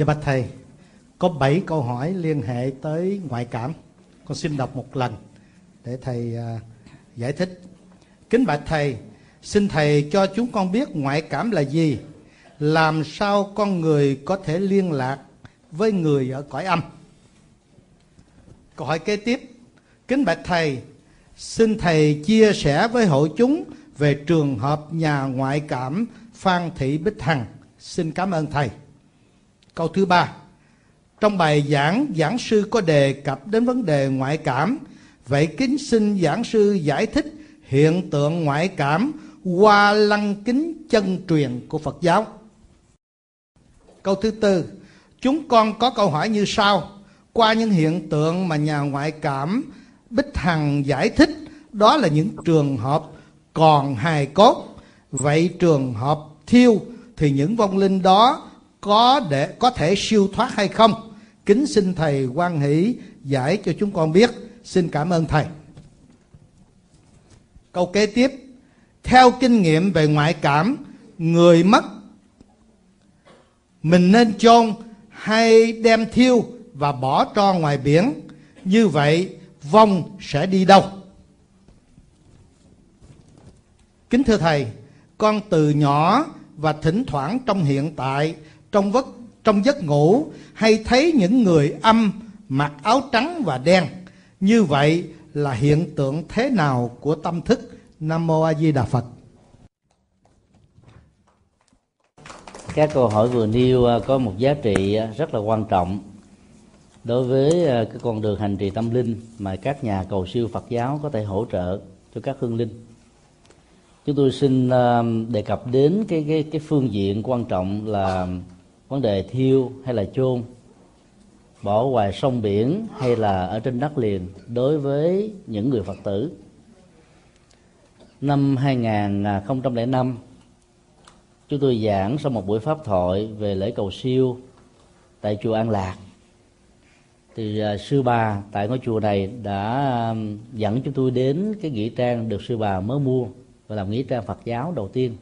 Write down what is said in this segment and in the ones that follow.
Dạ bạch thầy, có 7 câu hỏi liên hệ tới ngoại cảm. Con xin đọc một lần để thầy uh, giải thích. Kính bạch thầy, xin thầy cho chúng con biết ngoại cảm là gì? Làm sao con người có thể liên lạc với người ở cõi âm? Câu hỏi kế tiếp. Kính bạch thầy, xin thầy chia sẻ với hội chúng về trường hợp nhà ngoại cảm Phan Thị Bích Hằng. Xin cảm ơn thầy. Câu thứ ba. Trong bài giảng, giảng sư có đề cập đến vấn đề ngoại cảm. Vậy kính xin giảng sư giải thích hiện tượng ngoại cảm qua lăng kính chân truyền của Phật giáo. Câu thứ tư, chúng con có câu hỏi như sau. Qua những hiện tượng mà nhà ngoại cảm Bích Hằng giải thích, đó là những trường hợp còn hài cốt. Vậy trường hợp thiêu thì những vong linh đó có để có thể siêu thoát hay không? Kính xin thầy quan hỷ giải cho chúng con biết. Xin cảm ơn thầy. Câu kế tiếp, theo kinh nghiệm về ngoại cảm, người mất mình nên chôn hay đem thiêu và bỏ cho ngoài biển. Như vậy vong sẽ đi đâu? Kính thưa thầy, con từ nhỏ và thỉnh thoảng trong hiện tại, trong vất, trong giấc ngủ hay thấy những người âm, mặc áo trắng và đen. Như vậy là hiện tượng thế nào của tâm thức? Nam mô A Di Đà Phật. Các câu hỏi vừa nêu à, có một giá trị à, rất là quan trọng đối với à, cái con đường hành trì tâm linh mà các nhà cầu siêu Phật giáo có thể hỗ trợ cho các hương linh. Chúng tôi xin đề cập đến cái cái cái phương diện quan trọng là vấn đề thiêu hay là chôn, bỏ ngoài sông biển hay là ở trên đất liền đối với những người Phật tử. Năm 2005 chúng tôi giảng sau một buổi pháp thoại về lễ cầu siêu tại chùa An Lạc thì à, sư bà tại ngôi chùa này đã dẫn chúng tôi đến cái nghĩa trang được sư bà mới mua và làm nghĩa trang Phật giáo đầu tiên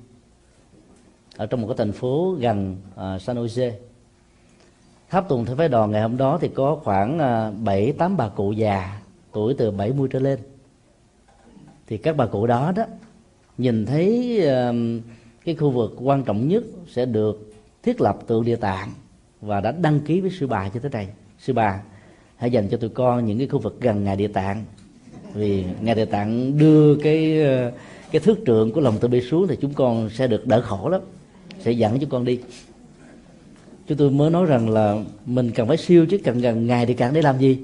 ở trong một cái thành phố gần uh, San Jose. Tháp tùng theo phái đoàn ngày hôm đó thì có khoảng à, bảy tám bà cụ già tuổi từ 70 trở lên. Thì các bà cụ đó đó nhìn thấy uh, cái khu vực quan trọng nhất sẽ được thiết lập tượng địa tạng và đã đăng ký với sư bà như thế này sư bà hãy dành cho tụi con những cái khu vực gần ngài địa tạng. Vì ngài địa tạng đưa cái cái thước trượng của lòng từ bi xuống thì chúng con sẽ được đỡ khổ lắm sẽ dẫn chúng con đi. Chúng tôi mới nói rằng là mình cần phải siêu chứ, cần gần ngày thì cần để làm gì?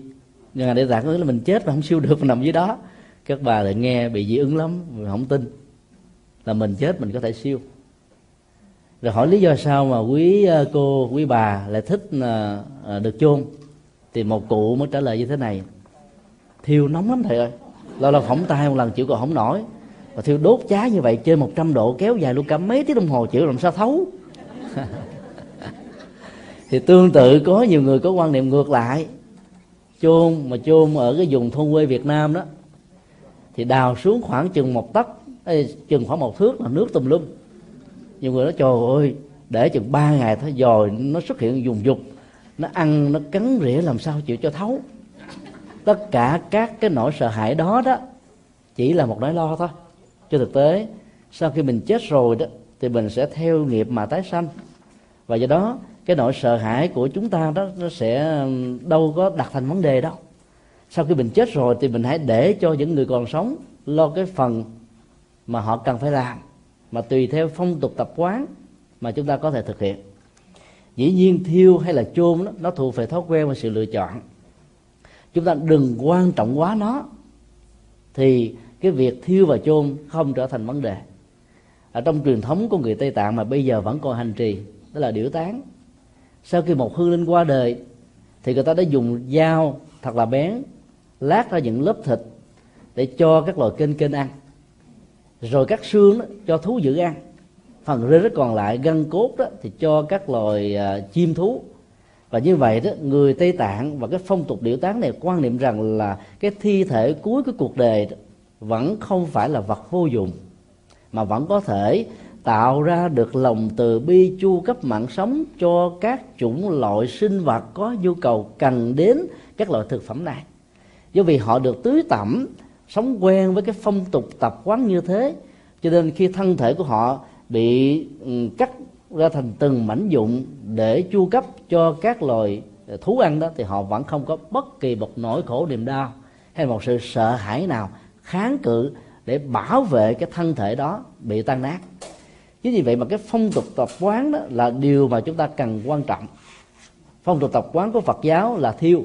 Ngày để tạng nghĩa là mình chết mà không siêu được mà nằm dưới đó. Các bà lại nghe bị dị ứng lắm không tin là mình chết mình có thể siêu. Rồi hỏi lý do sao mà quý ờ, cô, quý bà lại thích ờ, ờ, được chôn? Thì một cụ mới trả lời như thế này. Thiêu nóng lắm thầy ơi. Lâu lâu phỏng tay một lần, chịu còn không nổi và thiêu đốt cháy như vậy, trên 100 độ kéo dài luôn cả mấy tiếng đồng hồ chịu làm sao thấu? Thì tương tự, có nhiều người có quan niệm ngược lại. Chôn mà chôn ở cái vùng thôn quê Việt Nam đó, thì đào xuống khoảng chừng một tấc chừng khoảng một thước là nước tùm lum. Nhiều người nói, trời ơi, để chừng ba ngày thôi rồi nó xuất hiện dùng dục, nó ăn, nó cắn rỉa làm sao chịu cho thấu. Tất cả các cái nỗi sợ hãi đó đó, chỉ là một nỗi lo thôi trên thực tế sau khi mình chết rồi đó thì mình sẽ theo nghiệp mà tái sanh. Và do đó cái nỗi sợ hãi của chúng ta đó nó sẽ đâu có đặt thành vấn đề đâu. Sau khi mình chết rồi thì mình hãy để cho những người còn sống lo cái phần mà họ cần phải làm mà tùy theo phong tục tập quán mà chúng ta có thể thực hiện. Dĩ nhiên thiêu hay là chôn đó, nó thuộc về thói quen và sự lựa chọn. Chúng ta đừng quan trọng quá nó thì cái việc thiêu và chôn không trở thành vấn đề. Ở trong truyền thống của người tây tạng mà bây giờ vẫn còn hành trì đó là điểu tán. Sau khi một hương linh qua đời thì người ta đã dùng dao thật là bén lát ra những lớp thịt để cho các loài kênh kênh ăn. Rồi các xương đó, cho thú dữ ăn. Phần rơi rất còn lại gân cốt đó thì cho các loài uh, chim thú. Và như vậy đó người tây tạng và cái phong tục điệu tán này quan niệm rằng là cái thi thể cuối của cuộc đời đó, vẫn không phải là vật vô dụng, mà vẫn có thể tạo ra được lòng từ bi chu cấp mạng sống cho các chủng loại sinh vật có nhu cầu cần đến các loại thực phẩm này. Do vì họ được tưới tẩm, sống quen với cái phong tục tập quán như thế, cho nên khi thân thể của họ bị ừ, cắt ra thành từng mảnh dụng để chu cấp cho các loài ờ, thú ăn đó, thì họ vẫn không có bất kỳ một nỗi khổ niềm đau hay một sự sợ hãi nào kháng cự để bảo vệ cái thân thể đó bị tan nát. Chính vì vậy mà cái phong tục tập quán đó là điều mà chúng ta cần quan trọng. Phong tục tập quán của phật giáo là thiêu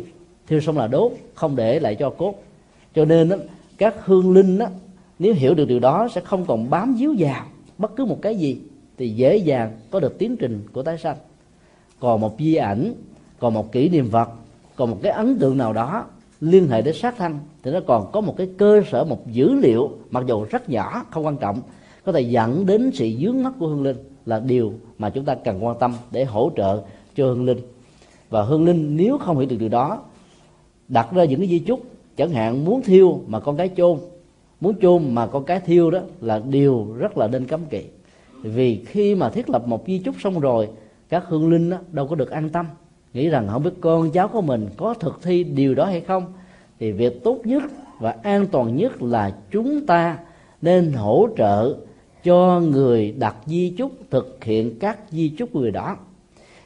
thiêu xong là đốt không để lại cho cốt. Cho nên đó, các hương linh đó, nếu hiểu được điều đó sẽ không còn bám víu vào bất cứ một cái gì thì dễ dàng có được tiến trình của tái sanh. Còn một di ảnh còn một kỷ niệm vật còn một cái ấn tượng nào đó liên hệ đến sát thân thì nó còn có một cái cơ sở một dữ liệu mặc dù rất nhỏ không quan trọng có thể dẫn đến sự dướng mắt của hương linh là điều mà chúng ta cần quan tâm để hỗ trợ cho hương linh. Và hương linh nếu không hiểu được điều đó đặt ra những cái di chúc chẳng hạn muốn thiêu mà con cái chôn muốn chôn mà con cái thiêu đó là điều rất là nên cấm kỵ. Vì khi mà thiết lập một di chúc xong rồi các hương linh đó, đâu có được an tâm nghĩ rằng không biết con cháu của mình có thực thi điều đó hay không thì việc tốt nhất và an toàn nhất là chúng ta nên hỗ trợ cho người đặt di chúc thực hiện các di chúc của người đó.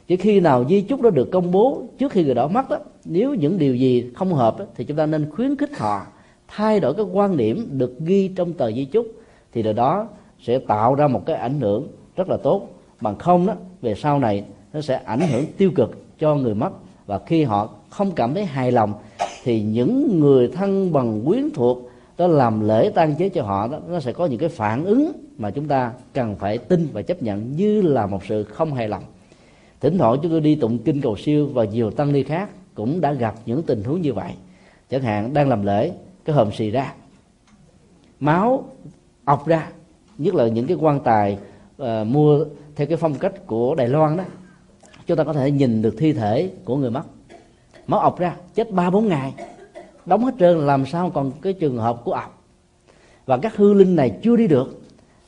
Chỉ khi nào di chúc đó được công bố trước khi người đó mất đó, nếu những điều gì không hợp đó, thì chúng ta nên khuyến khích họ thay đổi cái quan điểm được ghi trong tờ di chúc thì điều đó sẽ tạo ra một cái ảnh hưởng rất là tốt. Bằng không đó về sau này nó sẽ ảnh hưởng tiêu cực cho người mất. Và khi họ không cảm thấy hài lòng thì những người thân bằng quyến thuộc đó làm lễ tang chế cho họ đó nó sẽ có những cái phản ứng mà chúng ta cần phải tin và chấp nhận như là một sự không hài lòng. Thỉnh thoảng chúng tôi đi tụng kinh cầu siêu và nhiều tăng ni khác cũng đã gặp những tình huống như vậy. Chẳng hạn đang làm lễ cái hòm xì ra máu ọc ra nhất là những cái quan tài uh, mua theo cái phong cách của đài loan đó chúng ta có thể nhìn được thi thể của người mất. Máu ọc ra, chết ba bốn ngày. Đóng hết trơn, làm sao còn cái trường hợp của ọc? Và các hư linh này chưa đi được.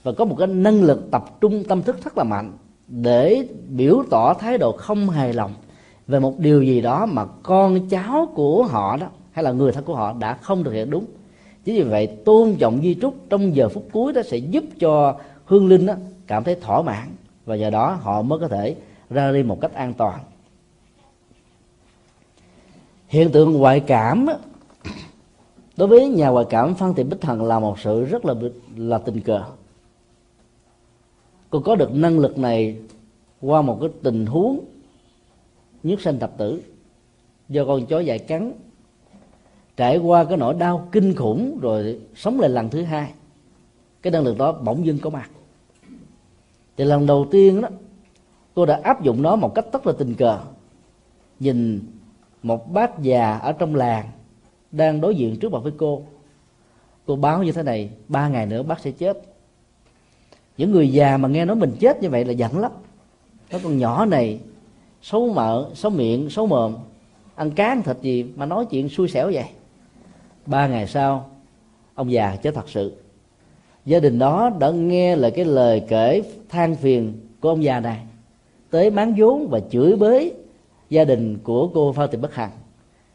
Và có một cái năng lực tập trung tâm thức rất là mạnh để biểu tỏ thái độ không hài lòng về một điều gì đó mà con cháu của họ đó, hay là người thân của họ đã không thực hiện đúng. Chính vì vậy, tôn trọng di trúc trong giờ phút cuối đó sẽ giúp cho hương linh đó cảm thấy thỏa mãn. Và nhờ đó, họ mới có thể ra đi một cách an toàn. Hiện tượng ngoại cảm đối với nhà ngoại cảm, phan thị bích thần là một sự rất là là tình cờ. Cô có được năng lực này qua một cái tình huống nhất sanh tập tử do con chó dại cắn, trải qua cái nỗi đau kinh khủng rồi sống lại lần thứ hai. Cái năng lực đó bỗng dưng có mặt. Thì lần đầu tiên đó cô đã áp dụng nó một cách rất là tình cờ. Nhìn một bác già ở trong làng đang đối diện trước mặt với cô. Cô báo như thế này, ba ngày nữa bác sẽ chết. Những người già mà nghe nói mình chết như vậy là giận lắm. Nó con nhỏ này, xấu mợ xấu miệng, xấu mồm. Ăn cá ăn thịt gì mà nói chuyện xui xẻo vậy? Ba ngày sau, ông già chết thật sự. Gia đình đó đã nghe lại cái lời kể than phiền của ông già này tới bán vốn và chửi bới gia đình của cô Phan Thị Bất Hằng.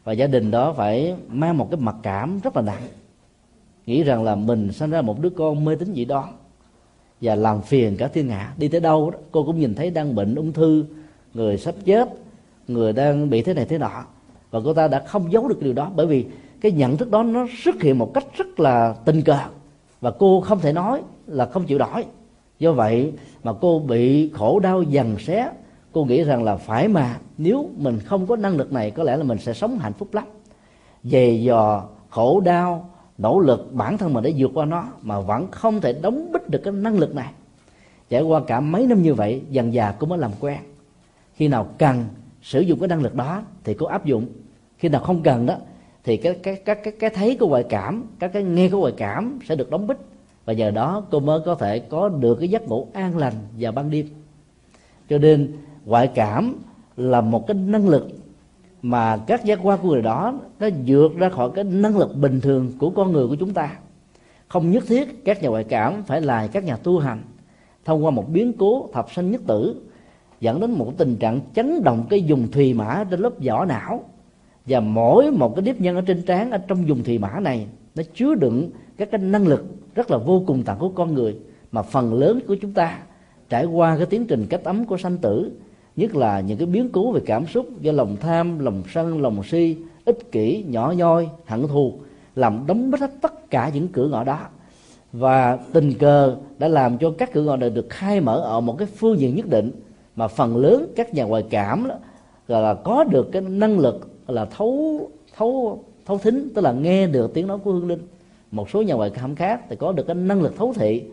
Và gia đình đó phải mang một cái mặc cảm rất là nặng. Nghĩ rằng là mình sinh ra một đứa con mê tín dị đoan và làm phiền cả thiên hạ. Đi tới đâu đó, cô cũng nhìn thấy đang bệnh ung thư người sắp chết người đang bị thế này thế nọ. Và cô ta đã không giấu được điều đó bởi vì cái nhận thức đó nó xuất hiện một cách rất là tình cờ. Và cô không thể nói là không chịu đổi do vậy mà cô bị khổ đau dằn xé, cô nghĩ rằng là phải mà, nếu mình không có năng lực này, có lẽ là mình sẽ sống hạnh phúc lắm. Về dò, khổ đau, nỗ lực bản thân mình để vượt qua nó mà vẫn không thể đóng bích được cái năng lực này. Trải qua cả mấy năm như vậy, dần dà cô mới làm quen. Khi nào cần sử dụng cái năng lực đó thì cô áp dụng. Khi nào không cần đó thì cái cái cái cái cái thấy của ngoại cảm các cái nghe của ngoại cảm sẽ được đóng bích và nhờ đó cô mới có thể có được cái giấc ngủ an lành vào ban đêm. Cho nên, ngoại cảm là một cái năng lực mà các giác quan của người đó nó vượt ra khỏi cái năng lực bình thường của con người của chúng ta. Không nhất thiết các nhà ngoại cảm phải là các nhà tu hành. Thông qua một biến cố thập sanh nhất tử, dẫn đến một tình trạng chấn động cái dùng thùy mã trên lớp vỏ não. Và mỗi một cái nếp nhân ở trên trán, ở trong dùng thùy mã này, nó chứa đựng các cái năng lực rất là vô cùng tận của con người mà phần lớn của chúng ta trải qua cái tiến trình cách ấm của sanh tử nhất là những cái biến cố về cảm xúc do lòng tham lòng sân lòng si ích kỷ nhỏ nhoi hận thù làm đóng hết tất cả những cửa ngõ đó. Và tình cờ đã làm cho các cửa ngõ này được khai mở ở một cái phương diện nhất định mà phần lớn các nhà ngoại cảm đó, là có được cái năng lực là thấu thấu thấu thính tức là nghe được tiếng nói của hương linh một số nhà ngoại cảm khác thì có được cái năng lực thấu thị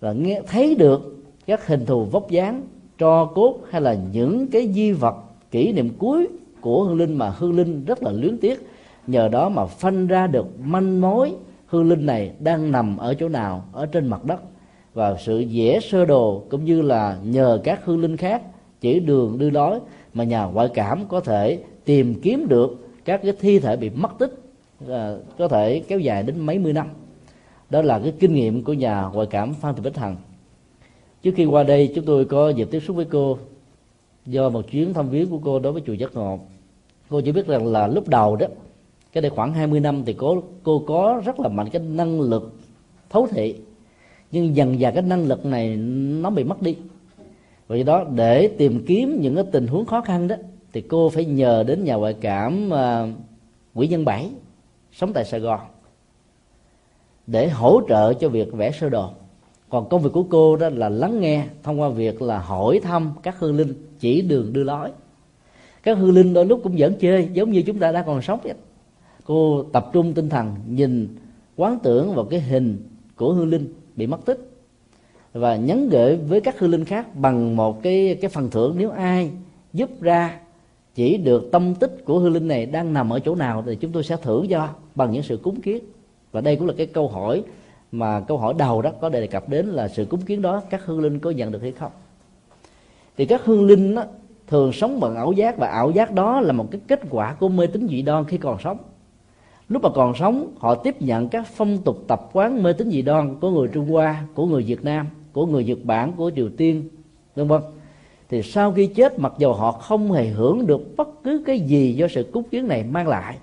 là nghe, thấy được các hình thù vóc dáng, tro cốt hay là những cái di vật, kỷ niệm cuối của hương linh mà hương linh rất là luyến tiếc. Nhờ đó mà phanh ra được manh mối, hương linh này đang nằm ở chỗ nào? Ở trên mặt đất. Và sự vẽ sơ đồ cũng như là nhờ các hương linh khác chỉ đường đưa lối mà nhà ngoại cảm có thể tìm kiếm được các cái thi thể bị mất tích à, có thể kéo dài đến mấy mươi năm. Đó là cái kinh nghiệm của nhà ngoại cảm phan thị bích hằng. Trước khi qua đây chúng tôi có dịp tiếp xúc với cô do một chuyến thăm viếng của cô đối với chùa giác ngộ. Cô chỉ biết rằng là lúc đầu đó cái đây khoảng 20 năm thì cô cô có rất là mạnh cái năng lực thấu thị. Nhưng dần dần cái năng lực này nó bị mất đi. Vì đó để tìm kiếm những cái tình huống khó khăn đó thì cô phải nhờ đến nhà ngoại cảm uh, quỹ nhân bảy sống tại sài gòn, để hỗ trợ cho việc vẽ sơ đồ. Còn công việc của cô đó là lắng nghe thông qua việc là hỏi thăm các hương linh, chỉ đường đưa lối. Các hương linh đôi lúc cũng vẫn chơi, giống như chúng ta đã còn sống vậy. Cô tập trung tinh thần nhìn, quán tưởng vào cái hình của hương linh bị mất tích và nhắn gửi với các hương linh khác bằng một cái cái phần thưởng nếu ai giúp ra chỉ được tâm tích của hư linh này đang nằm ở chỗ nào thì chúng tôi sẽ thử cho bằng những sự cúng kiến. Và đây cũng là cái câu hỏi mà câu hỏi đầu đó có đề cập đến là sự cúng kiến đó các hương linh có nhận được hay không. Thì các hương linh đó, thường sống bằng ảo giác và ảo giác đó là một cái kết quả của mê tín dị đoan khi còn sống. Lúc mà còn sống họ tiếp nhận các phong tục tập quán mê tín dị đoan của người trung hoa của người việt nam của người nhật bản của triều tiên vân vân thì sau khi chết, mặc dù họ không hề hưởng được bất cứ cái gì do sự cúng kiến này mang lại,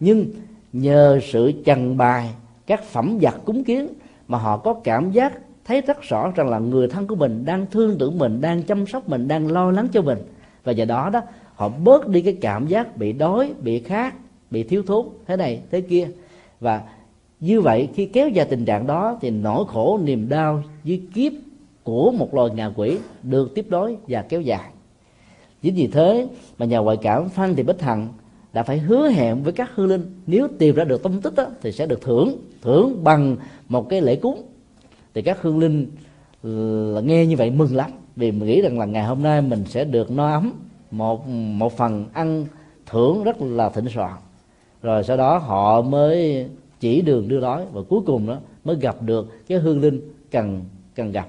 nhưng nhờ sự trần bài, các phẩm vật cúng kiến mà họ có cảm giác thấy rất rõ rằng là người thân của mình đang thương tưởng mình, đang chăm sóc mình, đang lo lắng cho mình. Và do đó đó, họ bớt đi cái cảm giác bị đói, bị khát, bị thiếu thốn, thế này, thế kia. Và như vậy, khi kéo dài tình trạng đó thì nỗi khổ, niềm đau với kiếp của một loài ngạ quỷ được tiếp nối và kéo dài. Chính vì thế mà nhà ngoại cảm phan thị bích hằng đã phải hứa hẹn với các hư linh nếu tìm ra được tâm tích đó, thì sẽ được thưởng thưởng bằng một cái lễ cúng. Thì các hương linh ừ, là nghe như vậy mừng lắm vì mình nghĩ rằng là ngày hôm nay mình sẽ được no ấm một một phần ăn thưởng rất là thịnh soạn. Rồi sau đó họ mới chỉ đường đưa đói và cuối cùng đó mới gặp được cái hương linh cần cần gặp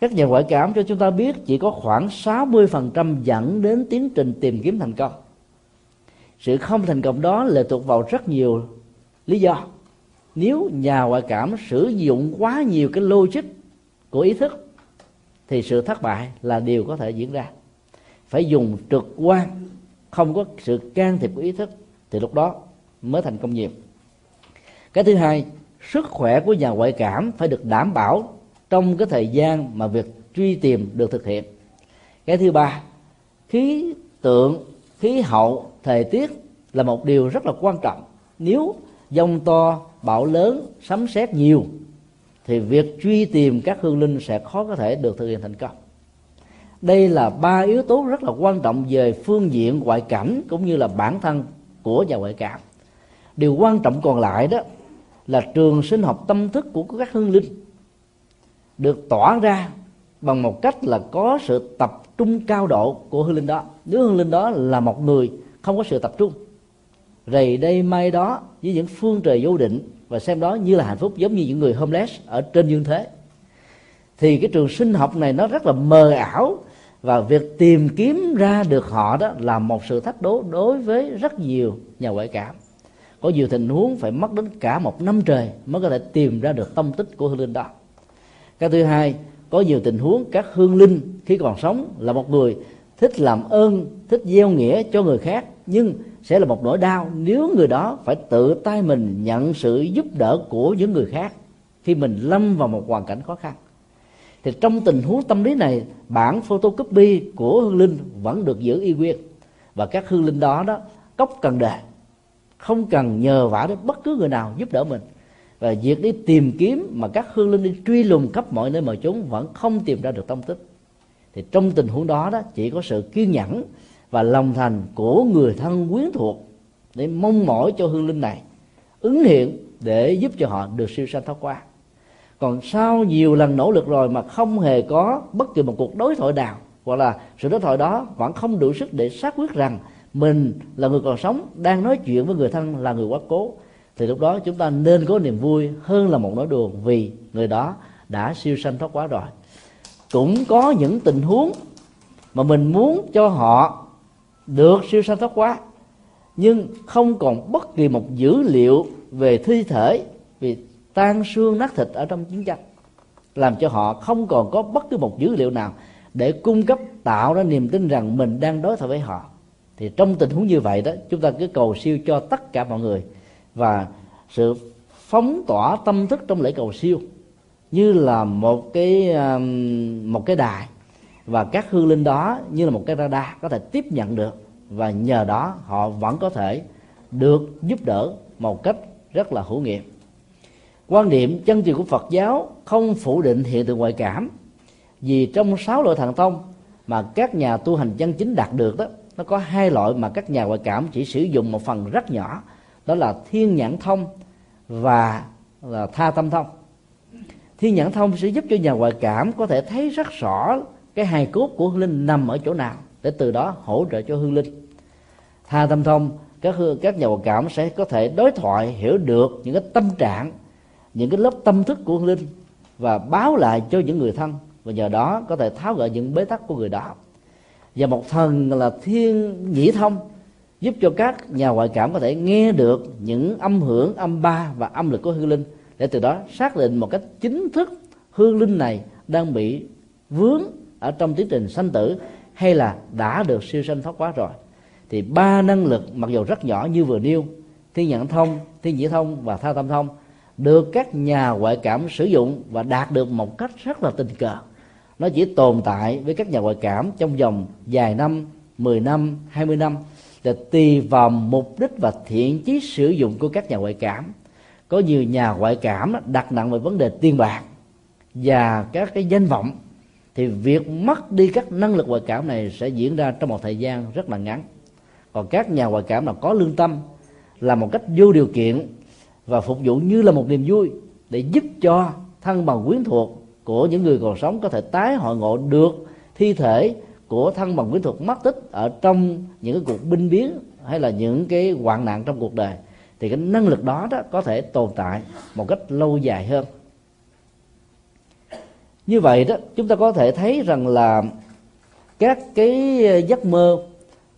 các nhà ngoại cảm cho chúng ta biết chỉ có khoảng 60% dẫn đến tiến trình tìm kiếm thành công. Sự không thành công đó lệ thuộc vào rất nhiều lý do. Nếu nhà ngoại cảm sử dụng quá nhiều cái logic của ý thức, thì sự thất bại là điều có thể diễn ra. Phải dùng trực quan, không có sự can thiệp của ý thức, thì lúc đó mới thành công nhiều. Cái thứ hai, sức khỏe của nhà ngoại cảm phải được đảm bảo trong cái thời gian mà việc truy tìm được thực hiện. Cái thứ ba, khí tượng, khí hậu, thời tiết là một điều rất là quan trọng. Nếu dông to, bão lớn, sấm sét nhiều, thì việc truy tìm các hương linh sẽ khó có thể được thực hiện thành công. Đây là ba yếu tố rất là quan trọng về phương diện ngoại cảnh cũng như là bản thân của nhà ngoại cảm. Điều quan trọng còn lại đó là trường sinh học tâm thức của các hương linh được tỏa ra bằng một cách là có sự tập trung cao độ của hương linh đó. Nếu hương linh đó là một người không có sự tập trung, rầy đây mai đó với những phương trời vô định và xem đó như là hạnh phúc giống như những người homeless ở trên dương thế, thì cái trường sinh học này nó rất là mờ ảo và việc tìm kiếm ra được họ đó là một sự thách đố đối với rất nhiều nhà ngoại cảm có nhiều tình huống phải mất đến cả một năm trời mới có thể tìm ra được tâm tích của hương linh đó cái thứ hai, có nhiều tình huống các hương linh khi còn sống là một người thích làm ơn, thích gieo nghĩa cho người khác, nhưng sẽ là một nỗi đau nếu người đó phải tự tay mình nhận sự giúp đỡ của những người khác khi mình lâm vào một hoàn cảnh khó khăn. Thì trong tình huống tâm lý này, bản photocopy của hương linh vẫn được giữ y nguyên. Và các hương linh đó đó cốc cần đề không cần nhờ vả đến bất cứ người nào giúp đỡ mình và việc đi tìm kiếm mà các hương linh đi truy lùng khắp mọi nơi mọi chúng vẫn không tìm ra được tông tích. Thì trong tình huống đó đó, chỉ có sự kiên nhẫn và lòng thành của người thân quyến thuộc để mong mỏi cho hương linh này ứng hiện để giúp cho họ được siêu sanh thoát qua. Còn sau nhiều lần nỗ lực rồi mà không hề có bất kỳ một cuộc đối thoại nào, hoặc là sự đối thoại đó vẫn không đủ sức để xác quyết rằng mình là người còn sống, đang nói chuyện với người thân là người quá cố thì lúc đó chúng ta nên có niềm vui hơn là một nỗi đùa vì người đó đã siêu sanh thoát quá rồi. Cũng có những tình huống mà mình muốn cho họ được siêu sanh thoát quá, nhưng không còn bất kỳ một dữ liệu về thi thể, vì tan xương nát thịt ở trong chiến tranh, làm cho họ không còn có bất cứ một dữ liệu nào để cung cấp tạo ra niềm tin rằng mình đang đối thoại với họ. Thì trong tình huống như vậy đó, chúng ta cứ cầu siêu cho tất cả mọi người và sự phóng tỏa tâm thức trong lễ cầu siêu, như là một cái um, một cái đài. Và các hương linh đó như là một cái radar có thể tiếp nhận được, và nhờ đó họ vẫn có thể được giúp đỡ một cách rất là hữu nghiệm. Quan điểm chân truyền của Phật giáo không phủ định hiện tượng ngoại cảm, vì trong sáu loại thần thông mà các nhà tu hành chân chính đạt được đó, nó có hai loại mà các nhà ngoại cảm chỉ sử dụng một phần rất nhỏ đó là thiên nhãn thông và là tha tâm thông. Thiên nhãn thông sẽ giúp cho nhà ngoại cảm có thể thấy rất rõ cái hài cốt của hương linh nằm ở chỗ nào, để từ đó hỗ trợ cho hương linh. Tha tâm thông, các hương các nhà ngoại cảm sẽ có thể đối thoại, hiểu được những cái tâm trạng, những cái lớp tâm thức của hương linh và báo lại cho những người thân, và nhờ đó có thể tháo gỡ những bế tắc của người đó. Và một thần là thiên nhĩ thông giúp cho các nhà ngoại cảm có thể nghe được những âm hưởng âm ba và âm lực của hương linh, để từ đó xác định một cách chính thức hương linh này đang bị vướng ở trong tiến trình sanh tử hay là đã được siêu sanh thoát quá rồi. Thì ba năng lực mặc dù rất nhỏ như vừa nêu, thiên nhận thông, thiên nhĩ thông và tha tâm thông, được các nhà ngoại cảm sử dụng và đạt được một cách rất là tình cờ. Nó chỉ tồn tại với các nhà ngoại cảm trong vòng vài năm 10 năm 20 năm là tùy vào mục đích và thiện chí sử dụng của các nhà ngoại cảm. Có nhiều nhà ngoại cảm đặt nặng về vấn đề tiền bạc và các cái danh vọng. Thì việc mất đi các năng lực ngoại cảm này sẽ diễn ra trong một thời gian rất là ngắn. Còn các nhà ngoại cảm nào có lương tâm, là một cách vô điều kiện và phục vụ như là một niềm vui để giúp cho thân bằng quyến thuộc của những người còn sống có thể tái hội ngộ được thi thể của thân bằng quyến thuộc mất tích ở trong những cái cuộc binh biến hay là những cái hoạn nạn trong cuộc đời, thì cái năng lực đó đó có thể tồn tại một cách lâu dài hơn. Như vậy đó, chúng ta có thể thấy rằng là các cái giấc mơ,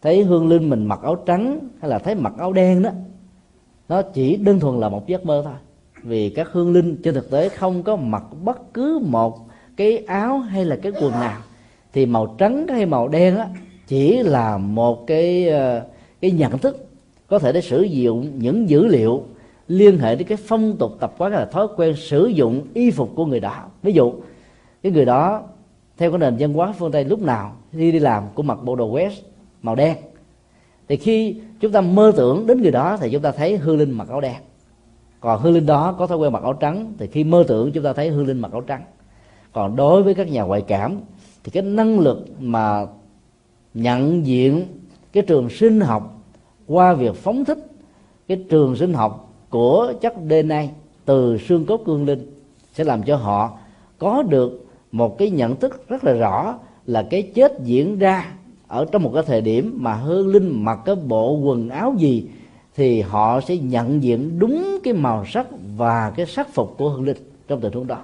thấy hương linh mình mặc áo trắng hay là thấy mặc áo đen đó, nó chỉ đơn thuần là một giấc mơ thôi. Vì các hương linh trên thực tế không có mặc bất cứ một cái áo hay là cái quần nào thì màu trắng hay màu đen á, chỉ là một cái ờ, cái nhận thức có thể để sử dụng những dữ liệu liên hệ đến cái phong tục tập quán là thói quen sử dụng y phục của người đó. Ví dụ, cái người đó theo cái nền văn hóa phương tây lúc nào khi đi làm cũng mặc bộ đồ vest màu đen. Thì khi chúng ta mơ tưởng đến người đó thì chúng ta thấy hư linh mặc áo đen. Còn hư linh đó có thói quen mặc áo trắng thì khi mơ tưởng chúng ta thấy hư linh mặc áo trắng. Còn đối với các nhà ngoại cảm thì cái năng lực mà nhận diện cái trường sinh học qua việc phóng thích cái trường sinh học của chất DNA từ xương cốt cương linh sẽ làm cho họ có được một cái nhận thức rất là rõ là cái chết diễn ra ở trong một cái thời điểm mà hương linh mặc cái bộ quần áo gì thì họ sẽ nhận diện đúng cái màu sắc và cái sắc phục của hương linh trong tình huống đó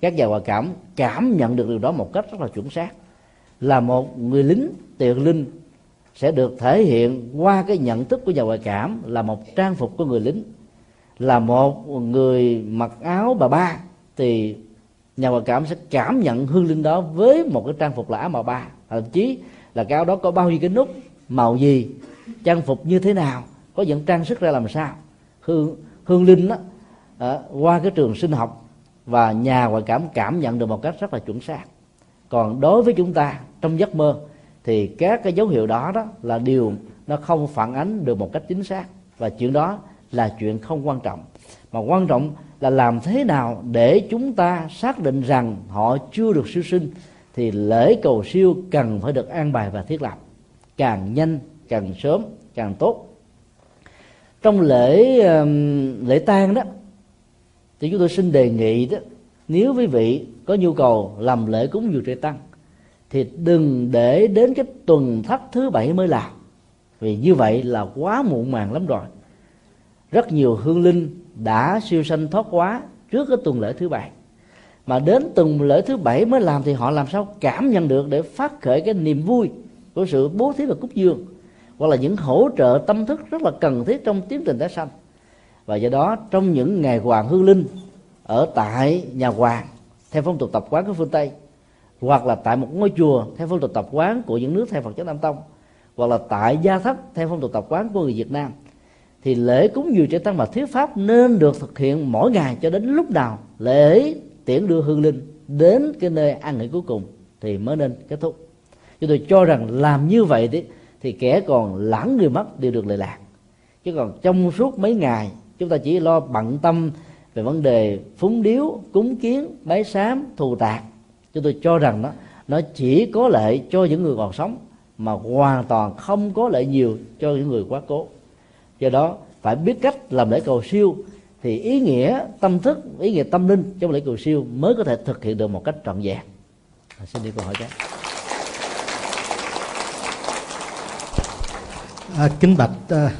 các nhà ngoại cảm cảm nhận được điều đó một cách rất là chuẩn xác. Là một người lính tiền linh sẽ được thể hiện qua cái nhận thức của nhà ngoại cảm là một trang phục của người lính. Là một người mặc áo bà ba thì nhà ngoại cảm sẽ cảm nhận hương linh đó với một cái trang phục là áo màu ba. Thậm chí là cái áo đó có bao nhiêu cái nút màu gì trang phục như thế nào có những trang sức ra làm sao. Hương hương linh đó à, qua cái trường sinh học và nhà ngoại cảm cảm nhận được một cách rất là chuẩn xác. Còn đối với chúng ta, trong giấc mơ, thì các cái dấu hiệu đó đó là điều nó không phản ánh được một cách chính xác. Và chuyện đó là chuyện không quan trọng. Mà quan trọng là làm thế nào để chúng ta xác định rằng họ chưa được siêu sinh, thì lễ cầu siêu cần phải được an bài và thiết lập. Càng nhanh, càng sớm, càng tốt. Trong lễ lễ tang đó thì chúng tôi xin đề nghị đó, nếu quý vị có nhu cầu làm lễ cúng dường trời tăng, thì đừng để đến cái tuần thất thứ bảy mới làm. Vì như vậy là quá muộn màng lắm rồi. Rất nhiều hương linh đã siêu sanh thoát quá trước cái tuần lễ thứ bảy. Mà đến tuần lễ thứ bảy mới làm thì họ làm sao cảm nhận được để phát khởi cái niềm vui của sự bố thí và cúng dường, hoặc là những hỗ trợ tâm thức rất là cần thiết trong tiến trình tái sanh và do đó trong những ngày hoàng hương linh ở tại nhà hoàng theo phong tục tập quán của phương tây hoặc là tại một ngôi chùa theo phong tục tập quán của những nước theo Phật giáo Nam Tông hoặc là tại gia thất theo phong tục tập quán của người Việt Nam thì lễ cúng dường trẻ tăng và thuyết pháp nên được thực hiện mỗi ngày cho đến lúc nào lễ tiễn đưa hương linh đến cái nơi an nghỉ cuối cùng thì mới nên kết thúc. Chúng tôi cho rằng làm như vậy thì, thì kẻ còn lãng người mất đều được lợi lạc. Chứ còn trong suốt mấy ngày chúng ta chỉ lo bận tâm về vấn đề phúng điếu cúng kiến bái sám thù tạc. Chúng tôi cho rằng đó nó chỉ có lợi cho những người còn sống mà hoàn toàn không có lợi nhiều cho những người quá cố. Do đó phải biết cách làm lễ cầu siêu thì ý nghĩa tâm thức ý nghĩa tâm linh trong lễ cầu siêu mới có thể thực hiện được một cách trọn vẹn. À, xin đi câu hỏi khác. À, kính bạch à,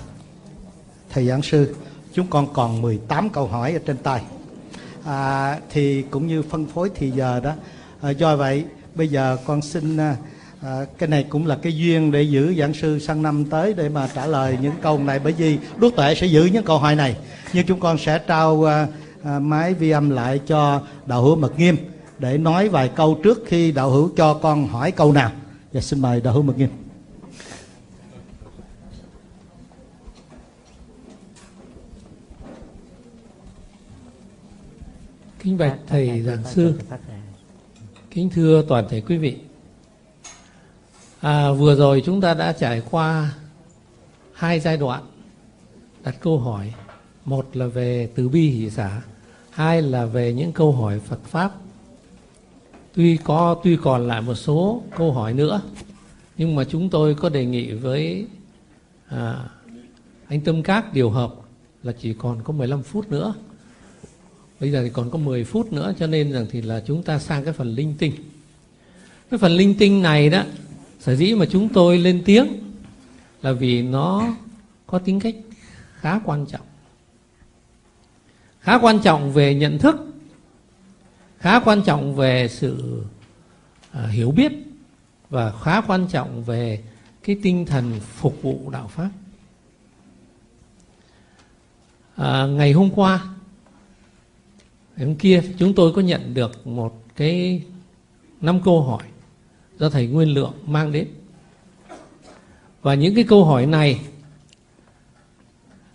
thầy giảng sư chúng con còn 18 câu hỏi ở trên tay. À, thì cũng như phân phối thì giờ đó à, do vậy bây giờ con xin à, à, cái này cũng là cái duyên để giữ giảng sư sang năm tới để mà trả lời những câu này. Bởi vì đức tuệ sẽ giữ những câu hỏi này nhưng chúng con sẽ trao à, à, máy vi âm lại cho đạo hữu mật nghiêm để nói vài câu trước khi đạo hữu cho con hỏi câu nào. Và xin mời đạo hữu mật nghiêm. Kính bạch thầy giảng sư. kính thưa toàn thể quý vị. À, vừa rồi chúng ta đã trải qua hai giai đoạn đặt câu hỏi. Một là về từ bi hỷ xả hai là về những câu hỏi phật pháp. Tuy có tuy còn lại một số câu hỏi nữa nhưng mà chúng tôi có đề nghị với à, anh Tâm Các điều hợp là chỉ còn có 15 phút nữa bây giờ thì còn có 10 phút nữa cho nên rằng thì là chúng ta sang cái phần linh tinh. Cái phần linh tinh này đó sở dĩ mà chúng tôi lên tiếng là vì nó có tính cách khá quan trọng. Khá quan trọng về nhận thức khá quan trọng về sự à, hiểu biết và khá quan trọng về cái tinh thần phục vụ đạo pháp. À, ngày hôm qua hôm kia, chúng tôi có nhận được một cái năm câu hỏi do thầy Nguyên Lượng mang đến. Và những cái câu hỏi này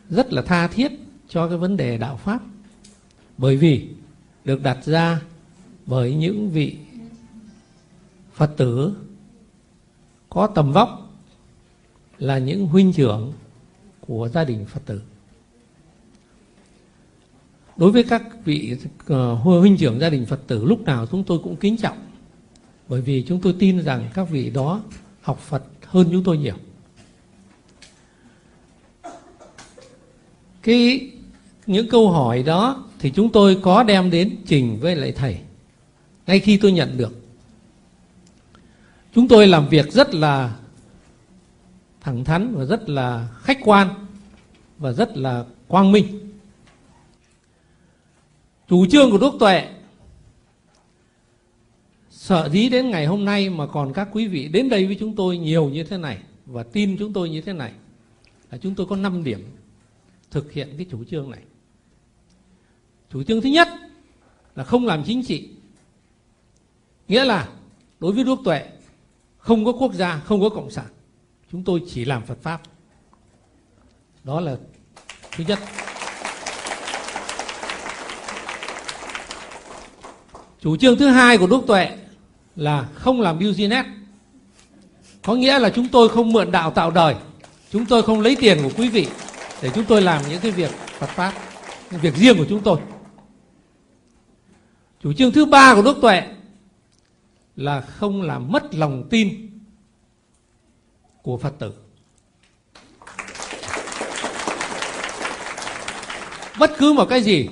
rất là tha thiết cho cái vấn đề đạo pháp. Bởi vì được đặt ra bởi những vị Phật tử có tầm vóc là những huynh trưởng của gia đình Phật tử. Đối với các vị ờ, huynh trưởng gia đình Phật tử, lúc nào chúng tôi cũng kính trọng bởi vì chúng tôi tin rằng các vị đó học Phật hơn chúng tôi nhiều. Cái, những câu hỏi đó thì chúng tôi có đem đến trình với lại thầy, ngay khi tôi nhận được. Chúng tôi làm việc rất là thẳng thắn và rất là khách quan và rất là quang minh. Chủ trương của Đức Tuệ. Sợ dí đến ngày hôm nay mà còn các quý vị đến đây với chúng tôi nhiều như thế này và tin chúng tôi như thế này là chúng tôi có 5 điểm thực hiện cái chủ trương này. Chủ trương thứ nhất là không làm chính trị. Nghĩa là đối với đức tuệ, không có quốc gia, không có cộng sản. Chúng tôi chỉ làm phật pháp. Đó là thứ nhất. Chủ trương thứ hai của đức tuệ là không làm business. Có nghĩa là chúng tôi không mượn đạo tạo đời. Chúng tôi không lấy tiền của quý vị để chúng tôi làm những cái việc phật pháp, những việc riêng của chúng tôi. Chủ trương thứ ba của đức tuệ là không làm mất lòng tin của phật tử. Bất cứ một cái gì,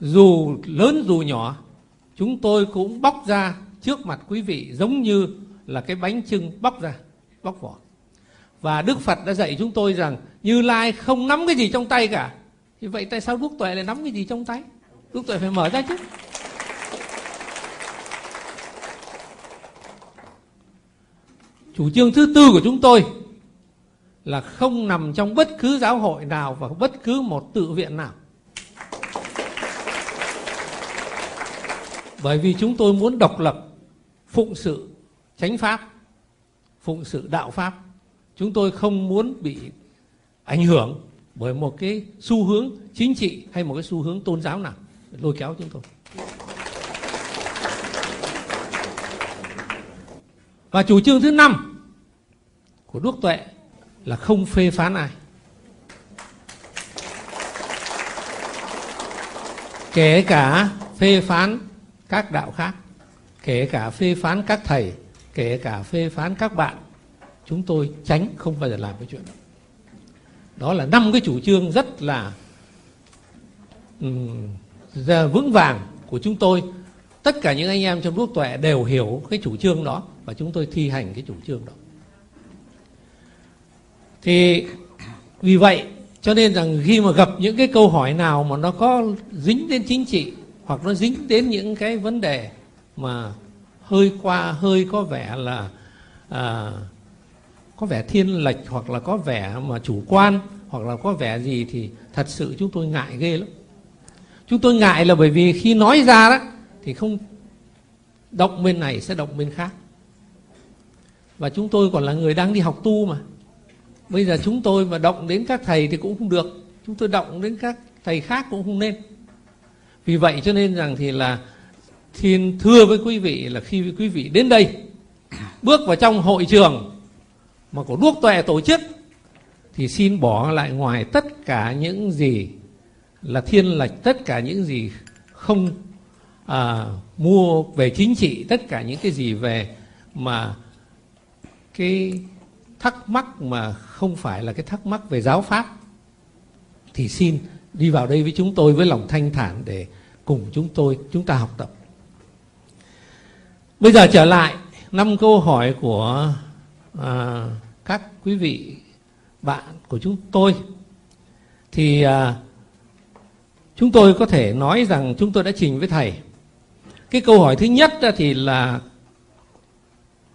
dù lớn dù nhỏ chúng tôi cũng bóc ra trước mặt quý vị giống như là cái bánh trưng bóc ra, bóc vỏ. Và đức phật đã dạy chúng tôi rằng như lai không nắm cái gì trong tay cả. Thì vậy tại sao đức tuệ lại nắm cái gì trong tay? Đức tuệ phải mở ra chứ. Chủ trương thứ tư của chúng tôi là không nằm trong bất cứ giáo hội nào và bất cứ một tự viện nào. Bởi vì chúng tôi muốn độc lập, phụng sự, chánh pháp, phụng sự đạo pháp. Chúng tôi không muốn bị ảnh hưởng bởi một cái xu hướng chính trị hay một cái xu hướng tôn giáo nào. Lôi kéo chúng tôi. Và chủ trương thứ năm của đức tuệ là không phê phán ai. Kể cả phê phán các đạo khác kể cả phê phán các thầy kể cả phê phán các bạn chúng tôi tránh không bao giờ làm cái chuyện đó. Đó là năm cái chủ trương rất là um, vững vàng của chúng tôi. Tất cả những anh em trong đuốc tuệ đều hiểu cái chủ trương đó và chúng tôi thi hành cái chủ trương đó. Thì vì vậy cho nên rằng khi mà gặp những cái câu hỏi nào mà nó có dính đến chính trị hoặc nó dính đến những cái vấn đề mà hơi qua hơi có vẻ là à, có vẻ thiên lệch hoặc là có vẻ mà chủ quan hoặc là có vẻ gì thì thật sự chúng tôi ngại ghê lắm. Chúng tôi ngại là bởi vì khi nói ra đó thì không động bên này sẽ động bên khác. Và chúng tôi còn là người đang đi học tu mà. Bây giờ chúng tôi mà động đến các thầy thì cũng không được. Chúng tôi động đến các thầy khác cũng không nên vì vậy cho nên rằng thì là thiên thưa với quý vị là khi quý vị đến đây bước vào trong hội trường mà của đuốc tuệ tổ chức thì xin bỏ lại ngoài tất cả những gì là thiên lệch tất cả những gì không à, mua về chính trị tất cả những cái gì về mà cái thắc mắc mà không phải là cái thắc mắc về giáo pháp thì xin đi vào đây với chúng tôi với lòng thanh thản để cùng chúng tôi chúng ta học tập. Bây giờ trở lại năm câu hỏi của à, các quý vị bạn của chúng tôi. Thì à, chúng tôi có thể nói rằng chúng tôi đã trình với thầy. Cái câu hỏi thứ nhất thì là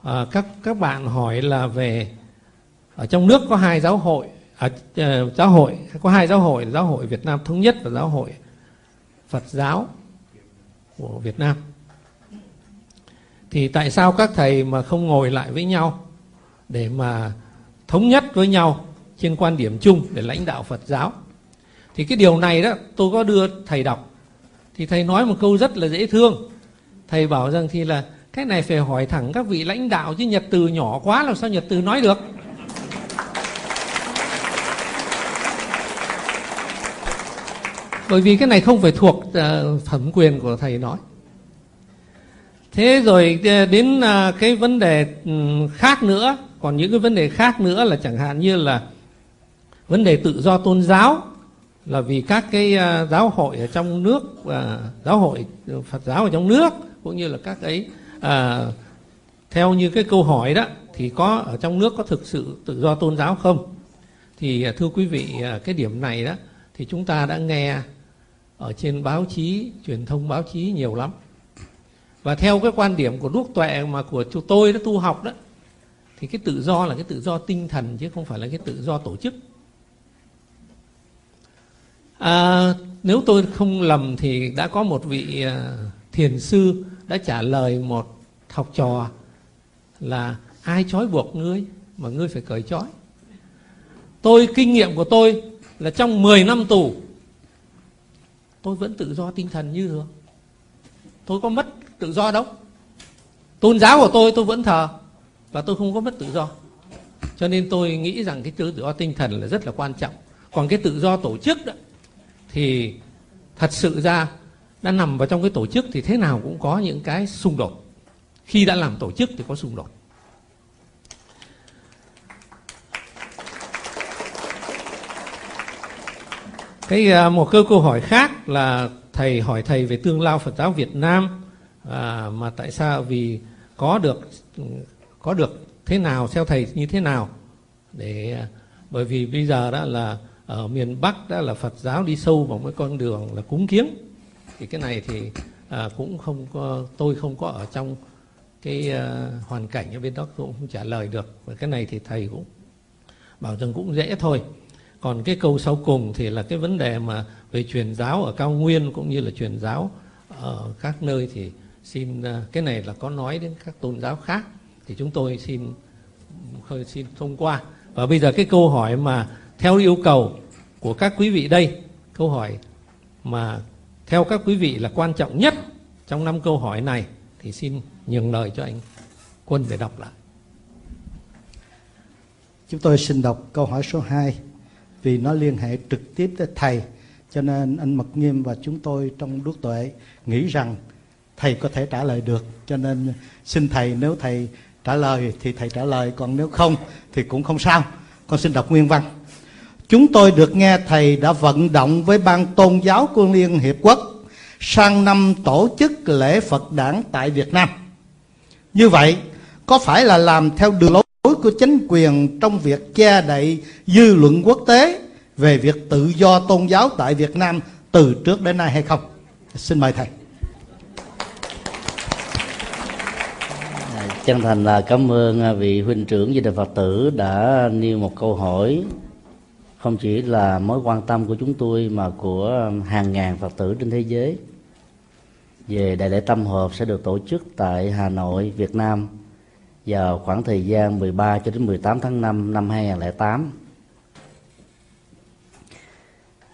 à, các các bạn hỏi là về ở trong nước có hai giáo hội à, giáo hội có hai giáo hội giáo hội Việt Nam thống nhất và giáo hội Phật giáo của Việt Nam. Thì tại sao các thầy mà không ngồi lại với nhau để mà thống nhất với nhau trên quan điểm chung để lãnh đạo Phật giáo? Thì cái điều này đó tôi có đưa thầy đọc. Thì thầy nói một câu rất là dễ thương. Thầy bảo rằng thì là cái này phải hỏi thẳng các vị lãnh đạo chứ nhật từ nhỏ quá làm sao nhật từ nói được? Bởi vì cái này không phải thuộc uh, thẩm quyền của thầy nói. Thế rồi ờ, đến uh, cái vấn đề ừ, khác nữa còn những cái vấn đề khác nữa là chẳng hạn như là vấn đề tự do tôn giáo là vì các cái uh, giáo hội ở trong nước uh, giáo hội Phật giáo ở trong nước cũng như là các ấy uh, theo như cái câu hỏi đó thì có ở trong nước có thực sự tự do tôn giáo không? Thì thưa quý vị cái điểm này đó thì chúng ta đã nghe ở trên báo chí truyền thông báo chí nhiều lắm. Và theo cái quan điểm của đúc tuệ mà của chúng tôi đã tu học đó thì cái tự do là cái tự do tinh thần chứ không phải là cái tự do tổ chức. À, nếu tôi không lầm thì đã có một vị à, thiền sư đã trả lời một học trò là ai trói buộc ngươi mà ngươi phải cởi trói? Tôi kinh nghiệm của tôi là trong 10 năm tù tôi vẫn tự do tinh thần như thường tôi có mất tự do đâu. Tôn giáo của tôi tôi vẫn thờ và tôi không có mất tự do. Cho nên tôi nghĩ rằng cái tự do tinh thần là rất là quan trọng. Còn cái tự do tổ chức đó, thì thật sự ra đã nằm vào trong cái tổ chức thì thế nào cũng có những cái xung đột. Khi đã làm tổ chức thì có xung đột. Cái à, một câu câu hỏi khác là thầy hỏi thầy về tương lao Phật giáo Việt Nam. À, mà tại sao? Vì có được có được thế nào theo thầy như thế nào? Để à, bởi vì bây giờ đó là ở miền Bắc đó là Phật giáo đi sâu vào cái con đường là cúng kiếng. Thì cái này thì à, cũng không có tôi không có ở trong cái à, hoàn cảnh ở bên đó cũng không trả lời được. Và cái này thì thầy cũng bảo rằng cũng dễ thôi còn cái câu sau cùng thì là cái vấn đề mà về truyền giáo ở cao nguyên cũng như là truyền giáo ở các nơi thì xin à, cái này là có nói đến các tôn giáo khác. Thì chúng tôi xin, hơi xin thông qua. Và bây giờ cái câu hỏi mà theo yêu cầu của các quý vị đây, câu hỏi mà theo các quý vị là quan trọng nhất trong năm câu hỏi này, thì xin nhường lời cho anh Quân để đọc lại. Chúng tôi xin đọc câu hỏi số 2 vì nó liên hệ trực tiếp tới thầy. Cho nên anh Mật Nghiêm và chúng tôi trong đúc tuệ nghĩ rằng thầy có thể trả lời được. Cho nên xin thầy, nếu thầy trả lời thì thầy trả lời, còn nếu không thì cũng không sao. Con xin đọc nguyên văn. Chúng tôi được nghe thầy đã vận động với ban tôn giáo của liên hiệp quốc sang năm tổ chức lễ phật đản tại việt nam. Như vậy, có phải là làm theo đường lối của chính quyền trong việc che đậy dư luận quốc tế về việc tự do tôn giáo tại việt nam từ trước đến nay hay không? Xin mời thầy. À, chân thành là cảm ơn à, vị huynh trưởng gia đình phật tử đã nêu một câu hỏi. Không chỉ là mối quan tâm của chúng tôi mà của hàng ngàn phật tử trên thế giới. Về đại lễ tâm hợp sẽ được tổ chức tại Hà Nội, Việt Nam vào khoảng thời gian 13 cho đến 18 tháng 5 năm 2008.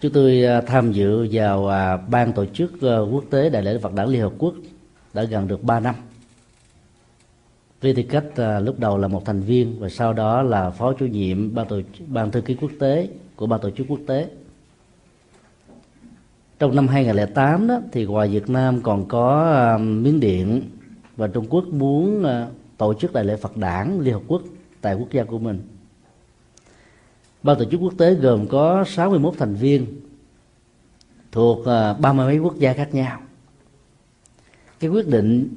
Chúng tôi à, tham dự vào à, ban tổ chức à, quốc tế đại lễ Phật đản Liên Hợp Quốc đã gần được 3 năm với tư cách lúc đầu là một thành viên và sau đó là phó chủ nhiệm ban tổ ban thư ký quốc tế của ban tổ chức quốc tế trong năm 2008 đó thì ngoài Việt Nam còn có Miến Điện và Trung Quốc muốn tổ chức đại lễ Phật đản Liên Hợp Quốc tại quốc gia của mình. Ban tổ chức quốc tế gồm có 61 thành viên thuộc à, ba mươi mấy quốc gia khác nhau. Cái quyết định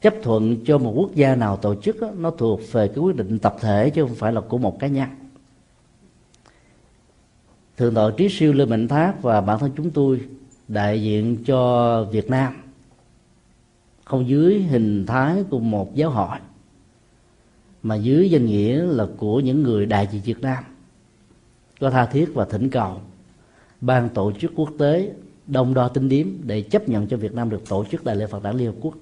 chấp thuận cho một quốc gia nào tổ chức đó, nó thuộc về cái quyết định tập thể chứ không phải là của một cá nhân thượng tọa trí siêu lê mạnh thác và bản thân chúng tôi đại diện cho việt nam không dưới hình thái của một giáo hội mà dưới danh nghĩa là của những người đại diện việt nam. Có tha thiết và thỉnh cầu ban tổ chức quốc tế đông đo tính điếm để chấp nhận cho Việt Nam được tổ chức đại lễ Phật đản Liên Hợp Quốc.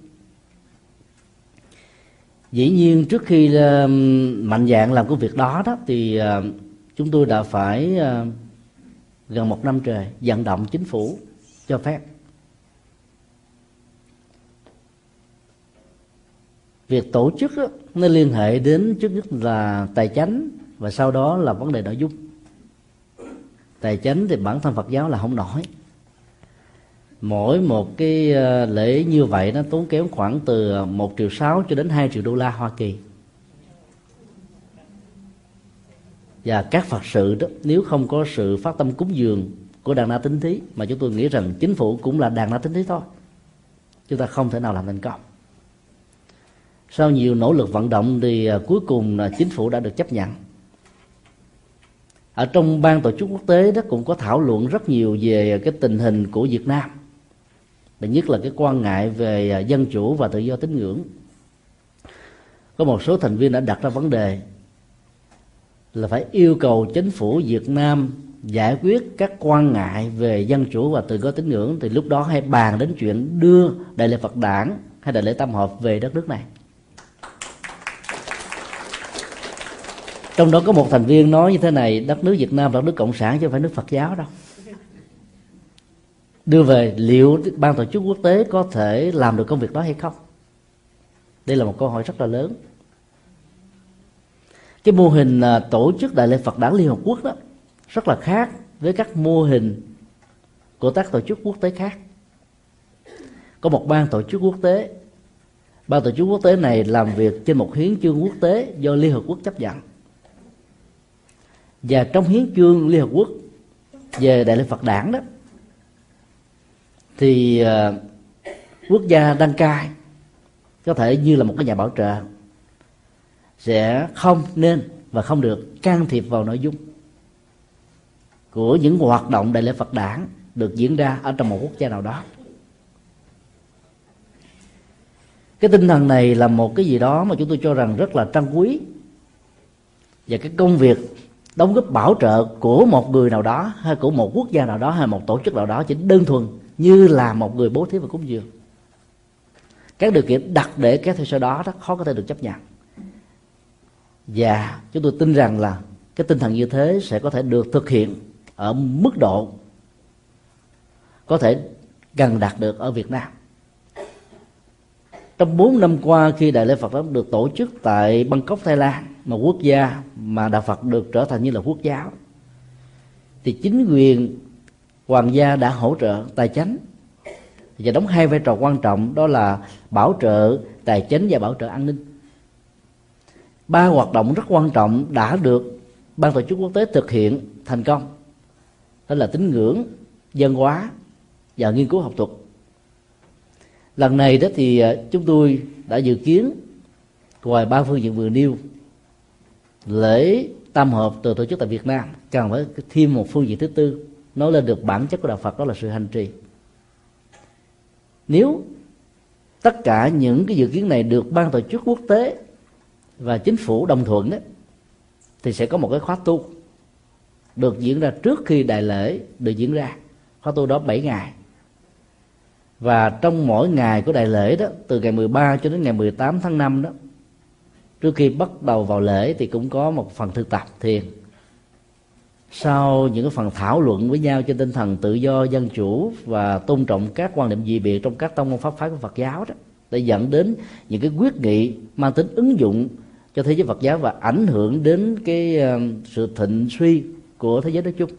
Dĩ nhiên trước khi ờ, mạnh dạng làm cái việc đó đó, thì ờ, chúng tôi đã phải ờ, gần một năm trời vận động chính phủ cho phép. Việc tổ chức đó, nó liên hệ đến trước nhất là tài chánh và sau đó là vấn đề nội dung. Tài chánh thì bản thân phật giáo là không nổi. Mỗi một cái ờ, lễ như vậy nó tốn kém khoảng từ 1 triệu 6 cho đến 2 triệu đô la Hoa Kỳ. Và các Phật sự đó nếu không có sự phát tâm cúng dường của đàn na tính thí mà chúng tôi nghĩ rằng chính phủ cũng là đàn na tính thí thôi chúng ta không thể nào làm thành công sau nhiều nỗ lực vận động thì à, cuối cùng là chính phủ đã được chấp nhận. Ở trong ban tổ chức quốc tế đó cũng có thảo luận rất nhiều về cái tình hình của Việt Nam. Và nhất là cái quan ngại về à, dân chủ và tự do tín ngưỡng. Có một số thành viên đã đặt ra vấn đề là phải yêu cầu chính phủ Việt Nam giải quyết các quan ngại về dân chủ và tự do tín ngưỡng. Thì lúc đó hay bàn đến chuyện đưa đại lễ Phật đản hay đại lễ tam hợp về đất nước này. Trong đó có một thành viên nói như thế này, đất nước việt nam là nước cộng sản chứ không phải nước phật giáo đâu. Đưa về liệu ban tổ chức quốc tế có thể làm được công việc đó hay không? Đây là một câu hỏi rất là lớn. Cái mô hình à, tổ chức đại lễ phật đản liên hợp quốc đó rất là khác với các mô hình của các tổ chức quốc tế khác. Có một ban tổ chức quốc tế, ban tổ chức quốc tế này làm việc trên một hiến chương quốc tế do liên hợp quốc chấp nhận và trong hiến chương liên hợp quốc về đại lễ phật đản đó thì uh, quốc gia đăng cai có thể như là một cái nhà bảo trợ sẽ không nên và không được can thiệp vào nội dung của những hoạt động đại lễ Phật đản được diễn ra ở trong một quốc gia nào đó. Cái tinh thần này là một cái gì đó mà chúng tôi cho rằng rất là trân quý. Và cái công việc đóng góp bảo trợ của một người nào đó hay của một quốc gia nào đó hay một tổ chức nào đó chỉ đơn thuần như là một người bố thí và cúng dường. Các điều kiện đặt để các theo sau đó rất khó có thể được chấp nhận. Và chúng tôi tin rằng là cái tinh thần như thế sẽ có thể được thực hiện ở mức độ có thể gần đạt được ở Việt Nam. Trong 4 năm qua khi đại lễ Phật đó được tổ chức tại Bangkok, Thái Lan mà quốc gia mà đạo Phật được trở thành như là quốc giáo. Thì chính quyền hoàng gia đã hỗ trợ tài chính và đóng hai vai trò quan trọng, đó là bảo trợ tài chính và bảo trợ an ninh. Ba hoạt động rất quan trọng đã được ban tổ chức quốc tế thực hiện thành công. Đó là tín ngưỡng, dân hóa và nghiên cứu học thuật. Lần này đó thì à, chúng tôi đã dự kiến, ngoài ba phương diện vừa nêu lễ tam hợp từ tổ chức tại Việt Nam. Cần phải thêm một phương diện thứ tư nói lên được bản chất của đạo Phật đó là sự hành trì. Nếu tất cả những cái dự kiến này được ban tổ chức quốc tế và chính phủ đồng thuận ấy, thì sẽ có một cái khóa tu được diễn ra trước khi đại lễ được diễn ra. Khóa tu đó 7 ngày. Và trong mỗi ngày của đại lễ đó từ ngày 13 cho đến ngày 18 tháng 5 đó trước khi bắt đầu vào lễ thì cũng có một phần thực tập thiền. Sau những cái phần thảo luận với nhau trên tinh thần tự do, dân chủ và tôn trọng các quan điểm dị biệt trong các tông môn pháp phái của Phật giáo đó, để dẫn đến những cái quyết nghị mang tính ứng dụng cho thế giới Phật giáo và ảnh hưởng đến cái ờ, sự thịnh suy của thế giới nói chung.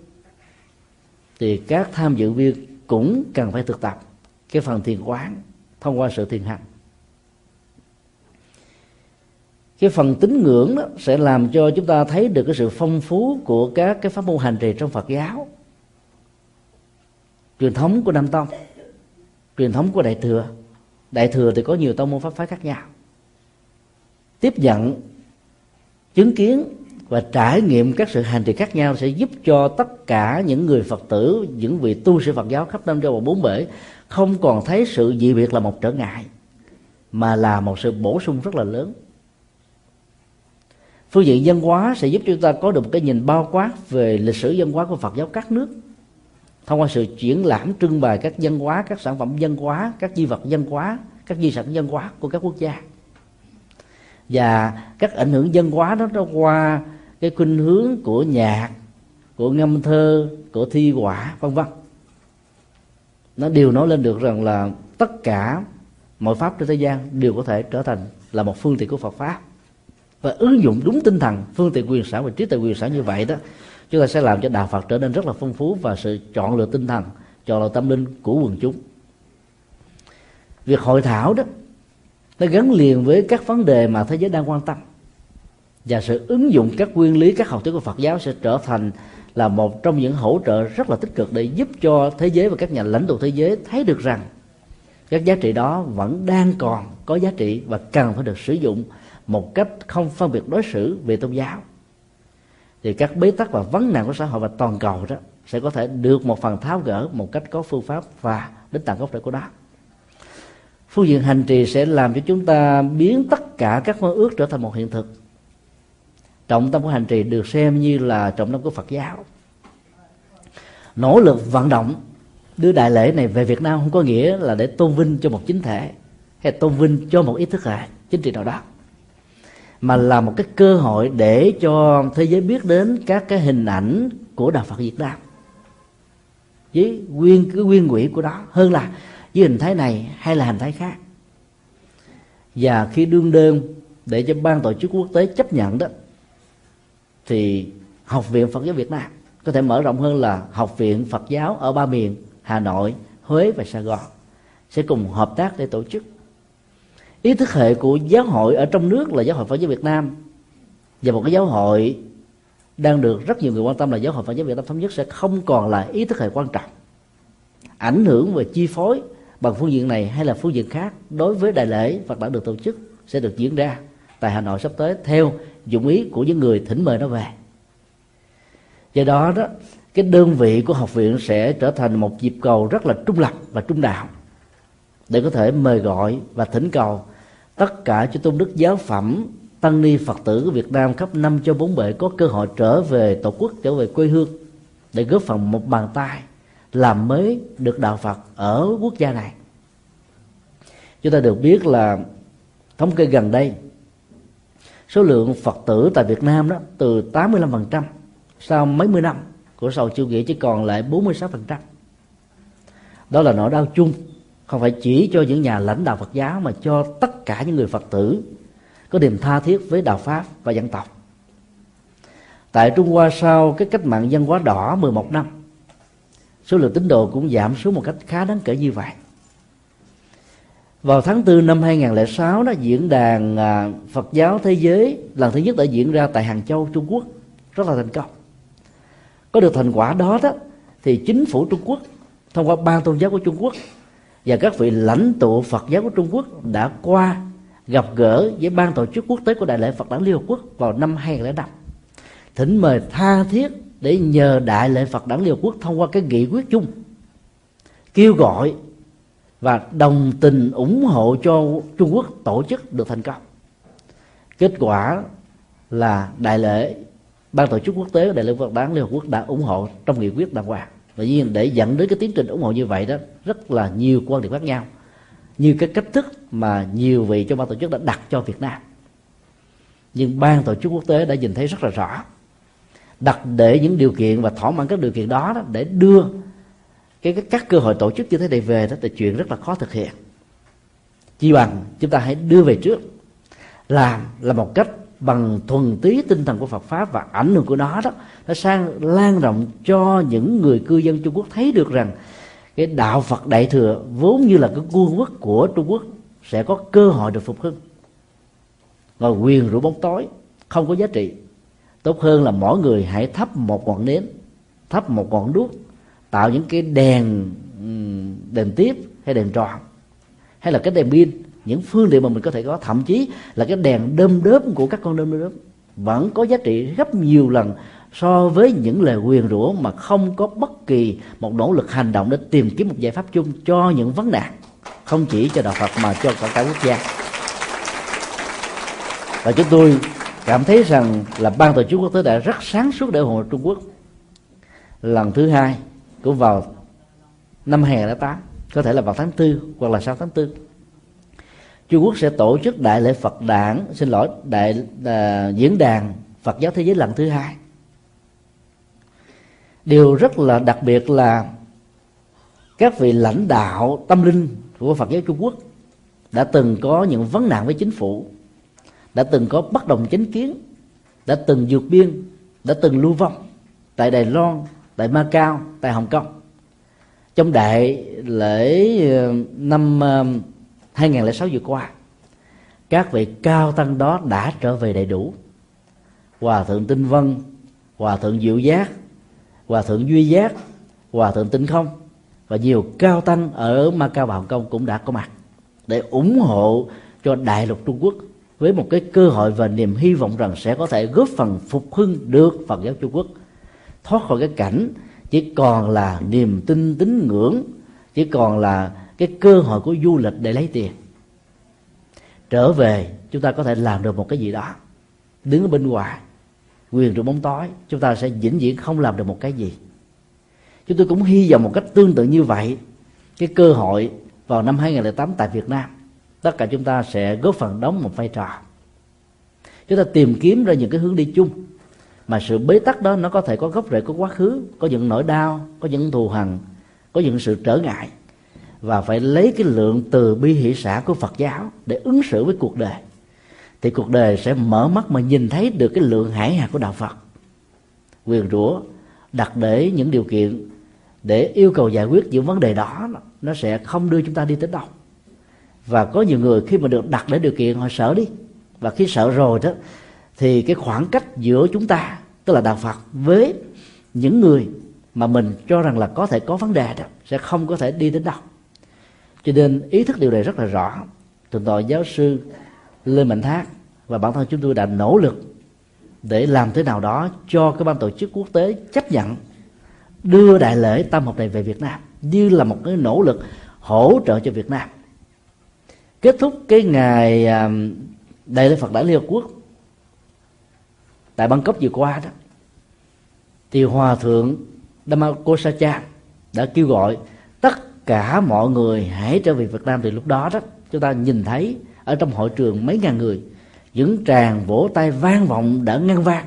Thì các tham dự viên cũng cần phải thực tập cái phần thiền quán thông qua sự thiền hành. Cái phần tín ngưỡng đó sẽ làm cho chúng ta thấy được cái sự phong phú của các cái pháp môn hành trì trong Phật giáo. Truyền thống của Nam Tông, truyền thống của Đại thừa. Đại thừa thì có nhiều tông môn pháp phái khác nhau. Tiếp nhận chứng kiến và trải nghiệm các sự hành trì khác nhau sẽ giúp cho tất cả những người Phật tử, những vị tu sĩ Phật giáo khắp năm châu và bốn bể không còn thấy sự dị biệt là một trở ngại, mà là một sự bổ sung rất là lớn phương diện văn hóa sẽ giúp chúng ta có được một cái nhìn bao quát về lịch sử văn hóa của Phật giáo các nước. Thông qua sự triển lãm, trưng bày các văn hóa, các sản phẩm văn hóa, các di vật văn hóa, các di sản văn hóa của các quốc gia. Và các ảnh hưởng văn hóa đó nó qua cái khuynh hướng của nhạc, của ngâm thơ, của thi quả vân vân. Nó đều nói lên được rằng là tất cả mọi pháp trên thế gian đều có thể trở thành là một phương tiện của Phật pháp và ứng dụng đúng tinh thần, phương tiện quyền sản và trí tuệ quyền sản như vậy đó, chúng ta sẽ làm cho đạo Phật trở nên rất là phong phú và sự chọn lựa tinh thần, chọn lựa tâm linh của quần chúng. Việc hội thảo đó, nó gắn liền với các vấn đề mà thế giới đang quan tâm. Và sự ứng dụng các nguyên lý, các học thuyết của Phật giáo sẽ trở thành là một trong những hỗ trợ rất là tích cực để giúp cho thế giới và các nhà lãnh tụ thế giới thấy được rằng các giá trị đó vẫn đang còn có giá trị và cần phải được sử dụng một cách không phân biệt đối xử về tôn giáo. Thì các bế tắc và vấn nạn của xã hội và toàn cầu đó sẽ có thể được một phần tháo gỡ một cách có phương pháp và đến tận gốc rễ của đó phương diện hành trì sẽ làm cho chúng ta biến tất cả các mơ ước trở thành một hiện thực. Trọng tâm của hành trì được xem như là trọng tâm của phật giáo. Nỗ lực vận động đưa đại lễ này về việt nam không có nghĩa là để tôn vinh cho một chính thể hay tôn vinh cho một ý thức hệ, chính trị nào đó mà là một cái cơ hội để cho thế giới biết đến các cái hình ảnh của đạo Phật Việt Nam. Với nguyên cái nguyên quỷ của đó. Hơn là với hình thái này hay là hình thái khác. Và khi đương đơn để cho ban tổ chức quốc tế chấp nhận đó thì học viện Phật giáo Việt Nam có thể mở rộng hơn là học viện Phật giáo ở ba miền Hà Nội, Huế và Sài Gòn sẽ cùng hợp tác để tổ chức ý thức hệ của giáo hội ở trong nước là giáo hội Phật giáo Việt Nam. Và một cái giáo hội đang được rất nhiều người quan tâm là giáo hội Phật giáo Việt Nam thống nhất sẽ không còn là ý thức hệ quan trọng. Ảnh hưởng và chi phối bằng phương diện này hay là phương diện khác đối với đại lễ Phật đã được tổ chức sẽ được diễn ra tại Hà Nội sắp tới theo dụng ý của những người thỉnh mời nó về. Do đó đó, cái đơn vị của học viện sẽ trở thành một dịp cầu rất là trung lập và trung đạo để có thể mời gọi và thỉnh cầu tất cả chư tôn đức giáo phẩm tăng ni phật tử của việt nam khắp năm cho bốn bể có cơ hội trở về tổ quốc, trở về quê hương để góp phần một bàn tay làm mới được đạo phật ở quốc gia này. Chúng ta được biết là thống kê gần đây, số lượng phật tử tại việt nam đó từ 85% sau mấy mươi năm của sầu chủ nghĩa chỉ còn lại 46% đó là nỗi đau chung không phải chỉ cho những nhà lãnh đạo Phật giáo mà cho tất cả những người Phật tử có niềm tha thiết với đạo pháp và dân tộc. Tại Trung Hoa sau cái cách mạng dân hóa đỏ 11 năm, số lượng tín đồ cũng giảm xuống một cách khá đáng kể như vậy. Vào tháng 4 năm 2006 đó, diễn đàn à, Phật giáo thế giới lần thứ nhất đã diễn ra tại Hàng Châu, Trung Quốc, rất là thành công. Có được thành quả đó đó, thì chính phủ Trung Quốc thông qua ban tôn giáo của Trung Quốc và các vị lãnh tụ Phật giáo của Trung Quốc đã qua gặp gỡ với ban tổ chức quốc tế của Đại lễ Phật đản Liên Hợp Quốc vào năm 2005 thỉnh mời tha thiết để nhờ Đại lễ Phật đản Liên Hợp Quốc thông qua cái nghị quyết chung, kêu gọi và đồng tình ủng hộ cho Trung Quốc tổ chức được thành công. Kết quả là đại lễ, ban tổ chức quốc tế đại lễ Phật đản Liên Hợp Quốc đã ủng hộ trong nghị quyết đàng hoàng và nhiên để dẫn đến cái tiến trình ủng hộ như vậy đó rất là nhiều quan điểm khác nhau. Như cái cách thức mà nhiều vị trong ban tổ chức đã đặt cho Việt Nam. Nhưng ban tổ chức quốc tế đã nhìn thấy rất là rõ. Đặt để những điều kiện và thỏa mãn các điều kiện đó, đó để đưa cái, cái các cơ hội tổ chức như thế này về đó là chuyện rất là khó thực hiện. Chi bằng chúng ta hãy đưa về trước. Làm là một cách bằng thuần túy tinh thần của Phật pháp và ảnh hưởng của nó đó, nó sang lan rộng cho những người cư dân Trung Quốc thấy được rằng cái đạo Phật đại thừa vốn như là cái quân quốc của Trung Quốc sẽ có cơ hội được phục hưng. Ngồi quyền rủ bóng tối, không có giá trị. Tốt hơn là mỗi người hãy thắp một ngọn nến, thắp một ngọn đuốc, tạo những cái đèn đèn tiếp hay đèn tròn, hay là cái đèn pin những phương tiện mà mình có thể có, thậm chí là cái đèn đơm đớp của các con đơm đớp vẫn có giá trị gấp nhiều lần so với những lời quyền rủa mà không có bất kỳ một nỗ lực hành động để tìm kiếm một giải pháp chung cho những vấn nạn. Không chỉ cho đạo Phật mà cho cả cả quốc gia. Và chúng tôi cảm thấy rằng là ban tổ chức quốc tế đã rất sáng suốt để ủng hộ Trung Quốc. Lần thứ hai cũng vào năm 2008 có thể là vào tháng tư hoặc là sau tháng tư. Trung Quốc sẽ tổ chức đại lễ Phật đản xin lỗi đại à, diễn đàn Phật giáo thế giới lần thứ hai. Điều rất là đặc biệt là các vị lãnh đạo tâm linh của Phật giáo Trung Quốc đã từng có những vấn nạn với chính phủ đã từng có bất đồng chính kiến đã từng vượt biên đã từng lưu vong tại Đài Loan tại Macau tại Hồng Kông. Trong đại lễ ờ, năm ờ, 2006 vừa qua, các vị cao tăng đó đã trở về đầy đủ. Hòa thượng tinh vân, hòa thượng diệu giác, hòa thượng duy giác, hòa thượng tinh không và nhiều cao tăng ở ma cao và hồng kông cũng đã có mặt để ủng hộ cho đại lục trung quốc với một cái cơ hội và niềm hy vọng rằng sẽ có thể góp phần phục hưng được phật giáo trung quốc. Thoát khỏi cái cảnh chỉ còn là niềm tin tín ngưỡng, chỉ còn là cái cơ hội của du lịch để lấy tiền. Trở về, chúng ta có thể làm được một cái gì đó. Đứng ở bên ngoài quyền trong bóng tối, chúng ta sẽ vĩnh viễn không làm được một cái gì. Chúng tôi cũng hy vọng một cách tương tự như vậy, cái cơ hội vào năm 2008 tại Việt Nam, tất cả chúng ta sẽ góp phần đóng một vai trò. Chúng ta tìm kiếm ra những cái hướng đi chung, mà sự bế tắc đó nó có thể có gốc rễ của quá khứ, có những nỗi đau, có những thù hằn, có những sự trở ngại và phải lấy cái lượng từ bi hỷ xã của Phật giáo để ứng xử với cuộc đời. Thì cuộc đời sẽ mở mắt mà nhìn thấy được cái lượng hải hạt của đạo Phật. Quyền rủa đặt để những điều kiện để yêu cầu giải quyết những vấn đề đó, nó sẽ không đưa chúng ta đi tới đâu. Và có nhiều người khi mà được đặt để điều kiện, họ sợ đi. Và khi sợ rồi đó, thì cái khoảng cách giữa chúng ta, tức là đạo Phật, với những người mà mình cho rằng là có thể có vấn đề đó, sẽ không có thể đi đến đâu cho nên ý thức điều này rất là rõ. Thượng tọa giáo sư lê mạnh thác và bản thân chúng tôi đã nỗ lực để làm thế nào đó cho cái ban tổ chức quốc tế chấp nhận đưa đại lễ tam học này về Việt Nam như là một cái nỗ lực hỗ trợ cho Việt Nam. Kết thúc cái ngày à, đại lễ Phật đại Liên Hợp Quốc tại Bangkok vừa qua đó, thì hòa thượng Dhammakosacha đã kêu gọi cả mọi người hãy trở về Việt Nam thì lúc đó đó, chúng ta nhìn thấy ở trong hội trường mấy ngàn người, những tràng vỗ tay vang vọng đã ngăn vang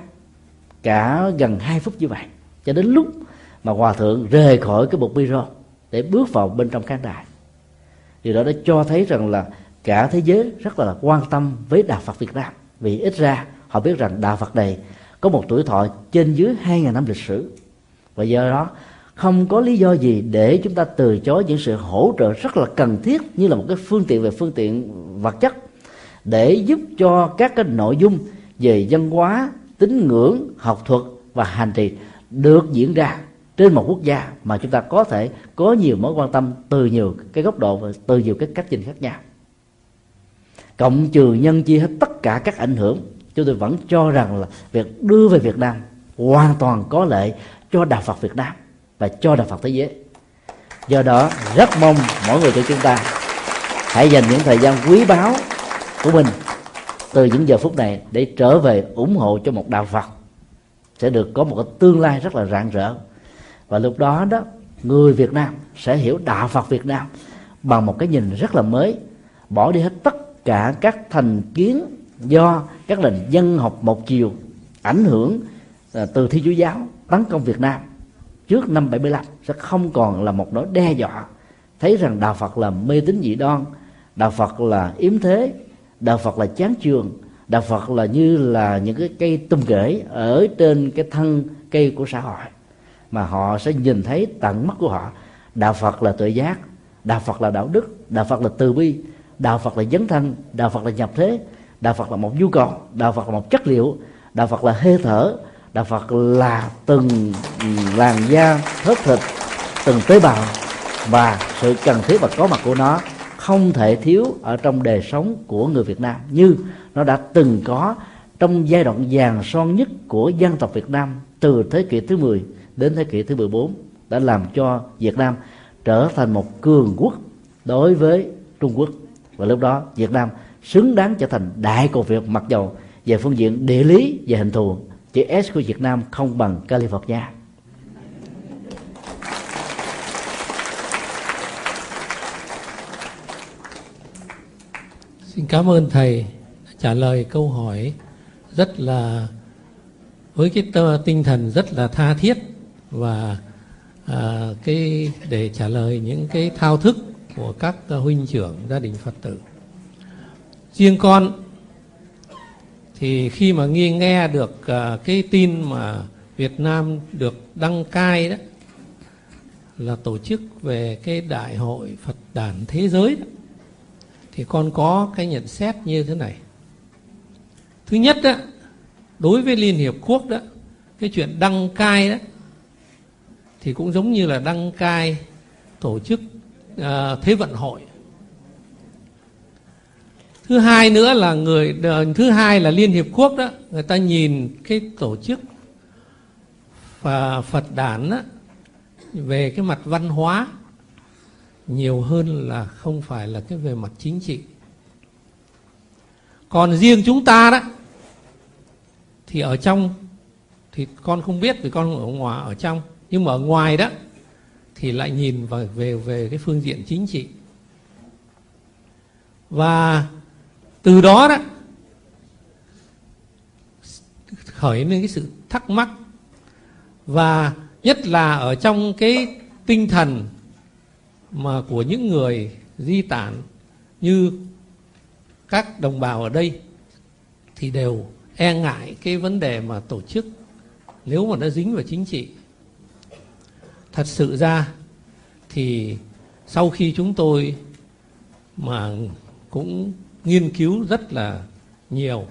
cả gần hai phút như vậy cho đến lúc mà hòa thượng rời khỏi cái bục micro để bước vào bên trong khán đài. Điều đó đã cho thấy rằng là cả thế giới rất là quan tâm với đạo Phật Việt Nam. Vì ít ra họ biết rằng đạo Phật này có một tuổi thọ trên dưới 2.000 năm lịch sử. Và do đó không có lý do gì để chúng ta từ chối những sự hỗ trợ rất là cần thiết như là một cái phương tiện về phương tiện vật chất để giúp cho các cái nội dung về văn hóa, tín ngưỡng, học thuật và hành trì được diễn ra trên một quốc gia mà chúng ta có thể có nhiều mối quan tâm từ nhiều cái góc độ và từ nhiều cái cách nhìn khác nhau. Cộng trừ nhân chia hết tất cả các ảnh hưởng, chúng tôi vẫn cho rằng là việc đưa về Việt Nam hoàn toàn có lợi cho đạo Phật Việt Nam và cho đạo Phật thế giới. Do đó, rất mong mỗi người của chúng ta hãy dành những thời gian quý báu của mình từ những giờ phút này để trở về ủng hộ cho một đạo Phật sẽ được có một cái tương lai rất là rạng rỡ. Và lúc đó đó, người Việt Nam sẽ hiểu đạo Phật Việt Nam bằng một cái nhìn rất là mới, bỏ đi hết tất cả các thành kiến do các nền dân học một chiều ảnh hưởng à, từ thi chúa giáo tấn công Việt Nam trước năm 75 sẽ không còn là một nỗi đe dọa thấy rằng đạo Phật là mê tín dị đoan đạo Phật là yếm thế đạo Phật là chán trường đạo Phật là như là những cái cây tum rễ ở trên cái thân cây của xã hội mà họ sẽ nhìn thấy tận mắt của họ đạo Phật là tự giác đạo Phật là đạo đức đạo Phật là từ bi đạo Phật là dấn thân đạo Phật là nhập thế đạo phật là một nhu cầu đạo phật là một chất liệu đạo phật là hơi thở đạo phật là từng làn da thớt thịt, từng tế bào và sự cần thiết và có mặt của nó không thể thiếu ở trong đời sống của người Việt Nam. Như nó đã từng có trong giai đoạn vàng son nhất của dân tộc Việt Nam từ thế kỷ thứ 10 đến thế kỷ thứ 14 đã làm cho Việt Nam trở thành một cường quốc đối với Trung Quốc. Và lúc đó Việt Nam xứng đáng trở thành đại cầu Việt mặc dầu về phương diện địa lý và hình thù chữ S của Việt Nam không bằng California. Xin cảm ơn thầy trả lời câu hỏi rất là với cái tinh thần rất là tha thiết và à, cái để trả lời những cái thao thức của các à, huynh trưởng gia đình Phật tử riêng con thì khi mà nghe nghe được à, cái tin mà Việt Nam được đăng cai đó là tổ chức về cái đại hội Phật đản thế giới đó, thì con có cái nhận xét như thế này. Thứ nhất đó đối với Liên Hiệp Quốc đó cái chuyện đăng cai đó thì cũng giống như là đăng cai tổ chức uh, thế vận hội thứ hai nữa là người thứ hai là liên hiệp quốc đó người ta nhìn cái tổ chức và phật đản đó, về cái mặt văn hóa nhiều hơn là không phải là cái về mặt chính trị. Còn riêng chúng ta đó thì ở trong thì con không biết vì con ở ngoài ở trong. Nhưng mà ở ngoài đó thì lại nhìn vào về về cái phương diện chính trị. Và từ đó đó, khởi lên cái sự thắc mắc, và nhất là ở trong cái tinh thần mà của những người di tản như các đồng bào ở đây, thì đều e ngại cái vấn đề mà tổ chức nếu mà nó dính vào chính trị. Thật sự ra thì sau khi chúng tôi mà cũng nghiên cứu rất là nhiều.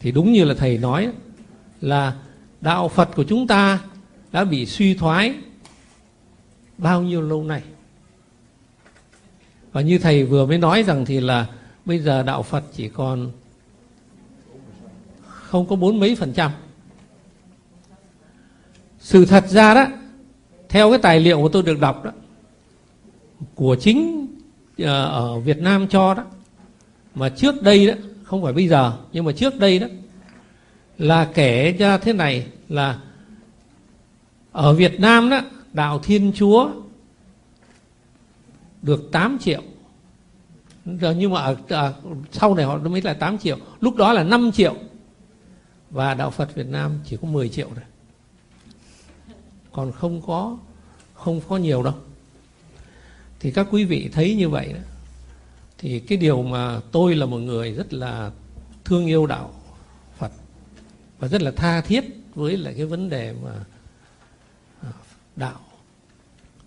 Thì đúng như là thầy nói là đạo Phật của chúng ta đã bị suy thoái bao nhiêu lâu nay. Và như thầy vừa mới nói rằng thì là bây giờ đạo Phật chỉ còn không có bốn mấy phần trăm. Sự thật ra đó, theo cái tài liệu mà tôi được đọc đó, của chính ờ, ở Việt Nam cho đó mà trước đây đó không phải bây giờ nhưng mà trước đây đó là kể ra thế này là ở Việt Nam đó đạo Thiên Chúa được 8 triệu. Giờ nhưng mà ở, ở sau này họ mới là 8 triệu. Lúc đó là 5 triệu. Và đạo Phật Việt Nam chỉ có 10 triệu thôi. Còn không có không có nhiều đâu. Thì các quý vị thấy như vậy đó thì cái điều mà tôi là một người rất là thương yêu đạo Phật và rất là tha thiết với lại cái vấn đề mà à, đạo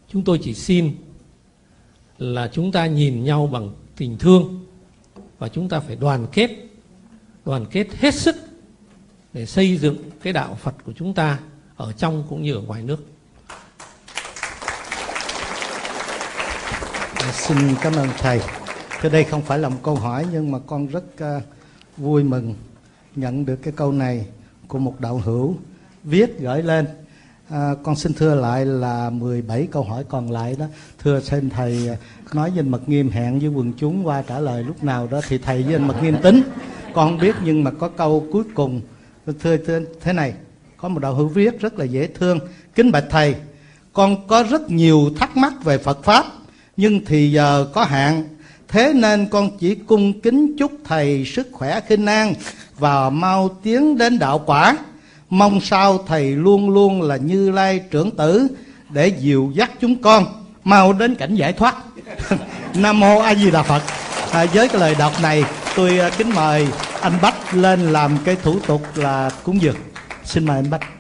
chúng tôi chỉ xin là chúng ta nhìn nhau bằng tình thương và chúng ta phải đoàn kết đoàn kết hết sức để xây dựng cái đạo Phật của chúng ta ở trong cũng như ở ngoài nước. Xin cảm ơn thầy. Thưa đây không phải là một câu hỏi nhưng mà con rất uh, vui mừng nhận được cái câu này của một đạo hữu viết gửi lên. À, con xin thưa lại là 17 câu hỏi còn lại đó. Thưa xin thầy ờ, nói với anh Mật Nghiêm hẹn với quần chúng qua trả lời lúc nào đó thì thầy với anh Mật Nghiêm tính. Con không biết nhưng mà có câu cuối cùng thưa, thưa thế này có một đạo hữu viết rất là dễ thương kính bạch thầy con có rất nhiều thắc mắc về phật pháp nhưng thì giờ có hạn thế nên con chỉ cung kính chúc thầy sức khỏe khinh an và mau tiến đến đạo quả. Mong sao thầy luôn luôn là như lai trưởng tử để dìu dắt chúng con mau đến cảnh giải thoát. Nam mô a di đà phật. À, với cái lời đọc này tôi à, kính mời anh bách lên làm cái thủ tục là cúng dường. Xin mời anh bách.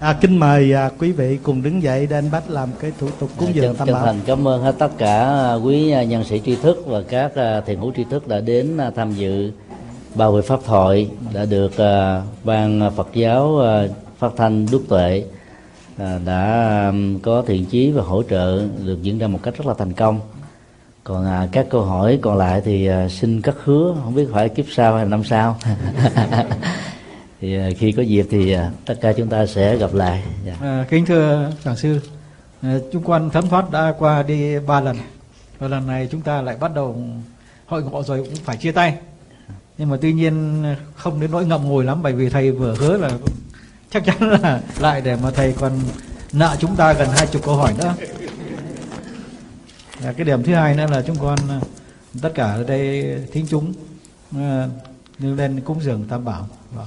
À, kính mời à, quý vị cùng đứng dậy để anh Bách làm cái thủ tục cúng dường tam bảo. Thành cảm ơn hết tất cả quý nhân sĩ tri thức và các à, thiền hữu tri thức đã đến à, tham dự ba buổi pháp thoại đã được à, ban Phật giáo à, phát thanh Đức Tuệ à, đã có thiện chí và hỗ trợ được diễn ra một cách rất là thành công còn à, các câu hỏi còn lại thì à, xin cất hứa không biết phải kiếp sau hay năm sau thì à, khi có dịp thì à, tất cả chúng ta sẽ gặp lại dạ. à, kính thưa giảng sư à, chúng con thấm thoát đã qua đi ba lần và lần này chúng ta lại bắt đầu hội ngộ rồi cũng phải chia tay nhưng mà tuy nhiên không đến nỗi ngậm ngùi lắm bởi vì thầy vừa hứa là chắc chắn là lại để mà thầy còn nợ chúng ta gần hai chục câu hỏi nữa và cái điểm thứ hai nữa là chúng con tất cả ở đây thính chúng nêu lên cúng dường tam bảo vâng.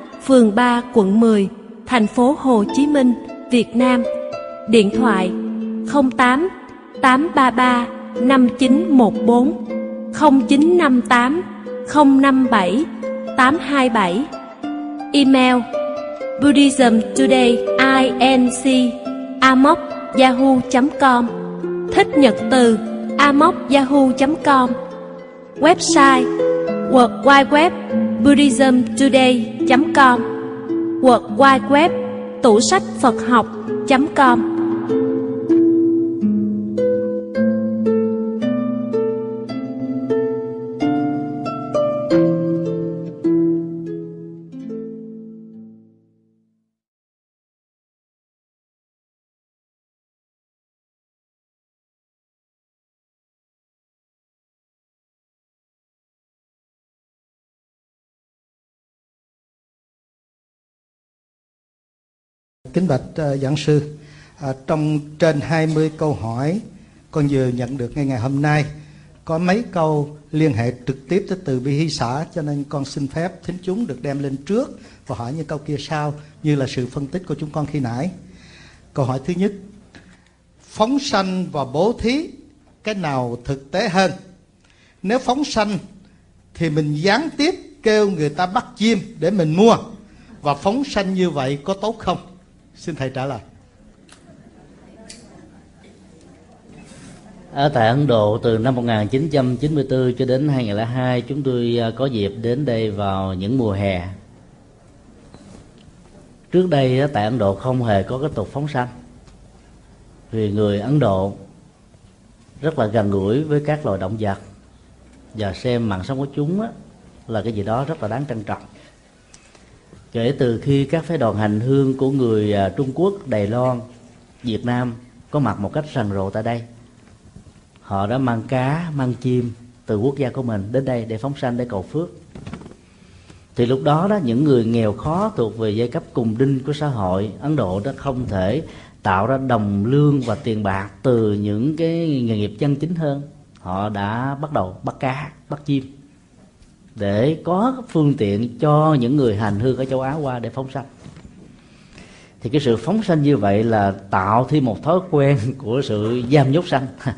phường 3, quận 10, thành phố Hồ Chí Minh, Việt Nam. Điện thoại 08 833 5914 0958 057 827 Email Buddhism Today inc amoc yahoo.com Thích nhật từ amoc yahoo.com Website World Wide Web buddhismtoday.com World Wide Web tủ sách Phật học.com kính bạch uh, giảng sư. Uh, trong trên 20 câu hỏi con vừa nhận được ngay ngày hôm nay có mấy câu liên hệ trực tiếp tới từ bi hy xã cho nên con xin phép thính chúng được đem lên trước và hỏi những câu kia sau như là sự phân tích của chúng con khi nãy. Câu hỏi thứ nhất phóng sanh và bố thí cái nào thực tế hơn? Nếu phóng sanh thì mình gián tiếp kêu người ta bắt chim để mình mua và phóng sanh như vậy có tốt không? Xin thầy trả lời. Ở tại Ấn Độ, từ năm 1994 cho đến 2002 chúng tôi à, có dịp đến đây vào những mùa hè. Trước đây tại Ấn Độ không hề có cái tục phóng sanh. Vì người Ấn Độ rất là gần gũi với các loài động vật và xem mạng sống của chúng là cái gì đó rất là đáng trân trọng kể từ khi các phái đoàn hành hương của người à, Trung Quốc, Đài Loan, Việt Nam có mặt một cách rần rộ tại đây. Họ đã mang cá mang chim từ quốc gia của mình đến đây để phóng sanh để cầu phước. Thì lúc đó đó những người nghèo khó thuộc về giai cấp cùng đinh của xã hội ấn độ đã không thể tạo ra đồng lương và tiền bạc từ những cái nghề nghiệp chân chính hơn. Họ đã bắt đầu bắt cá bắt chim để có phương tiện cho những người hành hương ở châu á qua để phóng sanh. Thì cái sự phóng sanh như vậy là tạo thêm một thói quen của sự giam nhốt sanh.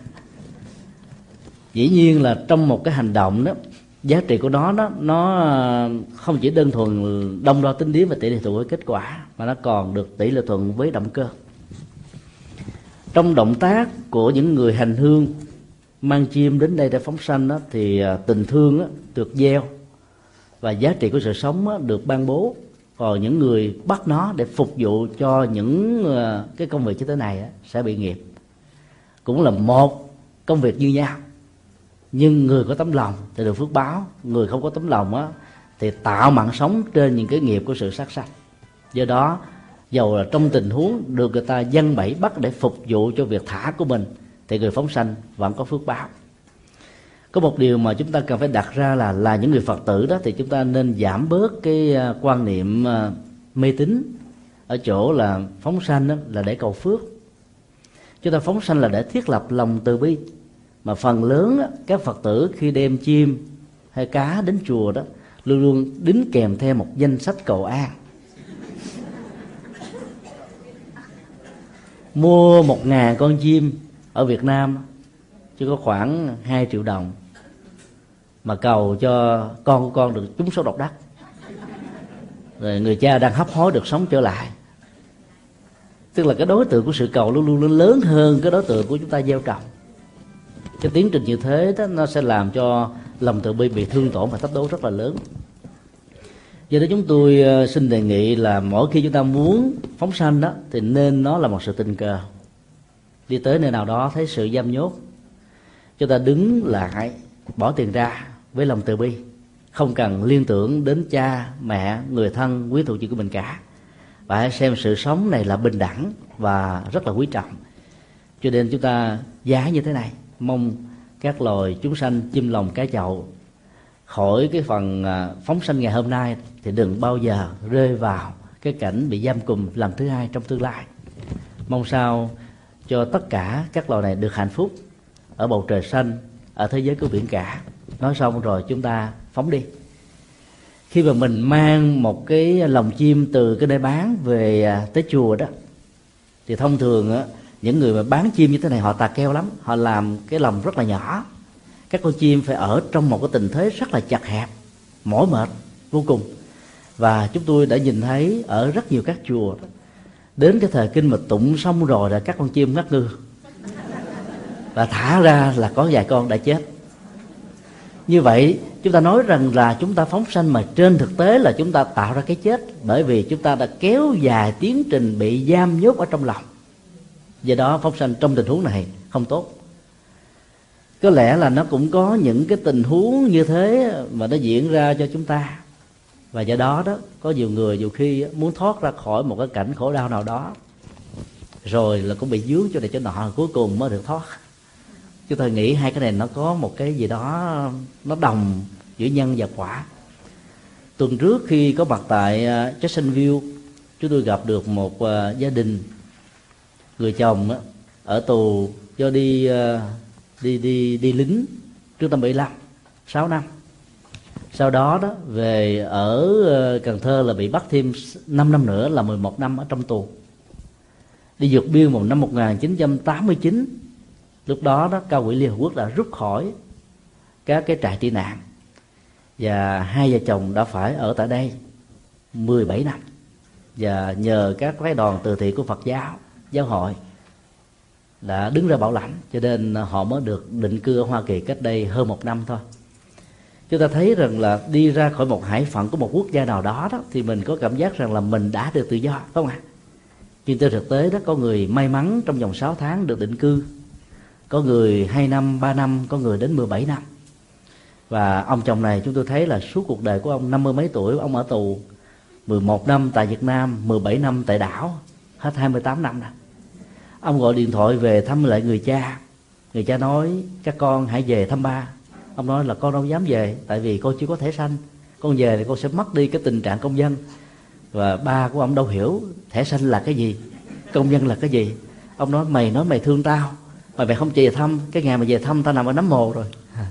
Dĩ nhiên là trong một cái hành động đó, giá trị của nó đó, nó không chỉ đơn thuần đông đo tính điểm và tỷ lệ thuận với kết quả, mà nó còn được tỷ lệ thuận với động cơ. Trong động tác của những người hành hương mang chim đến đây để phóng sanh đó, thì à, tình thương đó, được gieo. Và giá trị của sự sống đó, được ban bố. Còn những người bắt nó để phục vụ cho những à, cái công việc như thế này đó, sẽ bị nghiệp. Cũng là một công việc như nhau. Nhưng người có tấm lòng thì được phước báo. Người không có tấm lòng á thì tạo mạng sống trên những cái nghiệp của sự sát sanh. Do đó dầu là trong tình huống được người ta dân bẫy bắt để phục vụ cho việc thả của mình thì người phóng sanh vẫn có phước báo. Có một điều mà chúng ta cần phải đặt ra là là những người phật tử đó thì chúng ta nên giảm bớt cái à, quan niệm à, mê tín ở chỗ là phóng sanh đó là để cầu phước. Chúng ta phóng sanh là để thiết lập lòng từ bi. Mà phần lớn đó, các phật tử khi đem chim hay cá đến chùa đó luôn luôn đính kèm theo một danh sách cầu an. Mua một ngàn con chim ở Việt Nam chỉ có khoảng 2 triệu đồng mà cầu cho con của con được trúng số độc đắc. Rồi người cha đang hấp hối được sống trở lại. Tức là cái đối tượng của sự cầu luôn luôn lớn hơn cái đối tượng của chúng ta gieo trồng. Cái tiến trình như thế đó, nó sẽ làm cho lòng từ bi bị thương tổn và thách đố rất là lớn. Do đó chúng tôi ờ, xin đề nghị là mỗi khi chúng ta muốn phóng sanh đó thì nên nó là một sự tình cờ đi tới nơi nào đó thấy sự giam nhốt, chúng ta đứng lại, bỏ tiền ra với lòng từ bi. Không cần liên tưởng đến cha, mẹ, người thân, quý thuộc gì của mình cả. Và hãy xem sự sống này là bình đẳng và rất là quý trọng. Cho nên chúng ta giá như thế này. Mong các loài chúng sanh chim lòng cá chậu khỏi cái phần à, phóng sanh ngày hôm nay thì đừng bao giờ rơi vào cái cảnh bị giam cùm lần thứ hai trong tương lai. Mong sao cho tất cả các loài này được hạnh phúc ở bầu trời xanh, ở thế giới của biển cả. Nói xong rồi chúng ta phóng đi. Khi mà mình mang một cái lồng chim từ cái nơi bán về à, tới chùa đó, thì thông thường á, những người mà bán chim như thế này họ tà keo lắm. Họ làm cái lồng rất là nhỏ. Các con chim phải ở trong một cái tình thế rất là chặt hẹp, mỏi mệt vô cùng. Và chúng tôi đã nhìn thấy ở rất nhiều các chùa đến cái thời kinh mà tụng xong rồi là các con chim ngất ngư. Và thả ra là có vài con đã chết. Như vậy, chúng ta nói rằng là chúng ta phóng sanh mà trên thực tế là chúng ta tạo ra cái chết bởi vì chúng ta đã kéo dài tiến trình bị giam nhốt ở trong lòng. Do đó, phóng sanh trong tình huống này không tốt. Có lẽ là nó cũng có những cái tình huống như thế mà nó diễn ra cho chúng ta và do đó đó, có nhiều người nhiều khi muốn thoát ra khỏi một cái cảnh khổ đau nào đó, rồi là cũng bị dướng cho này cho nọ, cuối cùng mới được thoát. Chúng tôi nghĩ hai cái này nó có một cái gì đó, nó đồng giữa nhân và quả. Tuần trước khi có mặt tại à, Jacksonville chúng tôi gặp được một à, gia đình, người chồng ở tù do đi à, đi đi đi lính trước năm 75 6 năm sau đó đó, về ở ờ, Cần Thơ là bị bắt thêm 5 năm nữa là 11 năm ở trong tù. Đi vượt biên vào năm 1989 lúc đó đó, cao quỹ liên hợp quốc đã rút khỏi các cái trại tị nạn. Và hai vợ chồng đã phải ở tại đây 17 năm. Và nhờ các phái đoàn từ thiện của Phật giáo giáo hội đã đứng ra bảo lãnh, cho nên họ mới được định cư ở Hoa Kỳ cách đây hơn một năm thôi chúng ta thấy rằng là đi ra khỏi một hải phận của một quốc gia nào đó đó, thì mình có cảm giác rằng là mình đã được tự do, phải không ạ? Nhưng trên thực tế đó, có người may mắn trong vòng 6 tháng được định cư, có người 2 năm 3 năm, có người đến 17 năm. Và ông chồng này chúng tôi thấy là suốt cuộc đời của ông, năm mươi mấy tuổi, ông ở tù 11 năm tại Việt Nam 17 năm tại đảo, hết 28 năm rồi ông gọi điện thoại về thăm lại người cha. Người cha nói, các con hãy về thăm ba ông nói là con đâu dám về, tại vì con chưa có thẻ xanh. Con về thì con sẽ mất đi cái tình trạng công dân. Và ba của ông đâu hiểu thẻ xanh là cái gì, công dân là cái gì. Ông nói, mày nói mày thương tao, mà mày không về thăm. Cái ngày mà về thăm, tao nằm ở nấm mồ rồi.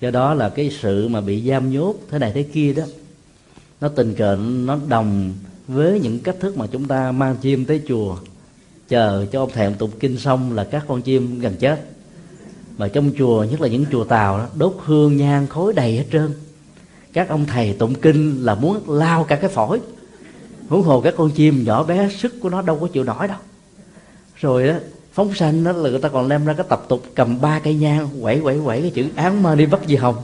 Do đó là cái sự mà bị giam nhốt thế này thế kia đó, nó tình cờ, nó đồng với những cách thức mà chúng ta mang chim tới chùa, chờ cho ông thèm tụng kinh xong là các con chim gần chết mà trong chùa nhất là những chùa tàu đó, đốt hương nhang khối đầy hết trơn. Các ông thầy tụng kinh là muốn lao cả cái phổi. Huống hồ các con chim nhỏ bé sức của nó đâu có chịu nổi đâu. Rồi đó phóng sanh đó là người ta còn đem ra cái tập tục cầm ba cây nhang quẩy quẩy quẩy cái chữ án ma đi bắt di hồng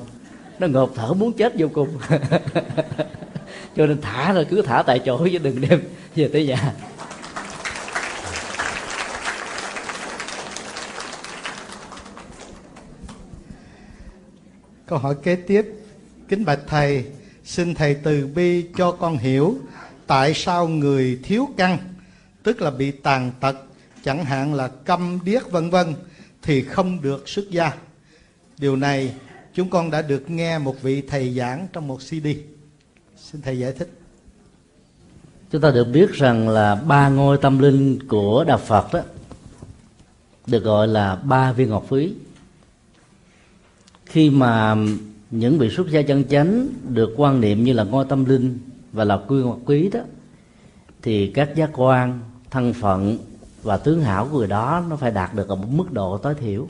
nó ngộp thở muốn chết vô cùng. Cho nên thả rồi cứ thả tại chỗ chứ đừng đem về tới nhà. Câu hỏi kế tiếp. Kính bạch thầy, xin thầy từ bi cho con hiểu tại sao người thiếu căn, tức là bị tàn tật, chẳng hạn là câm điếc vân vân, thì không được xuất gia. Điều này chúng con đã được nghe một vị thầy giảng trong một cd. Xin thầy giải thích. Chúng ta được biết rằng là ba ngôi tâm linh của đạo phật đó, được gọi là ba viên ngọc phí khi mà những vị xuất gia chân chánh được quan niệm như là ngôi tâm linh và là quy ngọc quý đó thì các giác quan thân phận và tướng hảo của người đó nó phải đạt được ở một mức độ tối thiểu.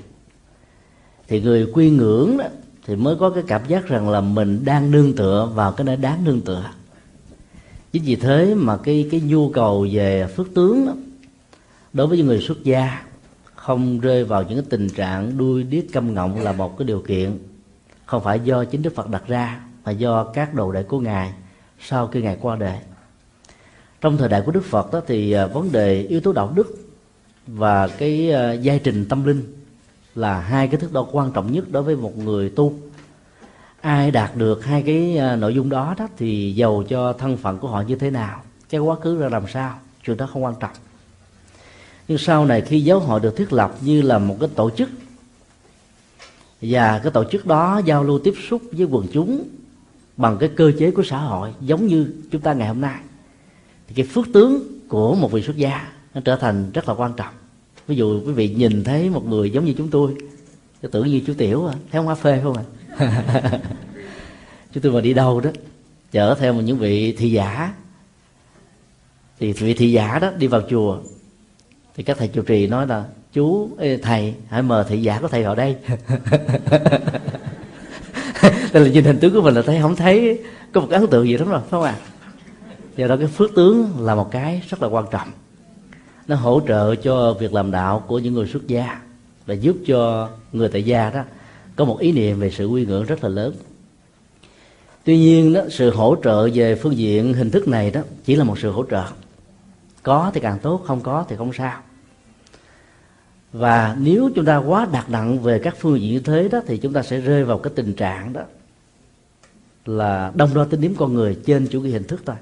Thì người quy ngưỡng đó thì mới có cái cảm giác rằng là mình đang nương tựa vào cái nơi đáng nương tựa. Chính vì thế mà cái cái nhu cầu về phước tướng đó, đối với những người xuất gia không rơi vào những tình trạng đuôi điếc câm ngọng là một cái điều kiện. Không phải do chính đức phật đặt ra, mà do các đồ đệ của ngài sau khi ngài qua đời. Trong thời đại của đức phật đó thì à, vấn đề yếu tố đạo đức và cái à, giai trình tâm linh là hai cái thước đo quan trọng nhất đối với một người tu. Ai đạt được hai cái à, nội dung đó đó thì giàu cho thân phận của họ như thế nào, cái quá khứ ra làm sao, chuyện đó không quan trọng nhưng sau này khi giáo hội được thiết lập như là một cái tổ chức, và cái tổ chức đó giao lưu tiếp xúc với quần chúng bằng cái cơ chế của xã hội, giống như chúng ta ngày hôm nay, thì cái phước tướng của một vị xuất gia nó trở thành rất là quan trọng ví dụ quý vị nhìn thấy một người giống như chúng tôi tôi tưởng như chú tiểu à thấy cà phê không ạ à? chúng tôi mà đi đâu đó, chở theo những vị thị giả thì vị thị giả đó đi vào chùa thì các thầy trụ trì nói là chú ê, thầy hãy mời thị giả của thầy vào đây. Đây là nhìn hình tướng của mình là thấy không thấy có một ấn tượng gì lắm rồi phải không ạ? À? do đó cái phước tướng là một cái rất là quan trọng. Nó hỗ trợ cho việc làm đạo của những người xuất gia và giúp cho người tại gia đó có một ý niệm về sự quy ngưỡng rất là lớn. Tuy nhiên đó sự hỗ trợ về phương diện hình thức này đó chỉ là một sự hỗ trợ có thì càng tốt không có thì không sao. Và nếu chúng ta quá đặt nặng về các phương diện như thế đó thì chúng ta sẽ rơi vào cái tình trạng đó là đông đo tính điểm con người trên chủ nghĩa hình thức thôi.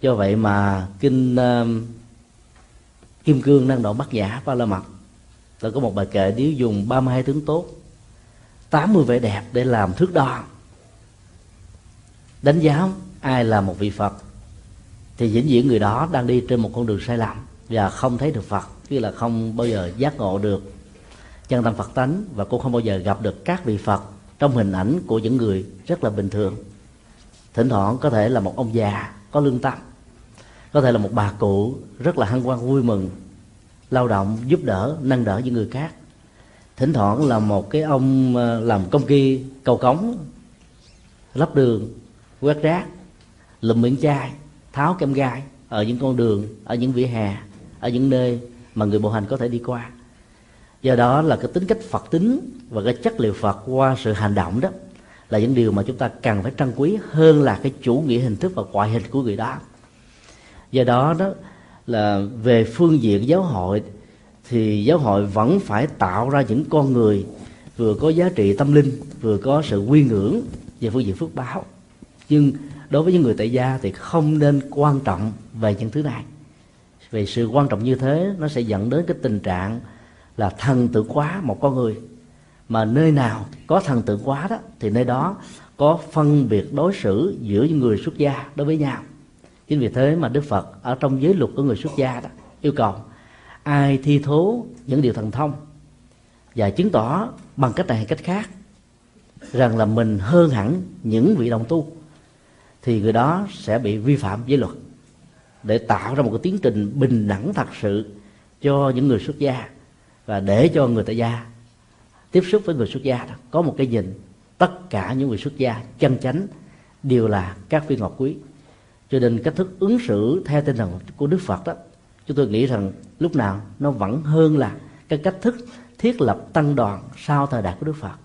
Do vậy mà kinh uh, kim cương năng độ bắt giả ba la mật là có một bài kệ nếu dùng 32 tướng tốt 80 vẻ đẹp để làm thước đo. Đánh giá ai là một vị phật thì vĩnh viễn người đó đang đi trên một con đường sai lầm và không thấy được phật, tức là không bao giờ giác ngộ được chân tâm phật tánh và cũng không bao giờ gặp được các vị phật trong hình ảnh của những người rất là bình thường. Thỉnh thoảng có thể là một ông già có lương tâm, có thể là một bà cụ rất là hăng quan vui mừng, lao động giúp đỡ, nâng đỡ những người khác. Thỉnh thoảng là một cái ông ờ, làm công kia cầu cống, lắp đường, quét rác, lụm miệng chai tháo kem gai ở những con đường, ở những vỉa hè, ở những nơi mà người bộ hành có thể đi qua. Do đó là cái tính cách phật tính và cái chất liệu phật qua sự hành động đó là những điều mà chúng ta cần phải trân quý hơn là cái chủ nghĩa hình thức và ngoại hình của người đó. Do đó đó là về phương diện giáo hội thì giáo hội vẫn phải tạo ra những con người vừa có giá trị tâm linh, vừa có sự quy ngưỡng về phương diện phước báo. Nhưng đối với những người tại gia thì không nên quan trọng về những thứ này. Vì sự quan trọng như thế, nó sẽ dẫn đến cái tình trạng là thần tự quá một con người. Mà nơi nào có thần tượng quá đó, thì nơi đó có phân biệt đối xử giữa những người xuất gia đối với nhau. Chính vì thế mà đức phật ở trong giới luật của người xuất gia đó, yêu cầu ai thi thố những điều thần thông và chứng tỏ bằng cách này hay cách khác, rằng là mình hơn hẳn những vị đồng tu thì người đó sẽ bị vi phạm giới luật để tạo ra một cái tiến trình bình đẳng thật sự cho những người xuất gia và để cho người tại gia tiếp xúc với người xuất gia đó. Có một cái nhìn, tất cả những người xuất gia chân chánh đều là các viên ngọc quý. Cho nên cách thức ứng xử theo tinh thần của đức phật đó, chúng tôi nghĩ rằng lúc nào nó vẫn hơn là cái cách thức thiết lập tăng đoàn sau thời đại của đức phật.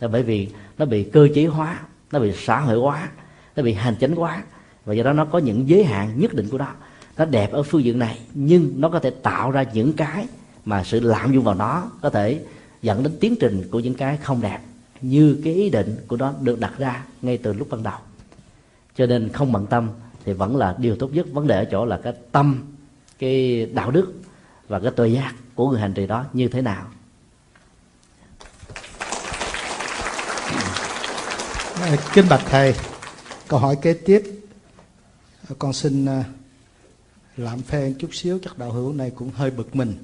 Là bởi vì nó bị cơ chế hóa, nó bị xã hội hóa nó bị hành chánh quá. Và do đó nó có những giới hạn nhất định của nó. Nó đẹp ở phương diện này, nhưng nó có thể tạo ra những cái mà sự lạm dụng vào nó có thể dẫn đến tiến trình của những cái không đẹp như cái ý định của nó được đặt ra ngay từ lúc ban đầu. Cho nên không bận tâm thì vẫn là điều tốt nhất. Vấn đề ở chỗ là cái tâm, cái đạo đức và cái tội giác của người hành trì đó như thế nào. Kính bạch thầy câu hỏi kế tiếp. Con xin à, làm phen chút xíu, chắc đạo hữu này cũng hơi bực mình.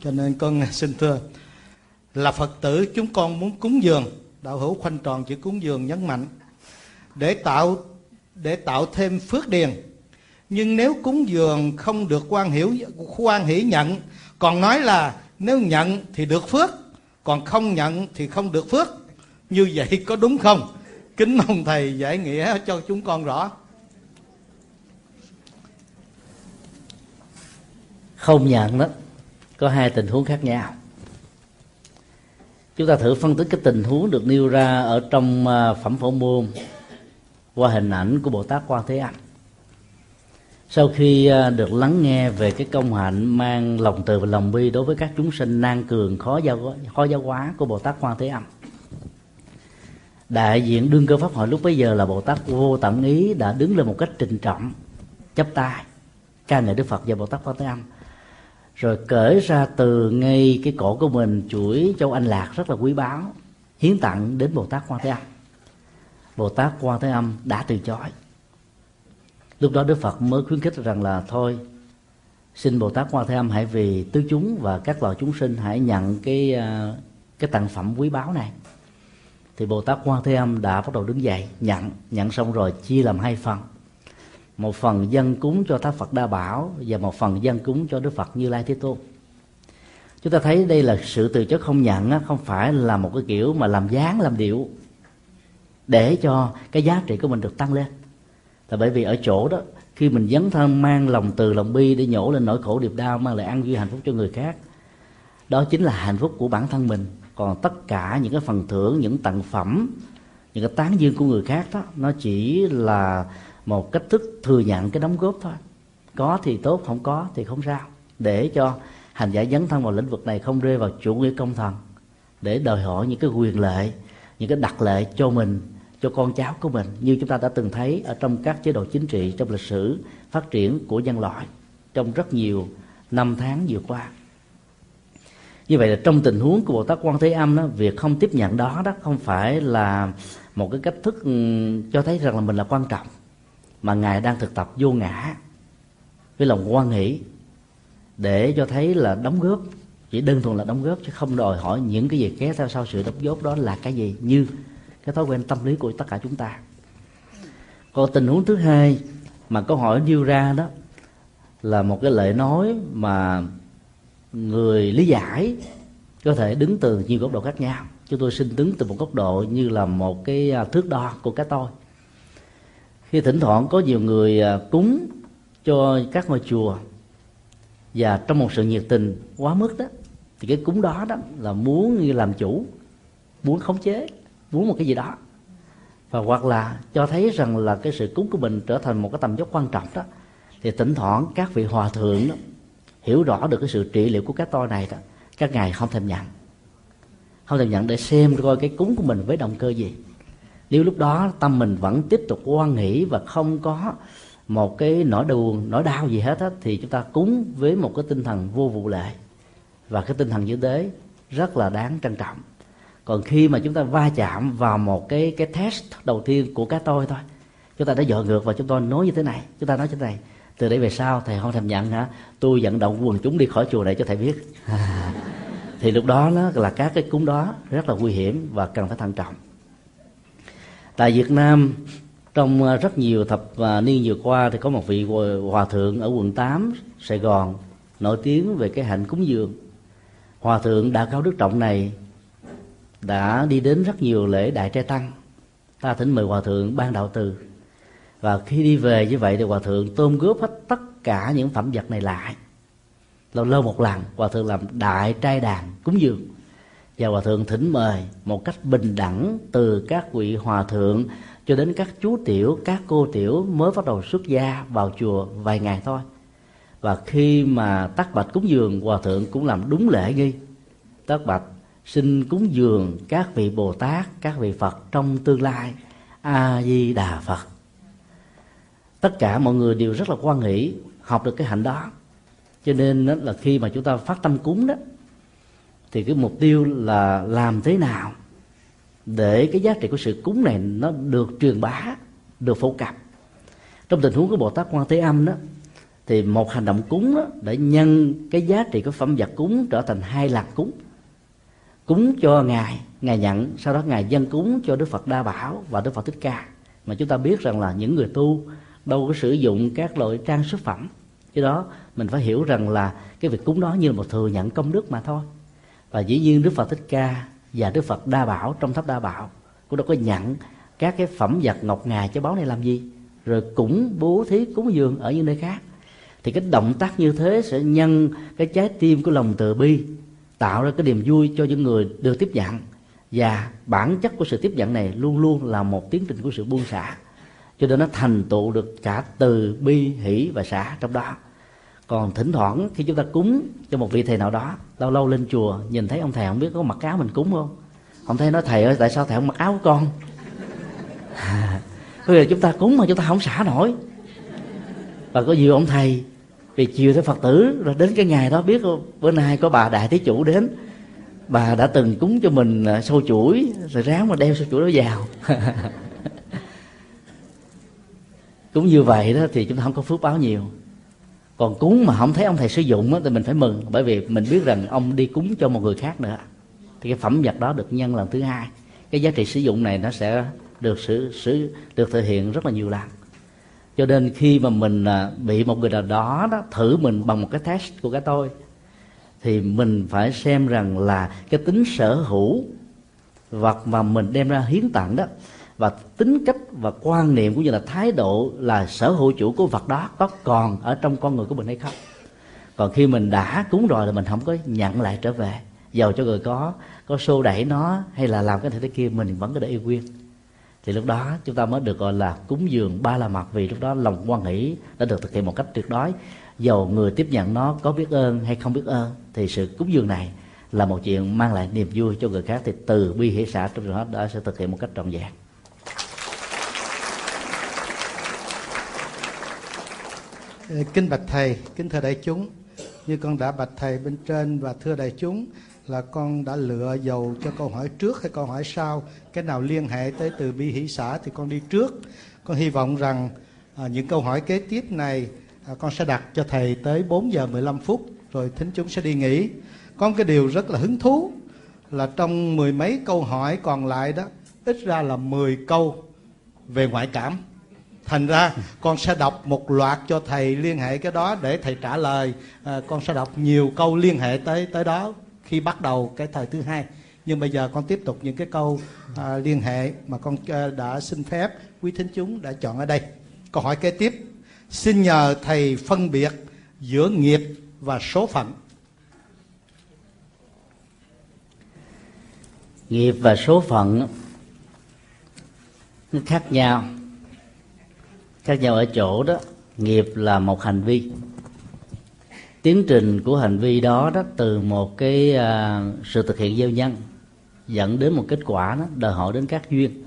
Cho nên con xin thưa, là phật tử, chúng con muốn cúng dường. Đạo hữu khoanh tròn chữ cúng dường nhấn mạnh, để tạo để tạo thêm phước điền. Nhưng nếu cúng dường không được quan hiểu, quan hỷ nhận, còn nói là nếu nhận thì được phước, còn không nhận thì không được phước. Như vậy có đúng không? Kính mong thầy giải nghĩa cho chúng con rõ. Không nhận đó có hai tình huống khác nhau. Chúng ta thử phân tích cái tình huống được nêu ra ở trong à, phẩm phổ môn qua hình ảnh của bồ tát quan thế âm sau khi à, được lắng nghe về cái công hạnh mang lòng từ và lòng bi đối với các chúng sinh nan cường khó giáo khó giáo hóa của bồ tát quan thế âm đại diện đương cơ pháp hội lúc bấy giờ là bồ tát vô tận ý đã đứng lên một cách trịnh trọng, chắp tay. Ca ngợi đức phật và bồ tát quan thế âm. Rồi cởi ra từ ngay cái cổ của mình, chuỗi châu anh lạc rất là quý báu, hiến tặng đến bồ tát quan thế âm. Bồ tát quan thế âm đã từ chối. Lúc đó đức phật mới khuyến khích rằng là thôi, xin bồ tát quan thế âm hãy vì tứ chúng và các loài chúng sinh hãy nhận cái à, cái tặng phẩm quý báu này thì bồ tát quan thế âm đã bắt đầu đứng dậy, nhận nhận xong rồi chia làm hai phần. Một phần dân cúng cho tháp phật đa bảo và một phần dân cúng cho đức phật như lai thế tôn. Chúng ta thấy đây là sự từ chối không nhận không phải là một cái kiểu mà làm dáng, làm điệu để cho cái giá trị của mình được tăng lên. Là bởi vì ở chỗ đó, khi mình dấn thân mang lòng từ lòng bi để nhổ lên nỗi khổ điệp đau, mang lại an vui hạnh phúc cho người khác, đó chính là hạnh phúc của bản thân mình còn tất cả những cái phần thưởng, những tặng phẩm, những cái tán dương của người khác đó, nó chỉ là một cách thức thừa nhận cái đóng góp thôi. Có thì tốt, không có thì không sao. Để cho hành giả dấn thân vào lĩnh vực này không rơi vào chủ nghĩa công thần. Để đòi hỏi những cái quyền lệ, những cái đặc lệ cho mình, cho con cháu của mình, như chúng ta đã từng thấy ở trong các chế độ chính trị, trong lịch sử phát triển của nhân loại trong rất nhiều năm tháng vừa qua như vậy là trong tình huống của bồ tát quan thế âm đó, việc không tiếp nhận đó đó không phải là một cái cách thức ừ, cho thấy rằng là mình là quan trọng, mà ngài đang thực tập vô ngã với lòng quan hỷ để cho thấy là đóng góp. Chỉ đơn thuần là đóng góp chứ không đòi hỏi những cái gì kéo theo sau sự đóng góp đó là cái gì, như cái thói quen tâm lý của tất cả chúng ta. Còn tình huống thứ hai mà câu hỏi nêu ra đó là một cái lời nói mà người lý giải có thể đứng từ nhiều góc độ khác nhau. Chúng tôi xin đứng từ một góc độ như là một cái à, thước đo của cái tôi. Khi thỉnh thoảng có nhiều người à, cúng cho các ngôi chùa và trong một sự nhiệt tình quá mức đó thì cái cúng đó đó là muốn như làm chủ muốn khống chế muốn một cái gì đó. Và hoặc là cho thấy rằng là cái sự cúng của mình trở thành một cái tầm dốc quan trọng đó thì thỉnh thoảng các vị hòa thượng đó, hiểu rõ được cái sự trị liệu của các tôi này đó các ngài không thèm nhận. Không thèm nhận để xem coi cái cúng của mình với động cơ gì. Nếu lúc đó tâm mình vẫn tiếp tục quan nghĩ và không có một cái nỗi buồn nỗi đau gì hết á, thì chúng ta cúng với một cái tinh thần vô vụ lệ. Và cái tinh thần như thế rất là đáng trân trọng. Còn khi mà chúng ta va chạm vào một cái cái test đầu tiên của cái tôi thôi chúng ta đã dọn ngược và chúng tôi nói như thế này chúng ta nói như thế này từ đây về sau thầy không thèm nhận hả? Tôi vận động quần chúng đi khỏi chùa này cho thầy biết. Thì lúc đó nó là các cái cúng đó rất là nguy hiểm và cần phải thận trọng. Tại Việt Nam trong à, rất nhiều thập à, niên vừa qua thì có một vị hòa thượng ở quận 8 Sài Gòn nổi tiếng về cái hạnh cúng dường. Hòa thượng đã cao đức trọng này đã đi đến rất nhiều lễ đại trai tăng. Ta thỉnh mời hòa thượng ban đạo từ và khi đi về như vậy thì hòa thượng tôn góp hết tất cả những phẩm vật này lại. Lâu lâu một lần, hòa thượng làm đại trai đàn cúng dường. Và hòa thượng thỉnh mời một cách bình đẳng từ các vị hòa thượng cho đến các chú tiểu, các cô tiểu mới bắt đầu xuất gia vào chùa vài ngày thôi. Và khi mà tắc bạch cúng dường, hòa thượng cũng làm đúng lễ nghi. Tắc bạch xin cúng dường các vị bồ tát, các vị phật trong tương lai. A di đà phật tất cả mọi người đều rất là quan hỷ, học được cái hạnh đó. Cho nên đó là khi mà chúng ta phát tâm cúng đó, thì cái mục tiêu là làm thế nào để cái giá trị của sự cúng này nó được truyền bá, được phổ cập. Trong tình huống của bồ tát quan thế âm đó, thì một hành động cúng đó để nhân cái giá trị của phẩm vật cúng trở thành hai lần cúng. Cúng cho ngài ngài nhận, sau đó ngài dân cúng cho đức phật đa bảo và đức phật thích ca. Mà chúng ta biết rằng là những người tu đâu có sử dụng các loại trang sức phẩm. Cái đó mình phải hiểu rằng là cái việc cúng đó như là một thừa nhận công đức mà thôi. Và dĩ nhiên đức phật thích ca và đức phật đa bảo, trong tháp đa bảo, cũng đâu có nhận các cái phẩm vật ngọc ngà cho báo này làm gì? Rồi cũng bố thí cúng dường ở những nơi khác. Thì cái động tác như thế sẽ nhân cái trái tim của lòng từ bi, tạo ra cái niềm vui cho những người được tiếp nhận. Và bản chất của sự tiếp nhận này luôn luôn là một tiến trình của sự buông xả cho nên nó thành tựu được cả từ bi, hỷ và xả trong đó. Còn thỉnh thoảng khi chúng ta cúng cho một vị thầy nào đó, lâu lâu lên chùa, nhìn thấy ông thầy không biết có mặc áo mình cúng không? Ông thầy nói, thầy ơi, tại sao thầy không mặc áo của con? Bây giờ chúng ta cúng mà chúng ta không xả nổi. Và có nhiều ông thầy, vì chiều theo phật tử, rồi đến cái ngày đó biết không, bữa nay có bà đại thí chủ đến. Bà đã từng cúng cho mình à, sâu chuỗi, rồi ráng mà đeo sâu chuỗi đó vào. cũng như vậy đó thì chúng ta không có phước báo nhiều. Còn cúng mà không thấy ông thầy sử dụng đó, thì mình phải mừng. Bởi vì mình biết rằng ông đi cúng cho một người khác nữa. Thì cái phẩm vật đó được nhân lần thứ hai. Cái giá trị sử dụng này nó sẽ được sử, sử được thể hiện rất là nhiều lần. Cho nên khi mà mình à, bị một người nào đó đó thử mình bằng một cái test của cái tôi thì mình phải xem rằng là cái tính sở hữu vật mà mình đem ra hiến tặng đó và tính cách và quan niệm cũng như là thái độ là sở hữu chủ của vật đó có còn ở trong con người của mình hay không? Còn khi mình đã cúng rồi là mình không có nhận lại trở về. Giàu cho người có có xô đẩy nó hay là làm cái này thế kia, mình vẫn có để yêu quyên thì lúc đó chúng ta mới được gọi là cúng dường ba la mặt vì lúc đó lòng quan hỷ đã được thực hiện một cách tuyệt đối. Dầu người tiếp nhận nó có biết ơn hay không biết ơn, thì sự cúng dường này là một chuyện mang lại niềm vui cho người khác. Thì từ bi hỷ xã trong đó đã sẽ thực hiện một cách trọn vẹn. Kính bạch thầy, kính thưa đại chúng, như con đã bạch thầy bên trên và thưa đại chúng là con đã lựa dầu cho câu hỏi trước hay câu hỏi sau, cái nào liên hệ tới từ bi hỷ xã thì con đi trước. Con hy vọng rằng à, những câu hỏi kế tiếp này à, con sẽ đặt cho thầy tới 4 giờ 15 phút rồi thính chúng sẽ đi nghỉ có một cái điều rất là hứng thú là trong mười mấy câu hỏi còn lại đó ít ra là 10 câu về ngoại cảm thành ra con sẽ đọc một loạt cho thầy liên hệ cái đó để thầy trả lời. À, con sẽ đọc nhiều câu liên hệ tới tới đó khi bắt đầu cái thời thứ hai. Nhưng bây giờ con tiếp tục những cái câu à, liên hệ mà con à, đã xin phép quý thính chúng đã chọn ở đây. Câu hỏi kế tiếp. Xin nhờ thầy phân biệt giữa nghiệp và số phận. Nghiệp và số phận nó khác nhau khác nhau ở chỗ đó nghiệp là một hành vi. Tiến trình của hành vi đó đó từ một cái uh, sự thực hiện gieo nhân dẫn đến một kết quả đó đòi hỏi đến các duyên.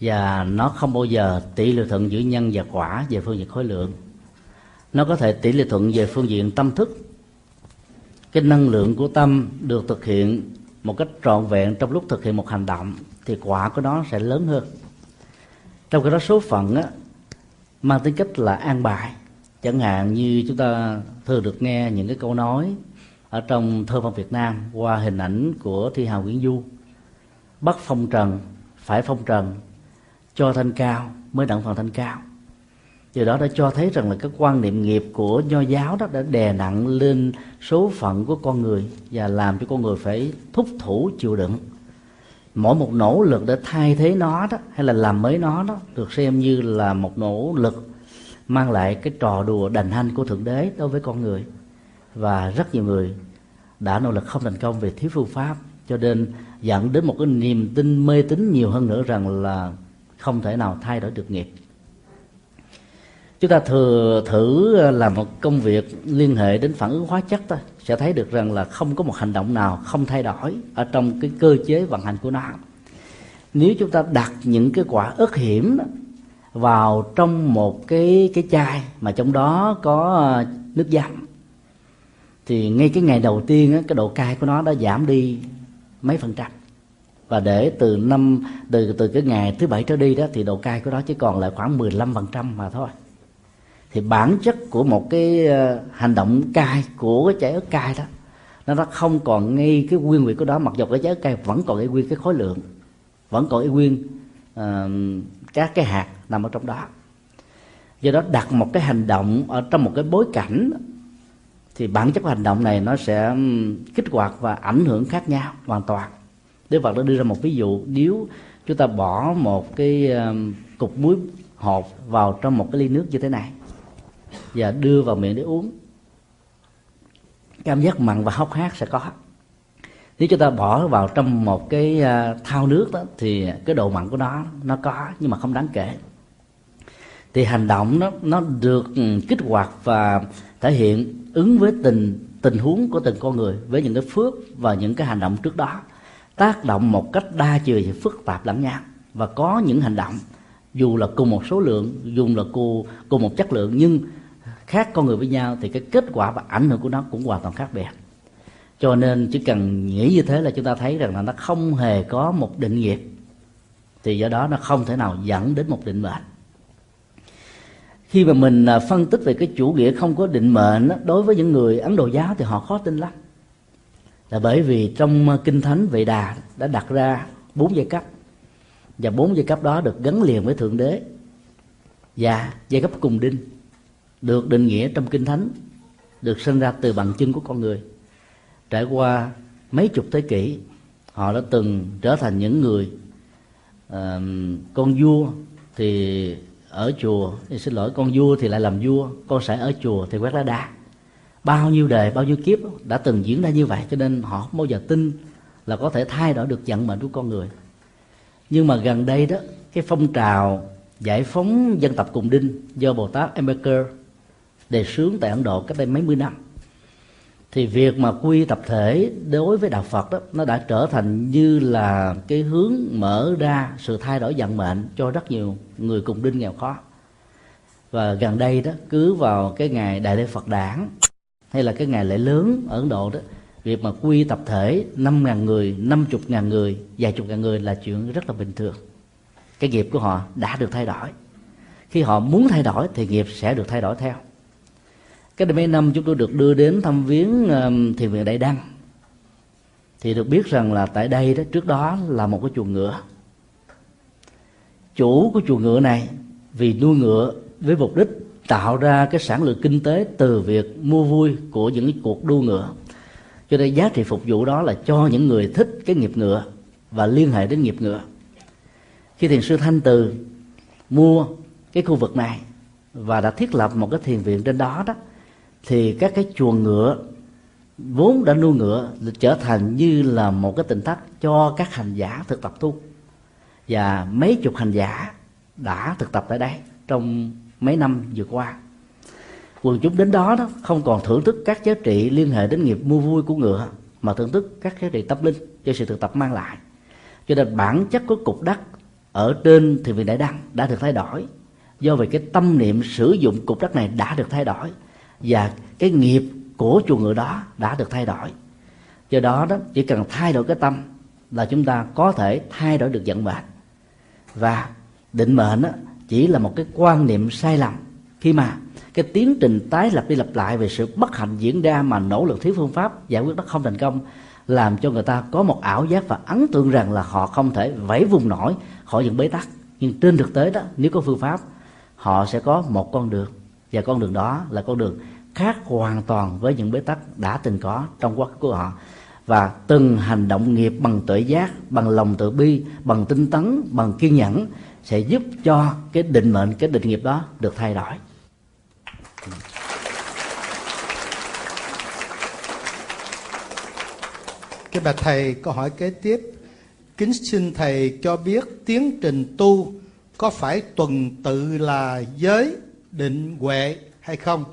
Và nó không bao giờ tỷ lệ thuận giữa nhân và quả về phương diện khối lượng. Nó có thể tỷ lệ thuận về phương diện tâm thức. Cái năng lượng của tâm được thực hiện một cách trọn vẹn trong lúc thực hiện một hành động thì quả của nó sẽ lớn hơn. Trong cái đó số phận á, mang tính cách là an bài. Chẳng hạn như chúng ta thường được nghe những cái câu nói ở trong thơ văn Việt Nam qua hình ảnh của Thi Hào Nguyễn Du. Bắt phong trần, phải phong trần, cho thanh cao mới đặng phần thanh cao. Điều đó đã cho thấy rằng là cái quan niệm nghiệp của nho giáo đó đã đè nặng lên số phận của con người và làm cho con người phải thúc thủ chịu đựng mỗi một nỗ lực để thay thế nó đó, hay là làm mới nó đó, được xem như là một nỗ lực mang lại cái trò đùa đành hanh của thượng đế đối với con người. Và rất nhiều người đã nỗ lực không thành công về thiếu phương pháp, cho nên dẫn đến một cái niềm tin mê tín nhiều hơn nữa rằng là không thể nào thay đổi được nghiệp. Chúng ta thừa thử làm một công việc liên hệ đến phản ứng hóa chất thôi sẽ thấy được rằng là không có một hành động nào không thay đổi ở trong cái cơ chế vận hành của nó. Nếu chúng ta đặt những cái quả ớt hiểm vào trong một cái cái chai mà trong đó có ờ, nước giấm thì ngay cái ngày đầu tiên á, cái độ cay của nó đã giảm đi mấy phần trăm. Và để từ năm từ từ cái ngày thứ bảy trở đi đó thì độ cay của nó chỉ còn lại khoảng 15 phần trăm mà thôi thì bản chất của một cái ờ, hành động cai của cái trái ớt cai đó nó nó không còn ngay cái nguyên vị của đó mặc dù cái trái ớt cai vẫn còn cái nguyên cái khối lượng vẫn còn cái nguyên uh, các cái hạt nằm ở trong đó. Do đó đặt một cái hành động ở trong một cái bối cảnh thì bản chất của hành động này nó sẽ kích hoạt và ảnh hưởng khác nhau hoàn toàn. Đức Phật đã đưa ra một ví dụ nếu chúng ta bỏ một cái cục muối hột vào trong một cái ly nước như thế này và đưa vào miệng để uống. Cảm giác mặn và hốc hác sẽ có. Nếu chúng ta bỏ vào trong một cái à, thao nước đó thì cái độ mặn của nó nó có nhưng mà không đáng kể. Thì hành động nó nó được ừ, kích hoạt và thể hiện ứng với tình tình huống của từng con người với những cái phước và những cái hành động trước đó. Tác động một cách đa chiều và phức tạp lẫn nhau và có những hành động dù là cùng một số lượng dù là cùng, cùng một chất lượng nhưng khác con người với nhau, thì cái kết quả và ảnh hưởng của nó cũng hoàn toàn khác biệt. Cho nên chỉ cần nghĩ như thế là chúng ta thấy rằng là nó không hề có một định nghiệp. Thì do đó nó không thể nào dẫn đến một định mệnh. Khi mà mình à, phân tích về cái chủ nghĩa không có định mệnh đối với những người ấn độ giáo thì họ khó tin lắm. Là bởi vì trong à, kinh thánh vệ đà đã đặt ra bốn giai cấp. Và bốn giai cấp đó được gắn liền với thượng đế và giai cấp cùng đinh được định nghĩa trong kinh thánh được sinh ra từ bằng chân của con người. Trải qua mấy chục thế kỷ họ đã từng trở thành những người uh, con vua thì ở chùa thì xin lỗi con vua thì lại làm vua con sẽ ở chùa thì quét lá đá bao nhiêu đời bao nhiêu kiếp đã từng diễn ra như vậy cho nên họ không bao giờ tin là có thể thay đổi được vận mệnh của con người. Nhưng mà gần đây đó cái phong trào giải phóng dân tộc cùng đinh do bồ tát Ambedkar đề sướng tại ấn độ cách đây mấy mươi năm. Thì việc mà quy tập thể đối với đạo phật đó, nó đã trở thành như là cái hướng mở ra sự thay đổi vận mệnh cho rất nhiều người cùng đinh nghèo khó. Và gần đây đó, cứ vào cái ngày đại lễ phật đản, hay là cái ngày lễ lớn ở ấn độ đó, việc mà quy tập thể năm ngàn người, năm chục ngàn người, vài chục ngàn người là chuyện rất là bình thường. Cái nghiệp của họ đã được thay đổi. Khi họ muốn thay đổi thì nghiệp sẽ được thay đổi theo cái đây mấy năm chúng tôi được đưa đến thăm viếng thiền viện đại đăng. Thì được biết rằng là tại đây đó, trước đó là một cái chuồng ngựa. Chủ của chuồng ngựa này vì nuôi ngựa với mục đích tạo ra cái sản lượng kinh tế từ việc mua vui của những cuộc đua ngựa. Cho nên giá trị phục vụ đó là cho những người thích cái nghiệp ngựa và liên hệ đến nghiệp ngựa. Khi thiền sư thanh từ mua cái khu vực này và đã thiết lập một cái thiền viện trên đó đó thì các cái chuồng ngựa vốn đã nuôi ngựa trở thành như là một cái tình thất cho các hành giả thực tập tu. Và mấy chục hành giả đã thực tập tại đây trong mấy năm vừa qua. Quần chúng đến đó đó không còn thưởng thức các giá trị liên hệ đến nghiệp mua vui của ngựa, mà thưởng thức các giá trị tâm linh cho sự thực tập mang lại. Cho nên bản chất của cục đất ở trên thì viện đại đăng đã được thay đổi. Do về cái tâm niệm sử dụng cục đất này đã được thay đổi và cái nghiệp của chùa ngựa đó đã được thay đổi. Do đó đó chỉ cần thay đổi cái tâm là chúng ta có thể thay đổi được vận mệnh. Và định mệnh đó, chỉ là một cái quan niệm sai lầm. Khi mà cái tiến trình tái lập đi lặp lại về sự bất hạnh diễn ra mà nỗ lực thiếu phương pháp giải quyết nó không thành công làm cho người ta có một ảo giác và ấn tượng rằng là họ không thể vẫy vùng nổi khỏi những bế tắc. Nhưng trên thực tế đó nếu có phương pháp họ sẽ có một con đường và con đường đó là con đường khác hoàn toàn với những bế tắc đã từng có trong quá khứ của họ. Và từng hành động nghiệp bằng tuệ giác, bằng lòng tự bi, bằng tinh tấn, bằng kiên nhẫn sẽ giúp cho cái định mệnh, cái định nghiệp đó được thay đổi. Cái bà thầy câu hỏi kế tiếp. Kính xin thầy cho biết tiến trình tu có phải tuần tự là giới định huệ hay không?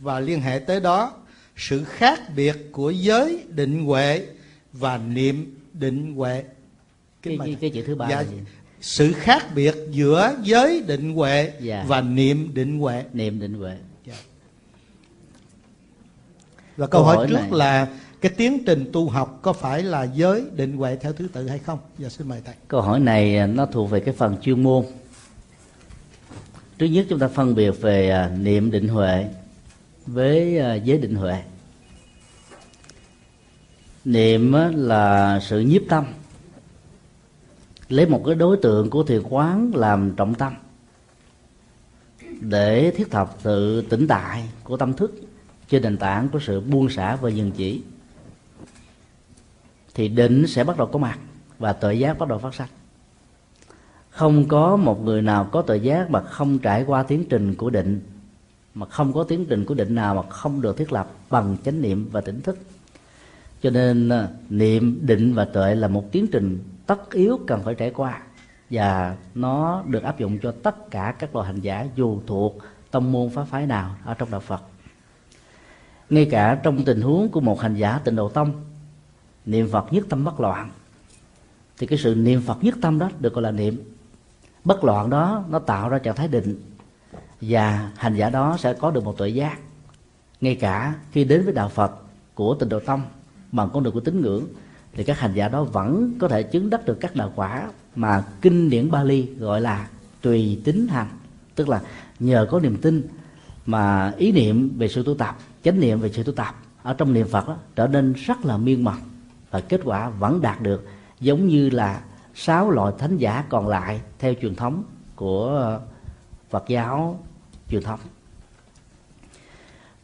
Và liên hệ tới đó sự khác biệt của giới định huệ và niệm định huệ. Cái, cái, cái chữ thứ ba dạ, là gì? sự khác biệt giữa giới định huệ Dạ. và niệm định huệ. Niệm định huệ. Và câu, Câu hỏi, hỏi trước này- là cái tiến trình tu học có phải là giới định huệ theo thứ tự hay không? Giờ xin mời thầy. Câu hỏi này à, nó thuộc về cái phần chuyên môn trước nhất chúng ta phân biệt về à, niệm định huệ với à, giới định huệ. Niệm là sự nhiếp tâm. Lấy một cái đối tượng của thiền quán làm trọng tâm để thiết lập sự tĩnh tại của tâm thức trên nền tảng của sự buông xả và dừng chỉ, thì định sẽ bắt đầu có mặt và tội giác bắt đầu phát sinh không có một người nào có tự giác mà không trải qua tiến trình của định, mà không có tiến trình của định nào mà không được thiết lập bằng chánh niệm và tỉnh thức. Cho nên à, niệm, định và tuệ là một tiến trình tất yếu cần phải trải qua, và nó được áp dụng cho tất cả các loại hành giả dù thuộc tông môn pháp phái nào ở trong đạo Phật. Ngay cả trong tình huống của một hành giả tịnh độ tông, niệm Phật nhất tâm bất loạn, thì cái sự niệm Phật nhất tâm đó được gọi là niệm bất loạn đó nó tạo ra trạng thái định. Và hành giả đó sẽ có được một tuệ giác. Ngay cả khi đến với đạo Phật của tịnh độ tông bằng con đường của tín ngưỡng thì các hành giả đó vẫn có thể chứng đắc được các đạo quả mà kinh điển Bali gọi là tùy tín hành. Tức là nhờ có niềm tin mà ý niệm về sự tu tập chánh niệm về sự tu tập ở trong niệm Phật đó, trở nên rất là miên mật và kết quả vẫn đạt được giống như là sáu loại thánh giả còn lại theo truyền thống của Phật giáo truyền thống.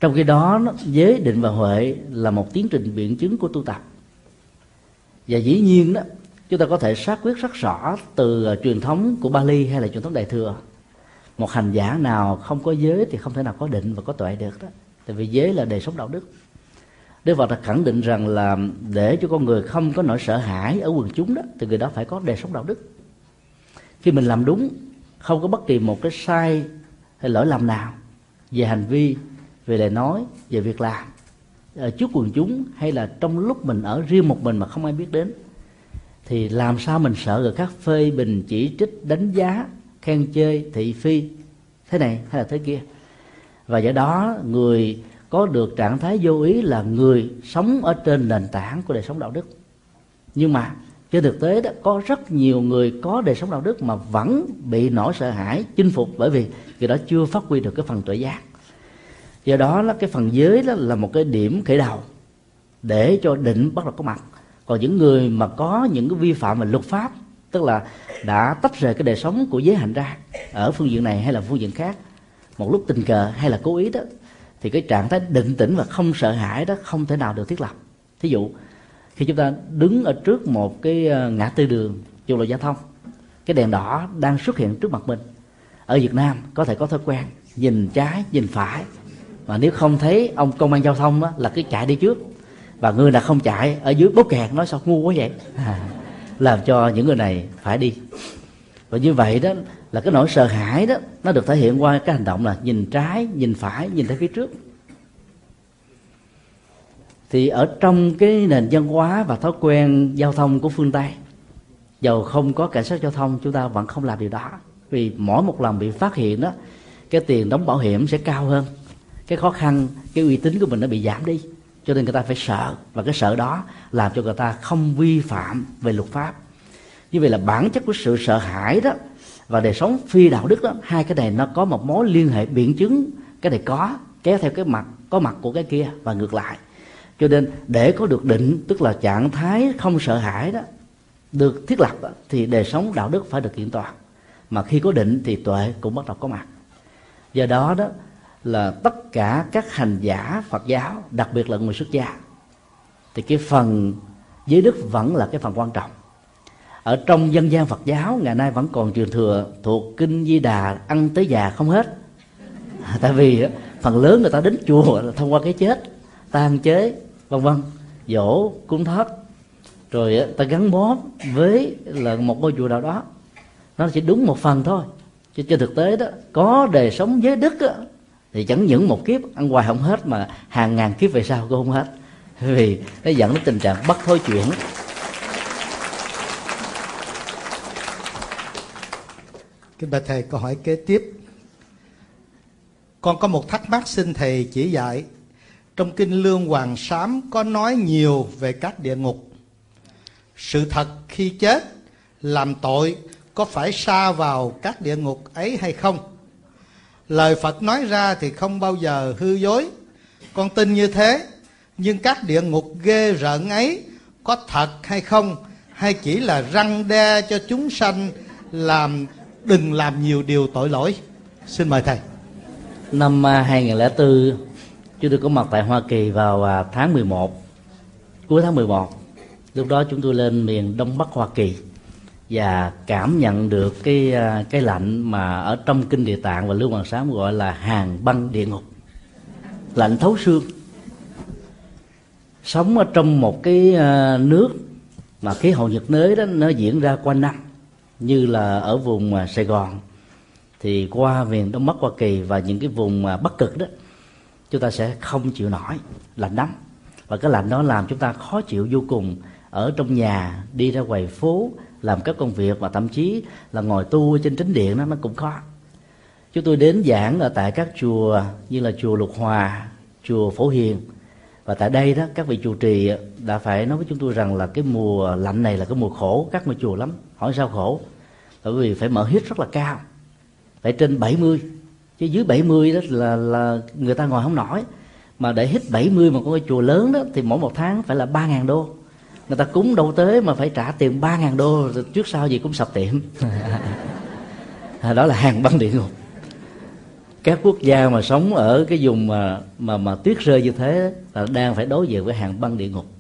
Trong khi đó, giới định và huệ là một tiến trình biện chứng của tu tập. Và dĩ nhiên đó, chúng ta có thể xác quyết rất rõ từ à, truyền thống của Bali hay là truyền thống Đại thừa. Một hành giả nào không có giới thì không thể nào có định và có tuệ được đó. Tại vì giới là đời sống đạo đức. Đức Phật đã khẳng định rằng là để cho con người không có nỗi sợ hãi ở quần chúng đó, thì người đó phải có đời sống đạo đức. Khi mình làm đúng, không có bất kỳ một cái sai hay lỗi lầm nào về hành vi, về lời nói, về việc làm ở trước quần chúng hay là trong lúc mình ở riêng một mình mà không ai biết đến, thì làm sao mình sợ người khác phê bình, chỉ trích, đánh giá, khen chê, thị phi, thế này hay là thế kia. Và do đó, người có được trạng thái vô ý là người sống ở trên nền tảng của đời sống đạo đức. Nhưng mà trên thực tế đó, có rất nhiều người có đời sống đạo đức mà vẫn bị nỗi sợ hãi chinh phục bởi vì người đó chưa phát huy được cái phần tuệ giác. Do đó là cái phần giới đó là một cái điểm khởi đầu để cho định bắt đầu có mặt. Còn những người mà có những cái vi phạm về luật pháp, tức là đã tách rời cái đời sống của giới hạnh ra ở phương diện này hay là phương diện khác, một lúc tình cờ hay là cố ý đó thì cái trạng thái định tĩnh và không sợ hãi đó không thể nào được thiết lập. Thí dụ khi chúng ta đứng ở trước một cái ờ, ngã tư đường dù là giao thông cái đèn đỏ đang xuất hiện trước mặt mình. Ở Việt Nam có thể có thói quen nhìn trái nhìn phải. Mà nếu không thấy ông công an giao thông đó, là cứ chạy đi trước. Và người nào không chạy ở dưới bóp kẹt nói sao ngu quá vậy? À, làm cho những người này phải đi. Và như vậy đó là cái nỗi sợ hãi đó, nó được thể hiện qua cái hành động là nhìn trái, nhìn phải, nhìn thấy phía trước. Thì ở trong cái nền văn hóa và thói quen giao thông của phương tây, dầu không có cảnh sát giao thông, chúng ta vẫn không làm điều đó. Vì mỗi một lần bị phát hiện đó, cái tiền đóng bảo hiểm sẽ cao hơn. Cái khó khăn, cái uy tín của mình nó bị giảm đi. Cho nên người ta phải sợ. Và cái sợ đó làm cho người ta không vi phạm về luật pháp. Như vậy là bản chất của sự sợ hãi đó và đời sống phi đạo đức đó hai cái này nó có một mối liên hệ biện chứng. Cái này có kéo theo cái mặt có mặt của cái kia và ngược lại. Cho nên để có được định tức là trạng thái không sợ hãi đó được thiết lập đó, thì đời sống đạo đức phải được kiện toàn. Mà khi có định thì tuệ cũng bắt đầu có mặt. Do đó đó là tất cả các hành giả Phật giáo đặc biệt là người xuất gia thì cái phần giới đức vẫn là cái phần quan trọng ở trong dân gian Phật giáo ngày nay vẫn còn truyền thừa thuộc kinh Di Đà ăn tới già không hết. Tại vì phần lớn người ta đến chùa là thông qua cái chết tan chế vân vân dỗ cúng thất. Rồi ta gắn bó với là một ngôi chùa nào đó. Nó chỉ đúng một phần thôi chứ trên thực tế đó có đời sống giới đức đó, thì chẳng những một kiếp ăn hoài không hết mà hàng ngàn kiếp về sau cũng không hết. Vì nó dẫn đến tình trạng bất thối chuyển. Kính bạch thầy, câu hỏi kế tiếp. Con có một thắc mắc xin thầy chỉ dạy. Trong kinh lương hoàng sám có nói nhiều về các địa ngục. Sự thật khi chết, làm tội, có phải xa vào các địa ngục ấy hay không? Lời phật nói ra thì không bao giờ hư dối. Con tin như thế, nhưng các địa ngục ghê rợn ấy có thật hay không? Hay chỉ là răng đe cho chúng sanh làm đừng làm nhiều điều tội lỗi. Xin mời thầy. Năm à, 2004 chúng tôi có mặt tại Hoa Kỳ vào à, tháng 11 cuối tháng 11 lúc đó chúng tôi lên miền Đông Bắc Hoa Kỳ và cảm nhận được cái à, cái lạnh mà ở trong kinh địa tạng và lưu hoàng sám gọi là hàng băng địa ngục. Lạnh thấu xương. Sống ở trong một cái nước mà khí hậu nhiệt đới đó, nó diễn ra quanh năm như là ở vùng à, Sài Gòn. Thì qua miền Đông Bắc Hoa Kỳ và những cái vùng à, Bắc Cực đó, chúng ta sẽ không chịu nổi, lạnh lắm. Và cái lạnh đó làm chúng ta khó chịu vô cùng. Ở trong nhà, đi ra ngoài phố, làm các công việc và thậm chí là ngồi tu trên chính điện đó, nó cũng khó. Chúng tôi đến giảng ở tại các chùa như là chùa lục hòa, chùa phổ hiền. Và tại đây đó, các vị trụ trì đã phải nói với chúng tôi rằng là cái mùa lạnh này là cái mùa khổ các ngôi chùa lắm. Hỏi sao khổ? Bởi vì phải mở hít rất là cao. Phải trên 70 chứ dưới 70 đó là là người ta ngồi không nổi. Mà để hít 70 mà có cái chùa lớn đó thì mỗi một tháng phải là 3.000 đô. Người ta cúng đâu tới mà phải trả tiền 3.000 đô trước sau gì cũng sập tiệm. Đó là hàng băng địa ngục. Các quốc gia mà sống ở cái vùng mà mà mà tuyết rơi như thế là đang phải đối diện với hàng băng địa ngục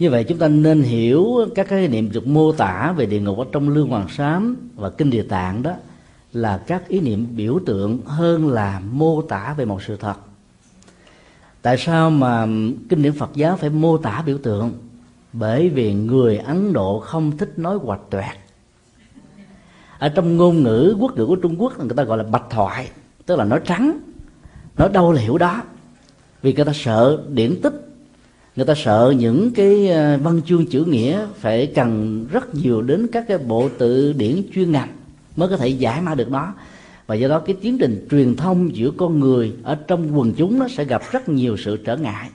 như vậy chúng ta nên hiểu các cái niệm được mô tả về địa ngục ở trong lương hoàng sám và kinh địa tạng đó là các ý niệm biểu tượng hơn là mô tả về một sự thật. Tại sao mà kinh điển phật giáo phải mô tả biểu tượng? Bởi vì người ấn độ không thích nói hoạch toẹt. Ở trong ngôn ngữ quốc ngữ của trung quốc, người ta gọi là bạch thoại, tức là nói trắng, nói đâu là hiểu đó. Vì người ta sợ điển tích người ta sợ những cái ờ, văn chương chữ nghĩa phải cần rất nhiều đến các cái bộ tự điển chuyên ngành mới có thể giải mã được nó. Và do đó cái tiến trình truyền thông giữa con người ở trong quần chúng nó sẽ gặp rất nhiều sự trở ngại.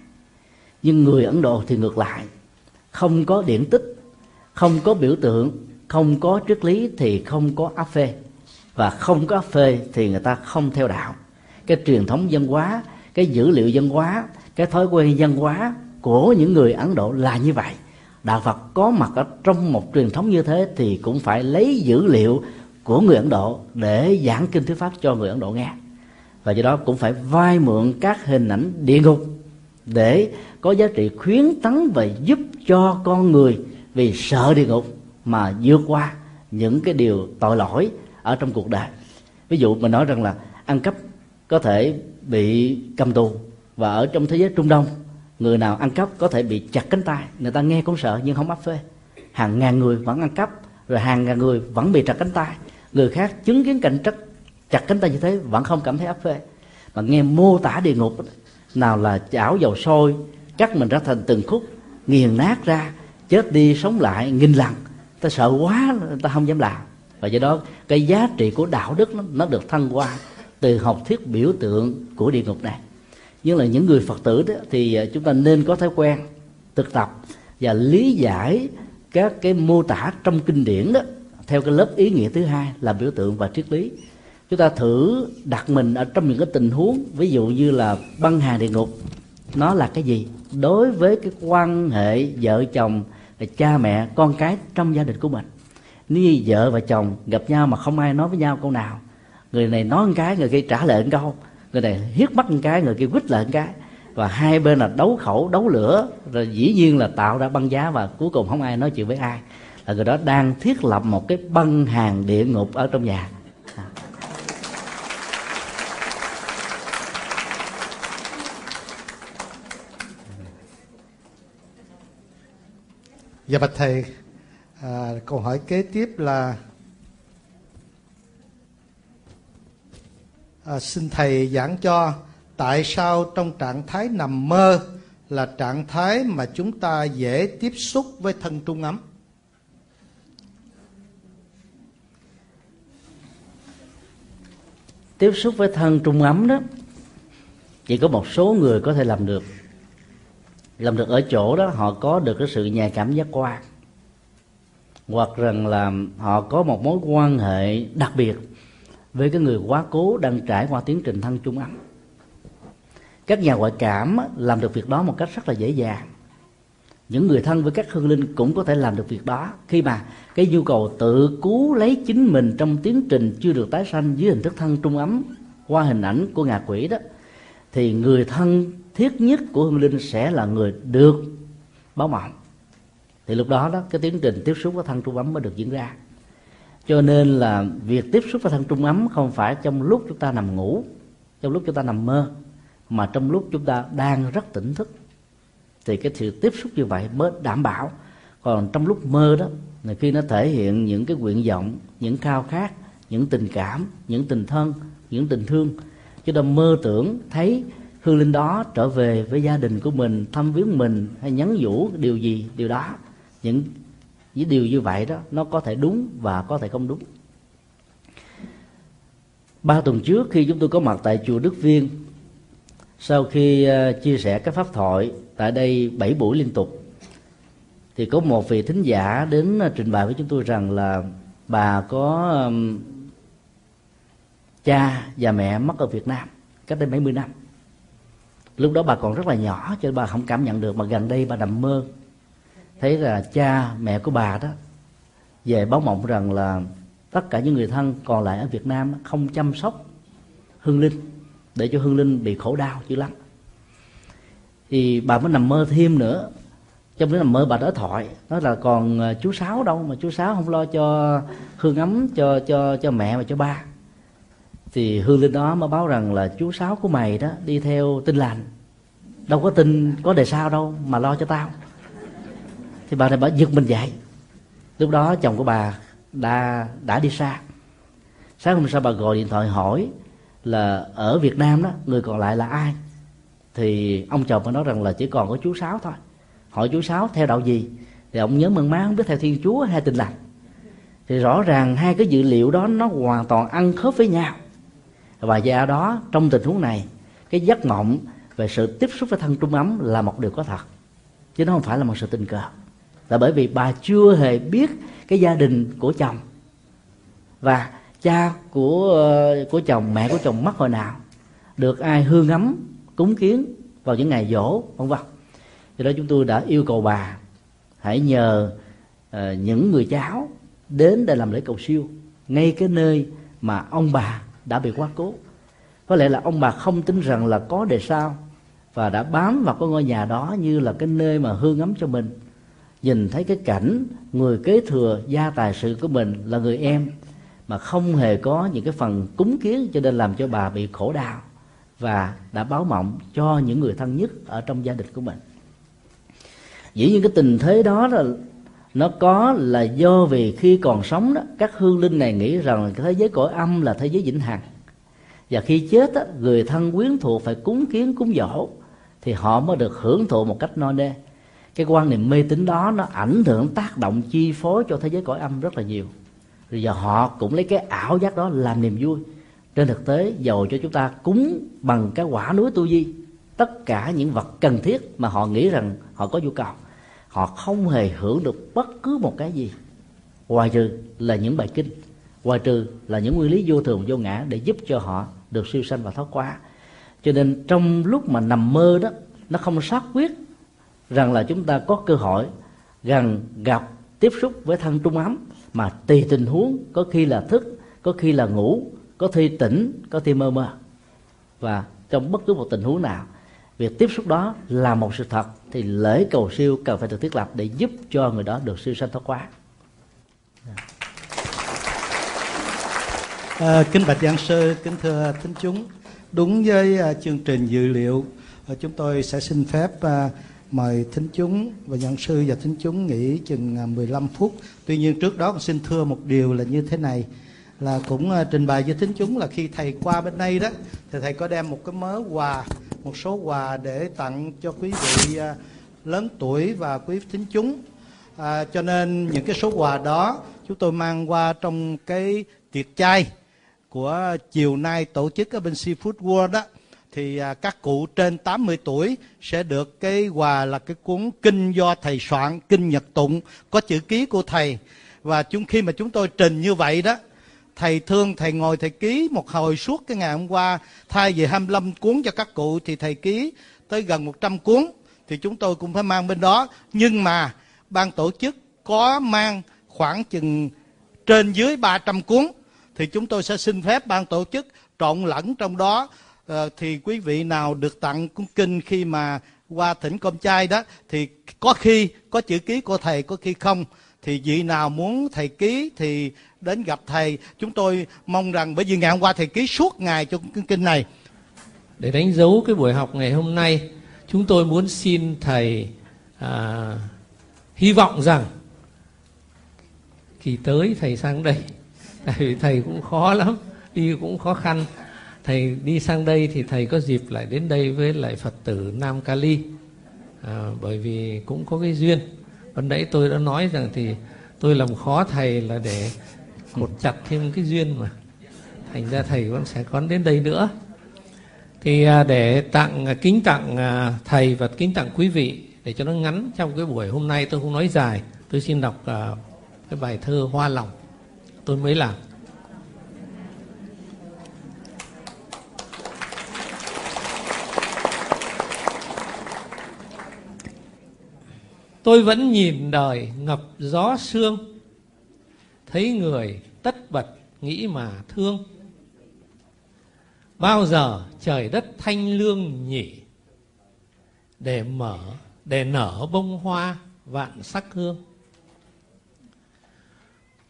Nhưng người ấn độ thì ngược lại, không có điển tích, không có biểu tượng, không có triết lý thì không có áp phê. Và không có áp phê thì người ta không theo đạo. Cái truyền thống văn hóa, cái dữ liệu văn hóa, cái thói quen văn hóa của những người ấn độ là như vậy. Đạo phật có mặt ở trong một truyền thống như thế thì cũng phải lấy dữ liệu của người ấn độ để giảng kinh thuyết pháp cho người ấn độ nghe. Và do đó cũng phải vay mượn các hình ảnh địa ngục để có giá trị khuyến tấn và giúp cho con người vì sợ địa ngục mà vượt qua những cái điều tội lỗi ở trong cuộc đời. Ví dụ mình nói rằng là ăn cắp có thể bị cầm tù và ở trong thế giới trung đông người nào ăn cắp có thể bị chặt cánh tay. Người ta nghe cũng sợ nhưng không áp phê. Hàng ngàn người vẫn ăn cắp rồi hàng ngàn người vẫn bị chặt cánh tay. Người khác chứng kiến cảnh trắc chặt cánh tay như thế vẫn không cảm thấy áp phê. Mà nghe mô tả địa ngục nào là chảo dầu sôi cắt mình ra thành từng khúc nghiền nát ra chết đi sống lại nghìn lần. Ta sợ quá ta không dám làm. Và do đó cái giá trị của đạo đức nó, nó được thăng hoa từ học thuyết biểu tượng của địa ngục này nhưng là những người phật tử đó, thì à, chúng ta nên có thói quen thực tập và lý giải các cái mô tả trong kinh điển đó theo cái lớp ý nghĩa thứ hai là biểu tượng và triết lý. Chúng ta thử đặt mình ở trong những cái tình huống, ví dụ như là băng hà địa ngục, nó là cái gì? Đối với cái quan hệ vợ chồng cha mẹ, con cái trong gia đình của mình. Nếu vợ và chồng gặp nhau mà không ai nói với nhau câu nào, người này nói một cái, người kia trả lời một câu người này hiếp mắt một cái người kia quýt lại một cái. Và hai bên là đấu khẩu đấu lửa rồi dĩ nhiên là tạo ra băng giá và cuối cùng không ai nói chuyện với ai. Là người đó đang thiết lập một cái băng hàng địa ngục ở trong nhà. Dạ bạch thầy, à, câu hỏi kế tiếp là à, xin thầy giảng cho tại sao trong trạng thái nằm mơ là trạng thái mà chúng ta dễ tiếp xúc với thân trung ấm. tiếp xúc với thân trung ấm đó chỉ có một số người có thể làm được. Làm được ở chỗ đó họ có được cái sự nhạy cảm giác quan. Hoặc rằng là họ có một mối quan hệ đặc biệt với cái người quá cố đang trải qua tiến trình thân trung ấm. Các nhà ngoại cảm làm được việc đó một cách rất là dễ dàng. Những người thân với các hương linh cũng có thể làm được việc đó khi mà cái nhu cầu tự cứu lấy chính mình trong tiến trình chưa được tái sanh dưới hình thức thân trung ấm qua hình ảnh của ngạ quỷ đó, thì người thân thiết nhất của hương linh sẽ là người được báo mộng. Thì lúc đó đó, cái tiến trình tiếp xúc với thân trung ấm mới được diễn ra cho nên là việc tiếp xúc với thân trung ấm không phải trong lúc chúng ta nằm ngủ, trong lúc chúng ta nằm mơ, mà trong lúc chúng ta đang rất tỉnh thức. Thì cái sự tiếp xúc như vậy mới đảm bảo. Còn trong lúc mơ đó, là khi nó thể hiện những cái nguyện vọng, những khao khát, những tình cảm, những tình thân, những tình thương. Chúng ta mơ tưởng thấy hương linh đó trở về với gia đình của mình, thăm viếng mình hay nhắn nhủ điều gì, điều đó. Những với điều như vậy đó, nó có thể đúng và có thể không đúng. Ba tuần trước khi chúng tôi có mặt tại chùa Đức Viên, sau khi ờ, chia sẻ các pháp thoại tại đây bảy buổi liên tục, thì có một vị thính giả đến ờ, trình bày với chúng tôi rằng là bà có cha và mẹ mất ở Việt Nam cách đây mấy mươi năm. Lúc đó bà còn rất là nhỏ cho nên bà không cảm nhận được, mà gần đây bà nằm mơ thấy là cha, mẹ của bà đó, về báo mộng rằng là tất cả những người thân còn lại ở Việt Nam không chăm sóc hương linh, để cho hương linh bị khổ đau dữ lắm. Thì bà mới nằm mơ thêm nữa. Trong lúc nằm mơ, bà đã thoại, nói là còn ờ, chú sáu đâu mà chú sáu không lo cho hương ấm, cho cho cho mẹ và cho ba. Thì hương linh đó mới báo rằng là chú sáu của mày đó đi theo tin lành. Đâu có tin, có đề sao đâu mà lo cho tao thì bà này bà giật mình dậy. Lúc đó chồng của bà đã đã đi xa. Sáng hôm sau bà gọi điện thoại hỏi là ở Việt Nam đó, người còn lại là ai? Thì ông chồng mới nói rằng là chỉ còn có chú sáu thôi. Hỏi chú sáu theo đạo gì? Thì ông nhớ mừng má, không biết theo thiên chúa hay tình lành. Thì rõ ràng hai cái dữ liệu đó nó hoàn toàn ăn khớp với nhau. Và do đó, trong tình huống này, cái giấc mộng về sự tiếp xúc với thân trung ấm là một điều có thật. Chứ nó không phải là một sự tình cờ là bởi vì bà chưa hề biết cái gia đình của chồng và cha của ờ, của chồng mẹ của chồng mất hồi nào. Được ai hương ấm cúng kiến vào những ngày dỗ vân vân. Do đó chúng tôi đã yêu cầu bà hãy nhờ uh, những người cháu đến để làm lễ cầu siêu ngay cái nơi mà ông bà đã bị quá cố. Có lẽ là ông bà không tin rằng là có đề sao và đã bám vào cái ngôi nhà đó như là cái nơi mà hương ấm cho mình nhìn thấy cái cảnh người kế thừa gia tài sự của mình là người em mà không hề có những cái phần cúng kiến cho nên làm cho bà bị khổ đau và đã báo mộng cho những người thân nhất ở trong gia đình của mình. Dĩ nhiên cái tình thế đó là nó có là do vì khi còn sống đó các hương linh này nghĩ rằng thế giới cõi âm là thế giới vĩnh hằng. Và khi chết đó, người thân quyến thuộc phải cúng kiến cúng dỗ thì họ mới được hưởng thụ một cách no nê cái quan niệm mê tín đó nó ảnh hưởng, tác động, chi phối cho thế giới cõi âm rất là nhiều. Rồi giờ họ cũng lấy cái ảo giác đó làm niềm vui. Trên thực tế, dầu cho chúng ta cúng bằng cái quả núi tu di, tất cả những vật cần thiết mà họ nghĩ rằng họ có nhu cầu, họ không hề hưởng được bất cứ một cái gì. Ngoài trừ là những bài kinh ngoài trừ là những nguyên lý vô thường, vô ngã để giúp cho họ được siêu sanh và thoát quá. Cho nên trong lúc mà nằm mơ đó, nó không xác quyết rằng là chúng ta có cơ hội gần gặp tiếp xúc với thân trung ấm mà tùy tình huống có khi là thức có khi là ngủ có khi tỉnh có khi mơ mơ. Và trong bất cứ một tình huống nào việc tiếp xúc đó là một sự thật thì lễ cầu siêu cần phải được thiết lập để giúp cho người đó được siêu sanh thoát quá à, kính bạch giảng sư kính thưa thính chúng. Đúng với uh, chương trình dự liệu uh, chúng tôi sẽ xin phép uh, mời thính chúng và nhận sư và thính chúng nghỉ chừng à, 15 phút. Tuy nhiên trước đó xin thưa một điều là như thế này là cũng à, trình bày với thính chúng là khi thầy qua bên đây đó thì thầy có đem một cái mớ quà một số quà để tặng cho quý vị à, lớn tuổi và quý thính chúng. À, cho nên những cái số quà đó chúng tôi mang qua trong cái tiệc chay của chiều nay tổ chức ở bên Seafood World đó thì à, các cụ trên 80 tuổi sẽ được cái quà là cái cuốn kinh do thầy soạn, kinh nhật tụng, có chữ ký của thầy. Và chúng, khi mà chúng tôi trình như vậy đó, thầy thương, thầy ngồi, thầy ký một hồi suốt cái ngày hôm qua, thay vì 25 cuốn cho các cụ thì thầy ký tới gần 100 cuốn. Thì chúng tôi cũng phải mang bên đó. Nhưng mà ban tổ chức có mang khoảng chừng trên dưới 300 cuốn. Thì chúng tôi sẽ xin phép ban tổ chức trộn lẫn trong đó Ờ, thì quý vị nào được tặng cuốn kinh khi mà qua thỉnh công trai đó thì có khi có chữ ký của thầy có khi không. Thì vị nào muốn thầy ký thì đến gặp thầy. Chúng tôi mong rằng bởi vì ngày hôm qua thầy ký suốt ngày cho cuốn kinh này. Để đánh dấu cái buổi học ngày hôm nay chúng tôi muốn xin thầy à, hy vọng rằng kỳ tới thầy sang đây. Tại vì thầy cũng khó lắm đi cũng khó khăn thầy đi sang đây thì thầy có dịp lại đến đây với lại phật tử nam kali à, bởi vì cũng có cái duyên. Ban nãy tôi đã nói rằng thì tôi làm khó thầy là để cột chặt thêm cái duyên mà. Thành ra thầy vẫn sẽ còn đến đây nữa. Thì à, để tặng à, kính tặng à, thầy và kính tặng quý vị để cho nó ngắn trong cái buổi hôm nay tôi không nói dài. Tôi xin đọc à, cái bài thơ hoa lòng. Tôi mới làm. Tôi vẫn nhìn đời ngập gió sương, thấy người tất bật nghĩ mà thương. Bao giờ trời đất thanh lương nhỉ, để mở, để nở bông hoa vạn sắc hương.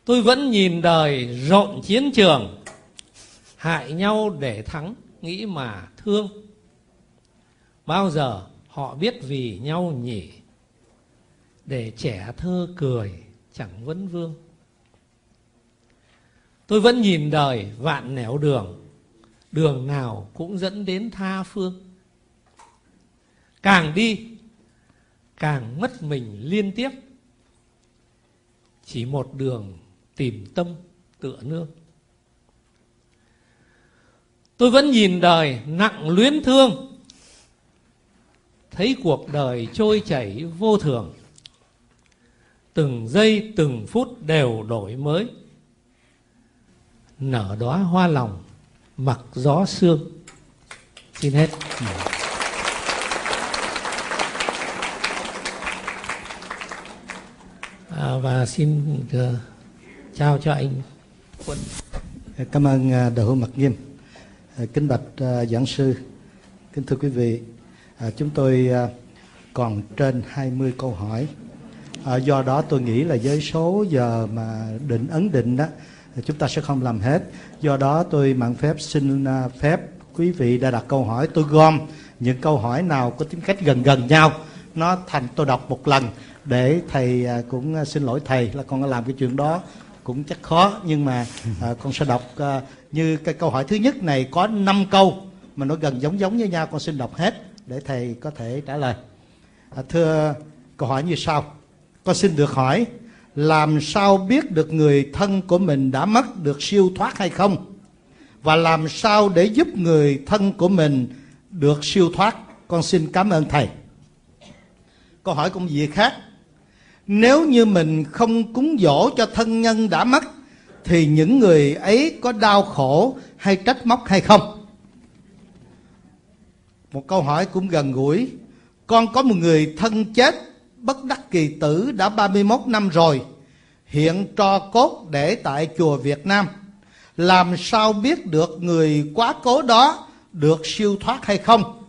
Tôi vẫn nhìn đời rộn chiến trường, hại nhau để thắng, nghĩ mà thương. Bao giờ họ biết vì nhau nhỉ để trẻ thơ cười chẳng vấn vương. Tôi vẫn nhìn đời vạn nẻo đường đường nào cũng dẫn đến tha phương. Càng đi, càng mất mình liên tiếp. Chỉ một đường tìm tâm tựa nương. Tôi vẫn nhìn đời nặng luyến thương, thấy cuộc đời trôi chảy vô thường từng giây từng phút đều đổi mới. Nở đóa hoa lòng mặc gió sương. Xin hết. À, và xin ờ, uh, chào cho anh quân cảm ơn uh, đạo hữu mặc nghiêm. Uh, kính bạch uh, giảng sư. Kính thưa quý vị uh, chúng tôi uh, còn trên 20 câu hỏi à, do đó tôi nghĩ là với số giờ mà định ấn định đó chúng ta sẽ không làm hết. Do đó tôi mạng phép xin à, phép quý vị đã đặt câu hỏi. Tôi gom những câu hỏi nào có tính cách gần gần nhau. Nó thành tôi đọc một lần để thầy à, cũng à, xin lỗi thầy là con đã làm cái chuyện đó cũng chắc khó. Nhưng mà con sẽ đọc như cái câu hỏi thứ nhất này có 5 câu mà nó gần giống giống với nhau con xin đọc hết để thầy có thể trả lời. À, thưa câu hỏi như sau con xin được hỏi, làm sao biết được người thân của mình đã mất được siêu thoát hay không? Và làm sao để giúp người thân của mình được siêu thoát? Con xin cảm ơn thầy. Câu hỏi cũng gì khác? Nếu như mình không cúng dỗ cho thân nhân đã mất, thì những người ấy có đau khổ hay trách móc hay không? Một câu hỏi cũng gần gũi. Con có một người thân chết bất đắc kỳ tử đã 31 năm rồi hiện tro cốt để tại chùa Việt Nam. Làm sao biết được người quá cố đó được siêu thoát hay không?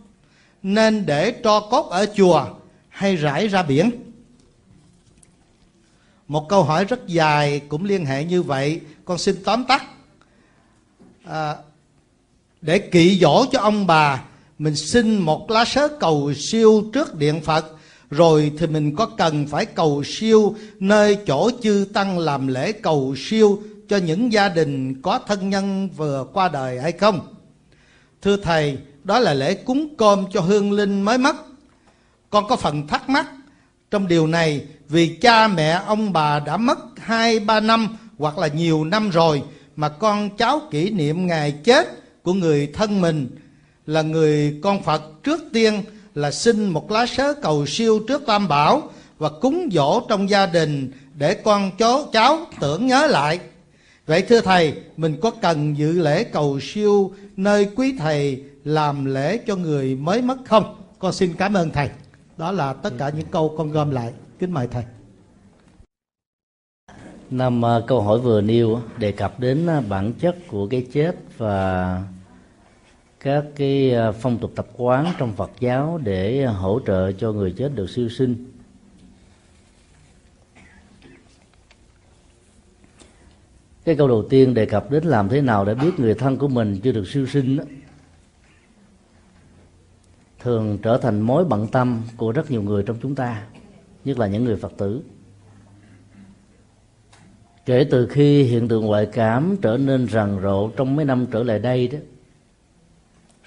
Nên để tro cốt ở chùa hay rải ra biển? Một câu hỏi rất dài cũng liên hệ như vậy con xin tóm tắt. À, để kỵ dỗ cho ông bà mình xin một lá sớ cầu siêu trước điện phật rồi thì mình có cần phải cầu siêu nơi chỗ chư tăng làm lễ cầu siêu cho những gia đình có thân nhân vừa qua đời hay không? Thưa thầy, đó là lễ cúng cơm cho hương linh mới mất. Con có phần thắc mắc, trong điều này, vì cha mẹ ông bà đã mất hai, ba năm hoặc là nhiều năm rồi mà con cháu kỷ niệm ngày chết của người thân mình là người con Phật trước tiên là xin một lá sớ cầu siêu trước Tam Bảo và cúng dỗ trong gia đình để con chó cháu tưởng nhớ lại. Vậy thưa thầy, mình có cần dự lễ cầu siêu nơi quý thầy làm lễ cho người mới mất không? Con xin cảm ơn thầy. Đó là tất cả những câu con gom lại. Kính mời thầy. Năm à, câu hỏi vừa nêu đề cập đến à, bản chất của cái chết và các cái ờ, phong tục tập quán trong Phật giáo để ờ, hỗ trợ cho người chết được siêu sinh. Cái câu đầu tiên đề cập đến làm thế nào để biết người thân của mình chưa được siêu sinh đó, thường trở thành mối bận tâm của rất nhiều người trong chúng ta nhất là những người phật tử kể từ khi hiện tượng ngoại cảm trở nên rần rộ trong mấy năm trở lại đây đó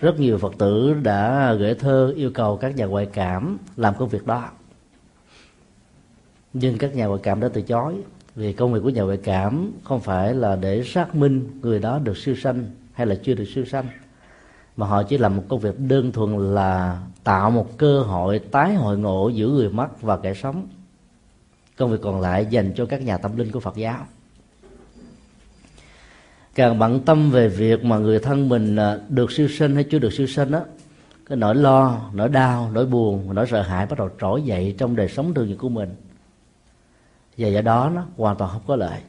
rất nhiều phật tử đã gửi thơ yêu cầu các nhà ngoại cảm làm công việc đó. Nhưng các nhà ngoại cảm đã từ chối vì công việc của nhà ngoại cảm không phải là để xác minh người đó được siêu sanh hay là chưa được siêu sanh, mà họ chỉ làm một công việc đơn thuần là tạo một cơ hội tái hội ngộ giữa người mất và kẻ sống. Công việc còn lại dành cho các nhà tâm linh của phật giáo càng bận tâm về việc mà người thân mình à, được siêu sinh hay chưa được siêu sinh á cái nỗi lo nỗi đau nỗi buồn nỗi sợ hãi bắt đầu trỗi dậy trong đời sống thường nhật của mình. Và do đó nó hoàn toàn không có lợi.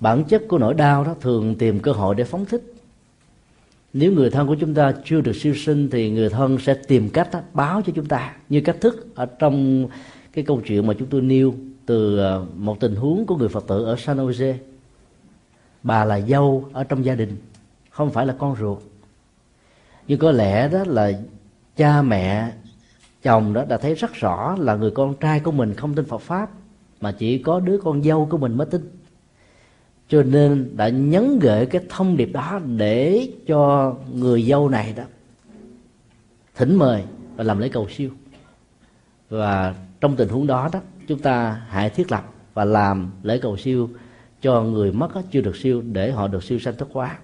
Bản chất của nỗi đau đó thường tìm cơ hội để phóng thích. Nếu người thân của chúng ta chưa được siêu sinh thì người thân sẽ tìm cách đó, báo cho chúng ta như cách thức ở trong cái câu chuyện mà chúng tôi nêu từ à, một tình huống của người phật tử ở San Jose bà là dâu ở trong gia đình, không phải là con ruột. Nhưng có lẽ đó là cha mẹ, chồng đó đã thấy rất rõ là người con trai của mình không tin Phật pháp, mà chỉ có đứa con dâu của mình mới tin. Cho nên đã nhấn gửi cái thông điệp đó để cho người dâu này đó thỉnh mời và làm lễ cầu siêu. Và trong tình huống đó đó, chúng ta hãy thiết lập và làm lễ cầu siêu cho người mất chưa được siêu, để họ được siêu sanh thức hóa.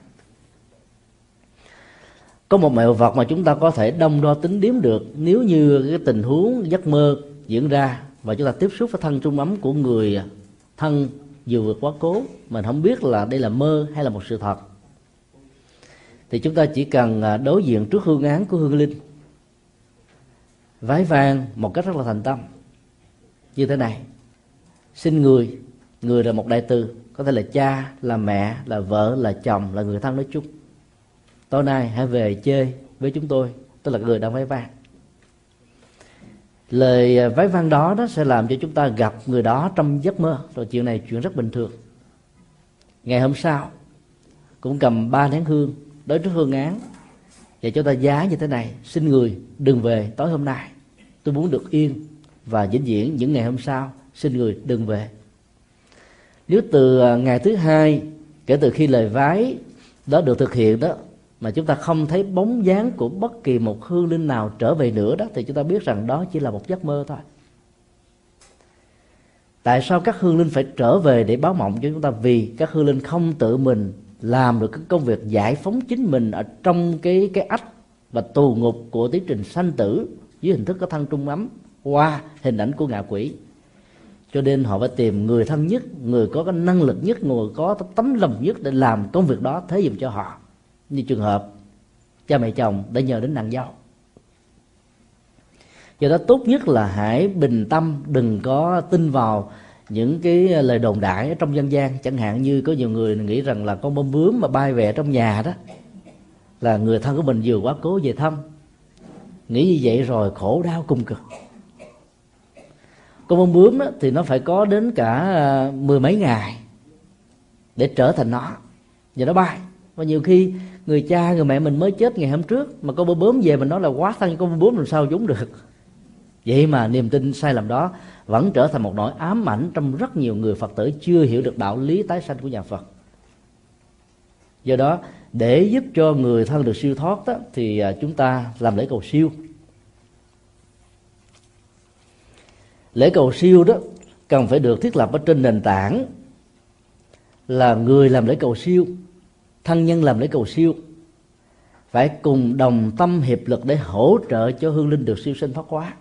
Có một mẹo vật mà chúng ta có thể đông đo tính điếm được nếu như cái tình huống giấc mơ diễn ra và chúng ta tiếp xúc với thân trung ấm của người thân vừa vượt quá cố, mình không biết là đây là mơ hay là một sự thật. Thì chúng ta chỉ cần à, đối diện trước hương án của hương linh. Vái vang một cách rất là thành tâm. Như thế này. Xin người người là một đại từ có thể là cha, là mẹ, là vợ, là chồng, là người thân nói chung. Tối nay hãy về chơi với chúng tôi tức là người đang vái vang. Lời à, vái vang đó, nó sẽ làm cho chúng ta gặp người đó trong giấc mơ. Rồi chuyện này chuyện rất bình thường. Ngày hôm sau, cũng cầm ba nén hương, đối trước hương án. Và chúng ta giá như thế này, xin người đừng về tối hôm nay. Tôi muốn được yên và vĩnh viễn những ngày hôm sau, xin người đừng về nếu từ à, ngày thứ hai kể từ khi lời vái đó được thực hiện đó, mà chúng ta không thấy bóng dáng của bất kỳ một hương linh nào trở về nữa đó, thì chúng ta biết rằng đó chỉ là một giấc mơ thôi. Tại sao các hương linh phải trở về để báo mộng cho chúng ta? Vì các hương linh không tự mình làm được cái công việc giải phóng chính mình ở trong cái cái ách và tù ngục của tiến trình sanh tử dưới hình thức có thân trung ấm qua hình ảnh của ngạ quỷ cho nên họ phải tìm người thân nhất, người có cái năng lực nhất, người có tấm lòng nhất để làm công việc đó thế dùm cho họ. Như trường hợp, cha mẹ chồng đã nhờ đến nàng dâu. Do đó tốt nhất là hãy bình tâm, đừng có tin vào những cái lời đồn đại trong dân gian. Chẳng hạn như có nhiều người nghĩ rằng là con bông bướm mà bay về trong nhà đó, là người thân của mình vừa quá cố về thăm. Nghĩ như vậy rồi khổ đau cùng cực con bông bướm đó, thì nó phải có đến cả à, mười mấy ngày để trở thành nó. Và nó bay. Và nhiều khi người cha người mẹ mình mới chết ngày hôm trước mà con bông bướm về mình nói là quá thân con bông bướm làm sao chúng được. Vậy mà niềm tin sai lầm đó vẫn trở thành một nỗi ám ảnh trong rất nhiều người phật tử chưa hiểu được đạo lý tái sanh của nhà phật. Do đó để giúp cho người thân được siêu thoát đó, thì à, chúng ta làm lễ cầu siêu. Lễ cầu siêu đó cần phải được thiết lập ở trên nền tảng là người làm lễ cầu siêu, thân nhân làm lễ cầu siêu. Phải cùng đồng tâm hiệp lực để hỗ trợ cho hương linh được siêu sinh thoát hóa.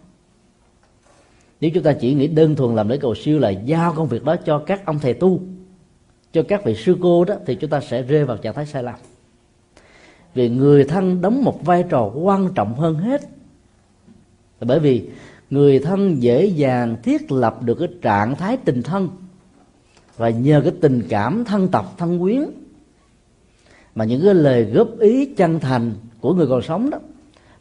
Nếu chúng ta chỉ nghĩ đơn thuần làm lễ cầu siêu là giao công việc đó cho các ông thầy tu, cho các vị sư cô đó, thì chúng ta sẽ rơi vào trạng thái sai lầm. Vì người thân đóng một vai trò quan trọng hơn hết. Bởi vì người thân dễ dàng thiết lập được cái trạng thái tình thân và nhờ cái tình cảm thân tộc thân quyến. Mà những cái lời góp ý chân thành của người còn sống đó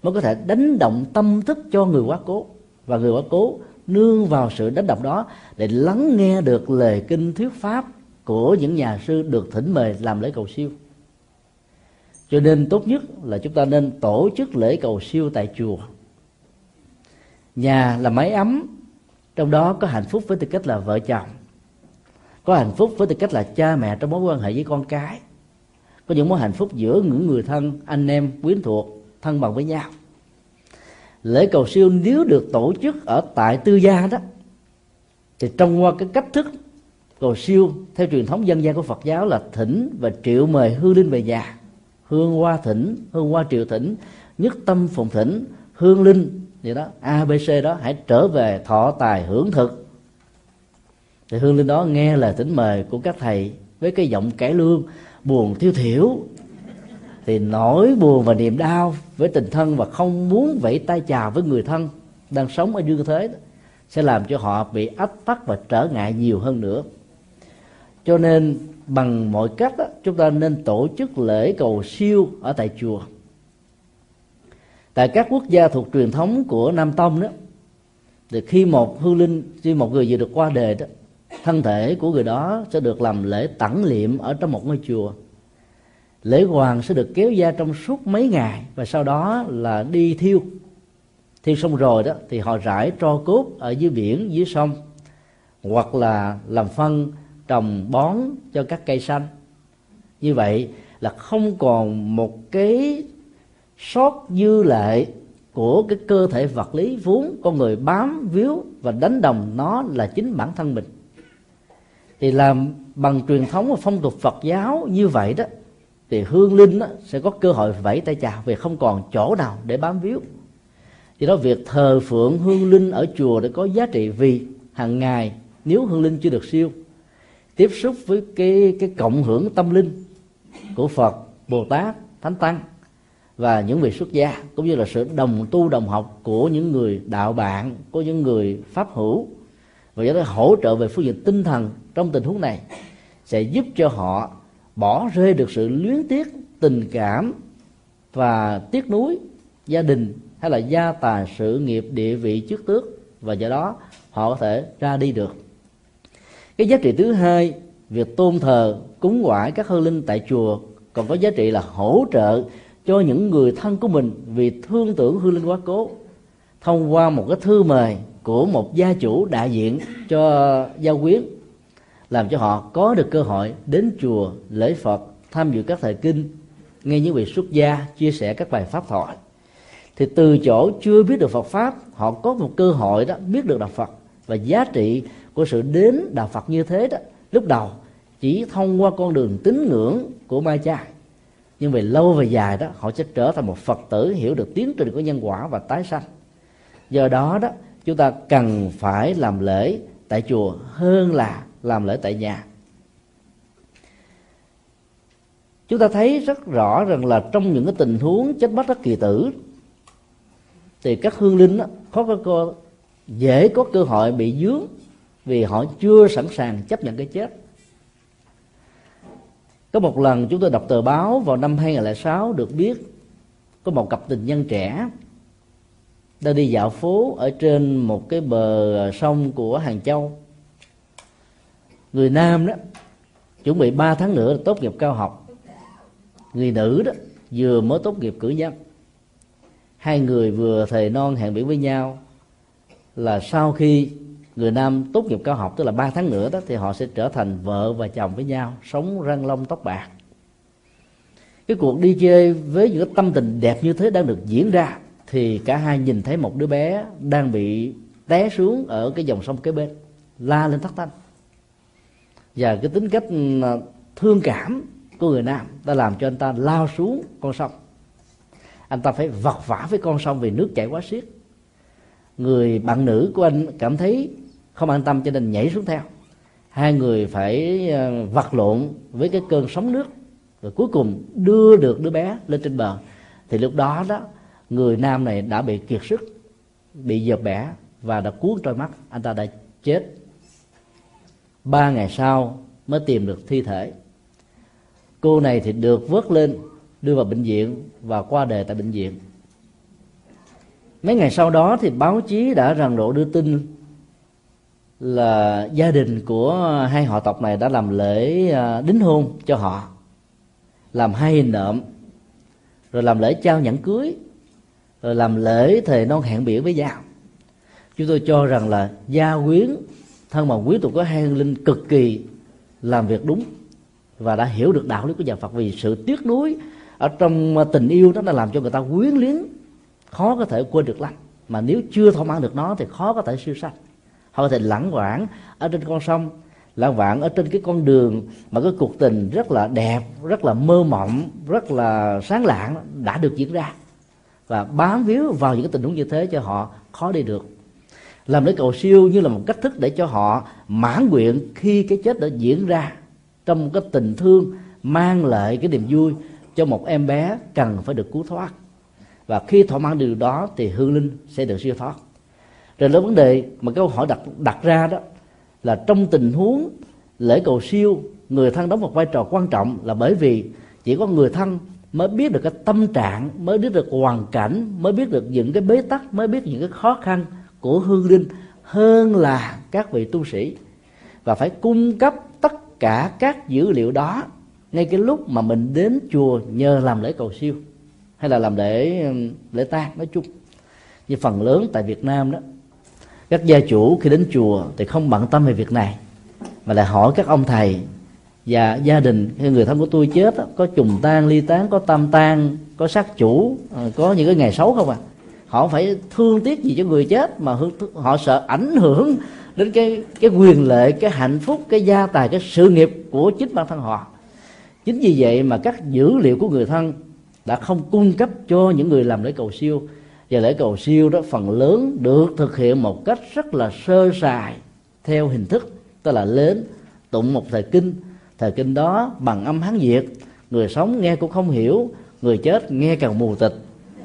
mới có thể đánh động tâm thức cho người quá cố. Và người quá cố nương vào sự đánh động đó để lắng nghe được lời kinh thuyết pháp của những nhà sư được thỉnh mời làm lễ cầu siêu. Cho nên tốt nhất là chúng ta nên tổ chức lễ cầu siêu tại chùa nhà là máy ấm, trong đó có hạnh phúc với tư cách là vợ chồng. Có hạnh phúc với tư cách là cha mẹ trong mối quan hệ với con cái. Có những mối hạnh phúc giữa những người thân, anh em, quyến thuộc, thân bằng với nhau. Lễ cầu siêu nếu được tổ chức ở tại tư gia đó, thì trong qua cái cách thức cầu siêu theo truyền thống dân gian của Phật giáo là thỉnh và triệu mời hương linh về nhà. Hương hoa thỉnh, hương hoa triệu thỉnh, nhất tâm phụng thỉnh, hương linh vậy đó abc đó hãy trở về thọ tài hưởng thực. Thì hương linh đó nghe lời thỉnh mời của các thầy với cái giọng cải lương buồn thiêu thiểu. Thì nỗi buồn và niềm đau với tình thân và không muốn vẫy tay chào với người thân đang sống ở dương thế đó, sẽ làm cho họ bị ách tắc và trở ngại nhiều hơn nữa. Cho nên bằng mọi cách đó, chúng ta nên tổ chức lễ cầu siêu ở tại chùa tại các quốc gia thuộc truyền thống của nam tông đó, thì khi một hư linh, khi một người vừa được qua đời đó, thân thể của người đó sẽ được làm lễ tẳng liệm ở trong một ngôi chùa. Lễ hoàng sẽ được kéo ra trong suốt mấy ngày và sau đó là đi thiêu. Thiêu xong rồi đó, thì họ rải tro cốt ở dưới biển, dưới sông, hoặc là làm phân, trồng bón cho các cây xanh. Như vậy là không còn một cái sót dư lệ của cái cơ thể vật lý vốn con người bám víu và đánh đồng nó là chính bản thân mình. Thì làm bằng truyền thống và phong tục Phật giáo như vậy đó thì hương linh đó, sẽ có cơ hội vẫy tay chào vì không còn chỗ nào để bám víu. Thì đó việc thờ phượng hương linh ở chùa để có giá trị vì hàng ngày nếu hương linh chưa được siêu tiếp xúc với cái cái cộng hưởng tâm linh của Phật Bồ Tát thánh tăng và những vị xuất gia, cũng như là sự đồng tu đồng học của những người đạo bạn, của những người pháp hữu. Và do đó hỗ trợ về phương diện tinh thần trong tình huống này sẽ giúp cho họ bỏ rơi được sự luyến tiếc, tình cảm và tiếc nuối gia đình hay là gia tài sự nghiệp địa vị trước tước. Và do đó họ có thể ra đi được. Cái giá trị thứ hai, việc tôn thờ, cúng quải các hương linh tại chùa còn có giá trị là hỗ trợ cho những người thân của mình vì thương tưởng hư linh quá cố, thông qua một cái thư mời của một gia chủ đại diện cho gia quyến, làm cho họ có được cơ hội đến chùa lễ phật, tham dự các thời kinh, nghe những vị xuất gia chia sẻ các bài pháp thoại. Thì từ chỗ chưa biết được Phật pháp, họ có một cơ hội đó biết được đạo Phật và giá trị của sự đến đạo Phật như thế đó, lúc đầu chỉ thông qua con đường tín ngưỡng của mai cha nhưng về lâu về dài đó họ sẽ trở thành một Phật tử hiểu được tiến trình của nhân quả và tái sanh. Do đó đó chúng ta cần phải làm lễ tại chùa hơn là làm lễ tại nhà. Chúng ta thấy rất rõ rằng là trong những cái tình huống chết bắt đắc kỳ tử thì các hương linh đó, khó có cơ dễ có cơ hội bị dướng vì họ chưa sẵn sàng chấp nhận cái chết có một lần chúng tôi đọc tờ báo vào năm 2006 được biết có một cặp tình nhân trẻ đang đi dạo phố ở trên một cái bờ sông của Hàng Châu. Người nam đó chuẩn bị 3 tháng nữa là tốt nghiệp cao học. Người nữ đó vừa mới tốt nghiệp cử nhân. Hai người vừa thề non hẹn biển với nhau là sau khi người nam tốt nghiệp cao học, tức là 3 tháng nữa đó, thì họ sẽ trở thành vợ và chồng với nhau, sống răng long tóc bạc. Cái cuộc đi chơi với những tâm tình đẹp như thế đang được diễn ra, thì cả hai nhìn thấy một đứa bé đang bị té xuống ở cái dòng sông kế bên, la lên thất thanh và cái tính cách ừ, thương cảm của người nam đã làm cho anh ta lao xuống con sông. Anh ta phải vật vã với con sông vì nước chảy quá xiết. Người bạn nữ của anh cảm thấy không an tâm cho nên nhảy xuống theo. Hai người phải ờ, vật lộn với cái cơn sóng nước. Rồi cuối cùng đưa được đứa bé lên trên bờ. Thì lúc đó đó, người nam này đã bị kiệt sức, bị dợp bẻ và đã cuốn trôi mắt. Anh ta đã chết. Ba ngày sau mới tìm được thi thể. Cô này thì được vớt lên, đưa vào bệnh viện và qua đời tại bệnh viện. Mấy ngày sau đó thì báo chí đã rần rộ đưa tin là gia đình của hai họ tộc này đã làm lễ à, đính hôn cho họ, làm hai hình nộm, rồi làm lễ trao nhẫn cưới, rồi làm lễ thề non hẹn biển với nhau. Chúng tôi cho rằng là gia quyến, thân bằng quý tục có hai hương linh cực kỳ làm việc đúng và đã hiểu được đạo lý của nhà Phật vì sự tiếc nuối ở trong tình yêu đó đã làm cho người ta quyến luyến, khó có thể quên được lắm mà nếu chưa thỏa mãn được nó thì khó có thể siêu sanh họ có thể lãng quảng ở trên con sông. Lãng vãng ở trên cái con đường mà cái cuộc tình rất là đẹp, rất là mơ mộng, rất là sáng lạng đã được diễn ra. Và bám víu vào những cái tình huống như thế cho họ khó đi được. Làm lễ cầu siêu như là một cách thức để cho họ mãn nguyện khi cái chết đã diễn ra trong một cái tình thương mang lại cái niềm vui cho một em bé cần phải được cứu thoát. Và khi thỏa mãn điều đó thì hương linh sẽ được siêu thoát rồi lớn vấn đề mà câu hỏi đặt đặt ra đó là trong tình huống lễ cầu siêu, người thân đóng một vai trò quan trọng là bởi vì chỉ có người thân mới biết được cái tâm trạng, mới biết được hoàn cảnh, mới biết được những cái bế tắc, mới biết những cái khó khăn của hương linh hơn là các vị tu sĩ. Và phải cung cấp tất cả các dữ liệu đó ngay cái lúc mà mình đến chùa nhờ làm lễ cầu siêu hay là làm lễ lễ tang, nói chung. Như phần lớn tại Việt Nam đó các gia chủ khi đến chùa thì không bận tâm về việc này, mà lại hỏi các ông thầy và gia đình hay người thân của tôi chết có trùng tang ly tán, có tam tang, có sát chủ ờ, có những cái ngày xấu không à? Họ phải thương tiếc gì cho người chết, mà họ sợ ảnh hưởng đến cái cái quyền lệ, cái hạnh phúc, cái gia tài, cái sự nghiệp của chính bản thân họ. Chính vì vậy mà các dữ liệu của người thân đã không cung cấp cho những người làm lễ cầu siêu và lễ cầu siêu đó phần lớn được thực hiện một cách rất là sơ sài theo hình thức tức là lên tụng một thời kinh. Thời kinh đó bằng âm hán việt người sống nghe cũng không hiểu người chết nghe càng mù tịch.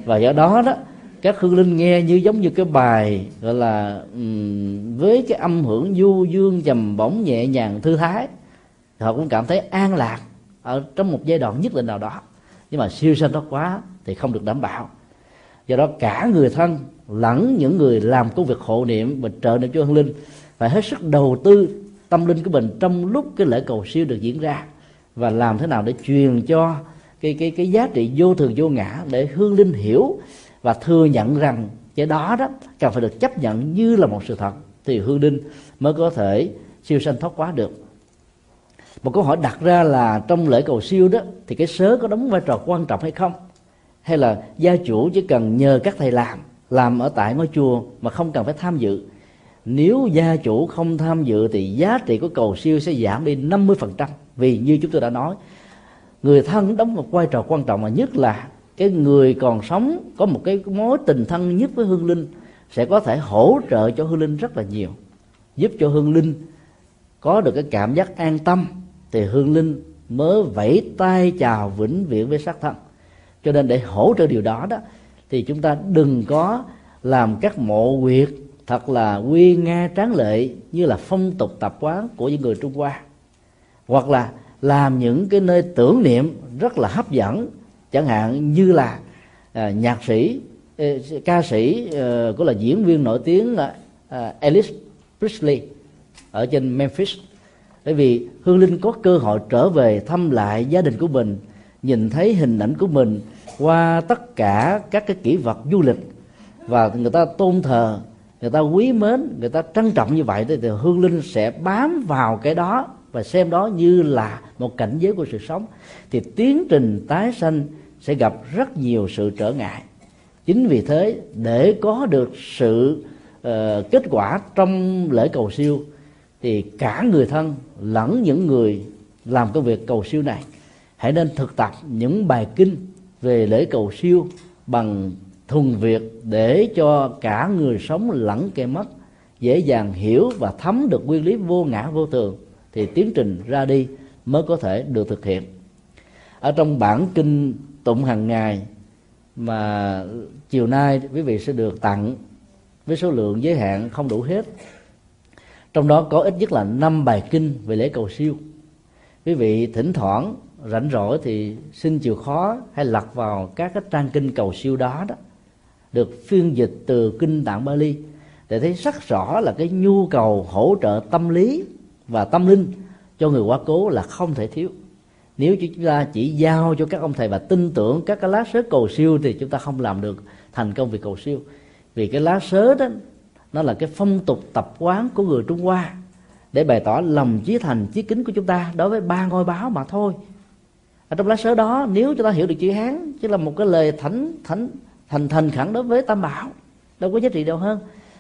Và do đó đó các hương linh nghe như giống như cái bài gọi là um, với cái âm hưởng du dương trầm bổng nhẹ nhàng thư thái họ cũng cảm thấy an lạc ở trong một giai đoạn nhất định nào đó. Nhưng mà siêu sanh đó quá thì không được đảm bảo do đó cả người thân lẫn những người làm công việc hộ niệm và trợ niệm cho hương linh phải hết sức đầu tư tâm linh của mình trong lúc cái lễ cầu siêu được diễn ra và làm thế nào để truyền cho cái cái cái giá trị vô thường vô ngã để hương linh hiểu và thừa nhận rằng cái đó đó cần phải được chấp nhận như là một sự thật thì hương linh mới có thể siêu sanh thoát quá được. Một câu hỏi đặt ra là trong lễ cầu siêu đó thì cái sớ có đóng vai trò quan trọng hay không? Hay là gia chủ chỉ cần nhờ các thầy làm làm ở tại ngôi chùa mà không cần phải tham dự. Nếu gia chủ không tham dự thì giá trị của cầu siêu sẽ giảm đi 50% vì như chúng tôi đã nói, người thân đóng một vai trò quan trọng mà nhất là cái người còn sống có một cái mối tình thân nhất với hương linh sẽ có thể hỗ trợ cho hương linh rất là nhiều, giúp cho hương linh có được cái cảm giác an tâm. Thì hương linh mới vẫy tay chào vĩnh viễn với xác thân cho nên để hỗ trợ điều đó đó thì chúng ta đừng có làm các mộ quyệt thật là quy nga tráng lệ như là phong tục tập quán của những người trung hoa. Hoặc là làm những cái nơi tưởng niệm rất là hấp dẫn chẳng hạn như là à, nhạc sĩ ờ, ca sĩ à, cũng là diễn viên nổi tiếng à, à, Elvis Presley ở trên Memphis. Bởi vì hương linh có cơ hội trở về thăm lại gia đình của mình nhìn thấy hình ảnh của mình qua tất cả các cái kỷ vật du lịch và người ta tôn thờ người ta quý mến người ta trân trọng như vậy thì hương linh sẽ bám vào cái đó và xem đó như là một cảnh giới của sự sống. Thì tiến trình tái sanh sẽ gặp rất nhiều sự trở ngại. Chính vì thế để có được sự uh, kết quả trong lễ cầu siêu thì cả người thân lẫn những người làm công việc cầu siêu này hãy nên thực tập những bài kinh về lễ cầu siêu bằng thuần việt để cho cả người sống lẫn kẻ mất dễ dàng hiểu và thấm được nguyên lý vô ngã vô thường. Thì tiến trình ra đi mới có thể được thực hiện. Ở trong bản kinh tụng hàng ngày mà chiều nay quý vị sẽ được tặng với số lượng giới hạn không đủ hết. Trong đó có ít nhất là năm bài kinh về lễ cầu siêu. Quý vị thỉnh thoảng rảnh rỗi thì xin chịu khó hay lật vào các cái trang kinh cầu siêu đó đó, được phiên dịch từ kinh tạng Bali, để thấy rất rõ là cái nhu cầu hỗ trợ tâm lý và tâm linh cho người quá cố là không thể thiếu. Nếu chúng ta chỉ giao cho các ông thầy và tin tưởng các cái lá sớ cầu siêu thì chúng ta không làm được thành công việc cầu siêu. Vì cái lá sớ đó, nó là cái phong tục tập quán của người trung hoa để bày tỏ lòng chí thành chí kính của chúng ta đối với ba ngôi báo mà thôi ở trong lá sớ đó, nếu chúng ta hiểu được chữ hán chỉ là một cái lời thánh thánh, thành thành khẳng đối với tam bảo, đâu có giá trị đâu hơn.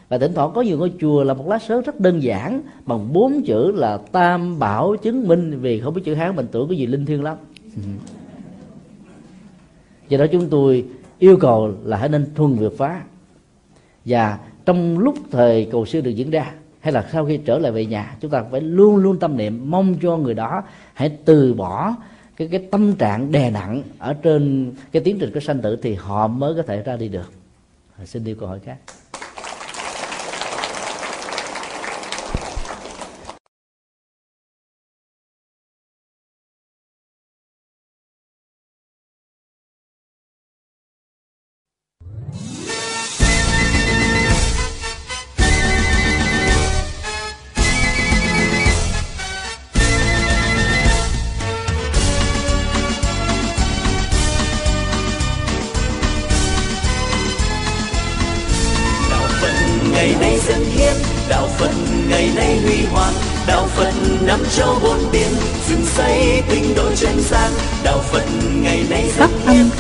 Và thỉnh thoảng có nhiều ngôi chùa là một lá sớ rất đơn giản, bằng bốn chữ là tam bảo chứng minh, vì không biết chữ hán mình tưởng cái gì linh thiêng lắm. Do đó chúng tôi yêu cầu là hãy nên thuần việc phá. Và trong lúc thời cầu siêu được diễn ra, hay là sau khi trở lại về nhà, chúng ta phải luôn luôn tâm niệm mong cho người đó hãy từ bỏ cái cái tâm trạng đè nặng ở trên cái tiến trình của sanh tử thì họ mới có thể ra đi được. Xin đi câu hỏi khác.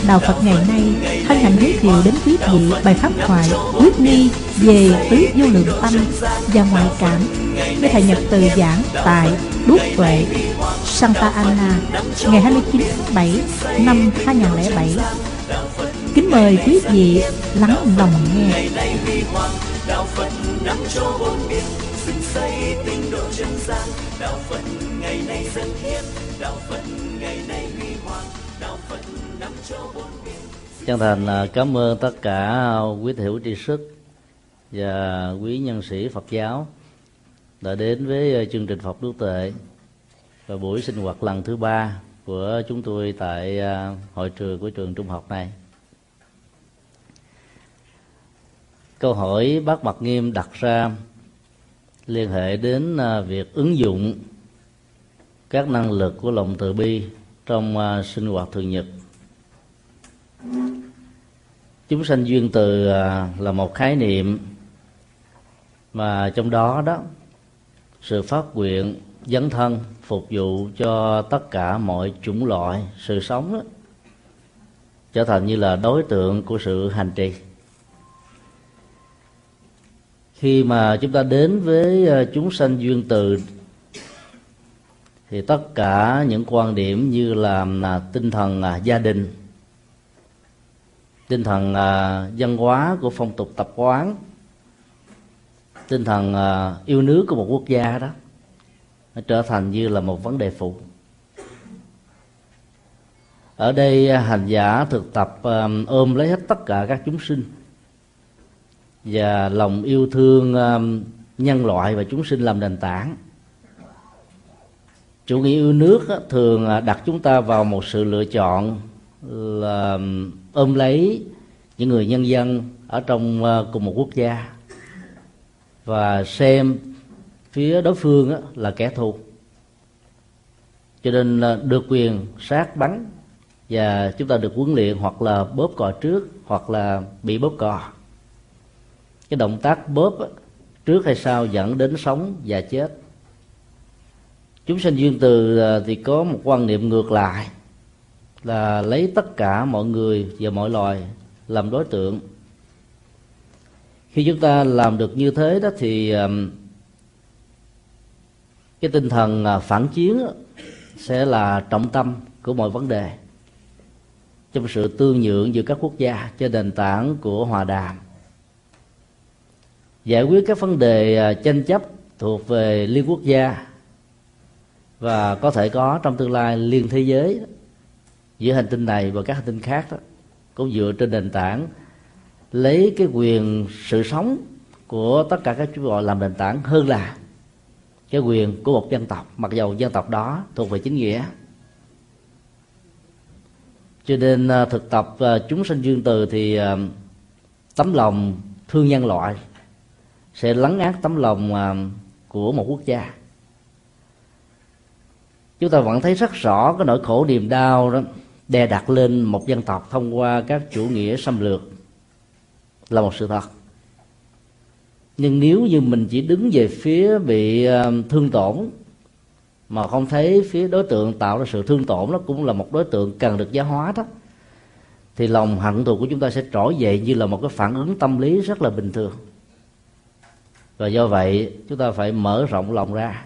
Đạo Phật ngày nay hân hạnh giới thiệu đến quý vị bài pháp thoại quyết nghi về tứ vô lượng tâm và ngoại cảm với thầy Nhật từ giảng tại Đúc Tuệ Santa Ana ngày 29 tháng 7 năm 2007 kính mời quý vị lắng lòng nghe. đạo Phật nắm cho bốn biển dựng xây tinh độ chân gian đạo Phật ngày nay dân hiến đạo Phật ngày nay huy hoàng đạo Phật nắm cho bốn biển chân thành à, cảm ơn tất cả quý thiểu tri sức và quý nhân sĩ Phật giáo đã đến với à, chương trình Phật Đức Tệ và buổi sinh hoạt lần thứ ba của chúng tôi tại à, hội trường của trường trung học này. Câu hỏi bác Mặt Nghiêm đặt ra liên hệ đến à, việc ứng dụng các năng lực của lòng từ bi trong à, sinh hoạt thường nhật. Chúng sanh duyên từ à, là một khái niệm mà trong đó đó sự phát nguyện dấn thân phục vụ cho tất cả mọi chủng loại sự sống đó, trở thành như là đối tượng của sự hành trì khi mà chúng ta đến với ờ, chúng sanh duyên từ thì tất cả những quan điểm như là, là tinh thần là gia đình tinh thần uh, văn hóa của phong tục tập quán tinh thần uh, yêu nước của một quốc gia đó nó trở thành như là một vấn đề phụ. Ở đây à, hành giả thực tập ôm lấy hết tất cả các chúng sinh và lòng yêu thương um, nhân loại và chúng sinh làm nền tảng. Chủ nghĩa yêu nước thường à, đặt chúng ta vào một sự lựa chọn là um, ôm lấy những người nhân dân ở trong à, cùng một quốc gia và xem phía đối phương là kẻ thù. Cho nên à, được quyền sát bắn và chúng ta được huấn luyện hoặc là bóp cò trước hoặc là bị bóp cò cái động tác bóp trước hay sau dẫn đến sống và chết. Chúng sinh duyên từ à, thì có một quan niệm ngược lại, là lấy tất cả mọi người và mọi loài làm đối tượng. Khi chúng ta làm được như thế đó thì cái tinh thần à, phản chiến sẽ là trọng tâm của mọi vấn đề trong sự tương nhượng giữa các quốc gia trên nền tảng của hòa đàm giải quyết các vấn đề à, tranh chấp thuộc về liên quốc gia và có thể có trong tương lai liên thế giới giữa hành tinh này và các hành tinh khác đó, cũng dựa trên nền tảng lấy cái quyền sự sống của tất cả các chú gọi làm nền tảng hơn là cái quyền của một dân tộc, mặc dầu dân tộc đó thuộc về chính nghĩa. Cho nên à, thực tập à, chúng sinh dương từ thì tấm lòng thương nhân loại sẽ lắng át tấm lòng à, của một quốc gia. Chúng ta vẫn thấy rất rõ cái nỗi khổ niềm đau đó đè đặt lên một dân tộc thông qua các chủ nghĩa xâm lược là một sự thật. Nhưng nếu như mình chỉ đứng về phía bị à, thương tổn, mà không thấy phía đối tượng tạo ra sự thương tổn, nó cũng là một đối tượng cần được giáo hóa đó, thì lòng hận thù của chúng ta sẽ trỗi dậy như là một cái phản ứng tâm lý rất là bình thường và do vậy chúng ta phải mở rộng lòng ra.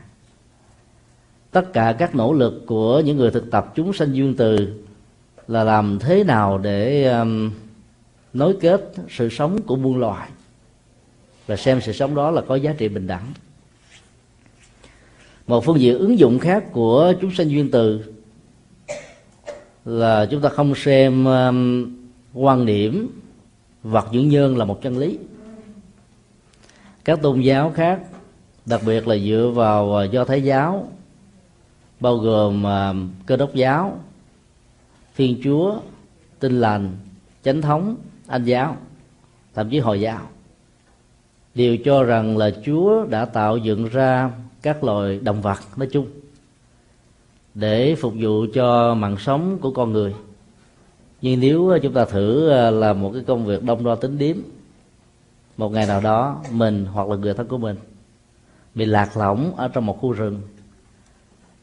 Tất cả các nỗ lực của những người thực tập chúng sanh duyên từ là làm thế nào để um, nối kết sự sống của muôn loài và xem sự sống đó là có giá trị bình đẳng. Một phương diện ứng dụng khác của chúng sanh duyên từ là chúng ta không xem um, quan điểm vật dưỡng nhân là một chân lý các tôn giáo khác đặc biệt là dựa vào à, do thái giáo bao gồm uh, cơ đốc giáo thiên chúa tinh lành chánh thống anh giáo thậm chí hồi giáo đều cho rằng là chúa đã tạo dựng ra các loài động vật nói chung để phục vụ cho mạng sống của con người. Nhưng nếu à, chúng ta thử làm một cái công việc đông đo tính điếm một ngày nào đó, mình hoặc là người thân của mình bị lạc lõng ở trong một khu rừng.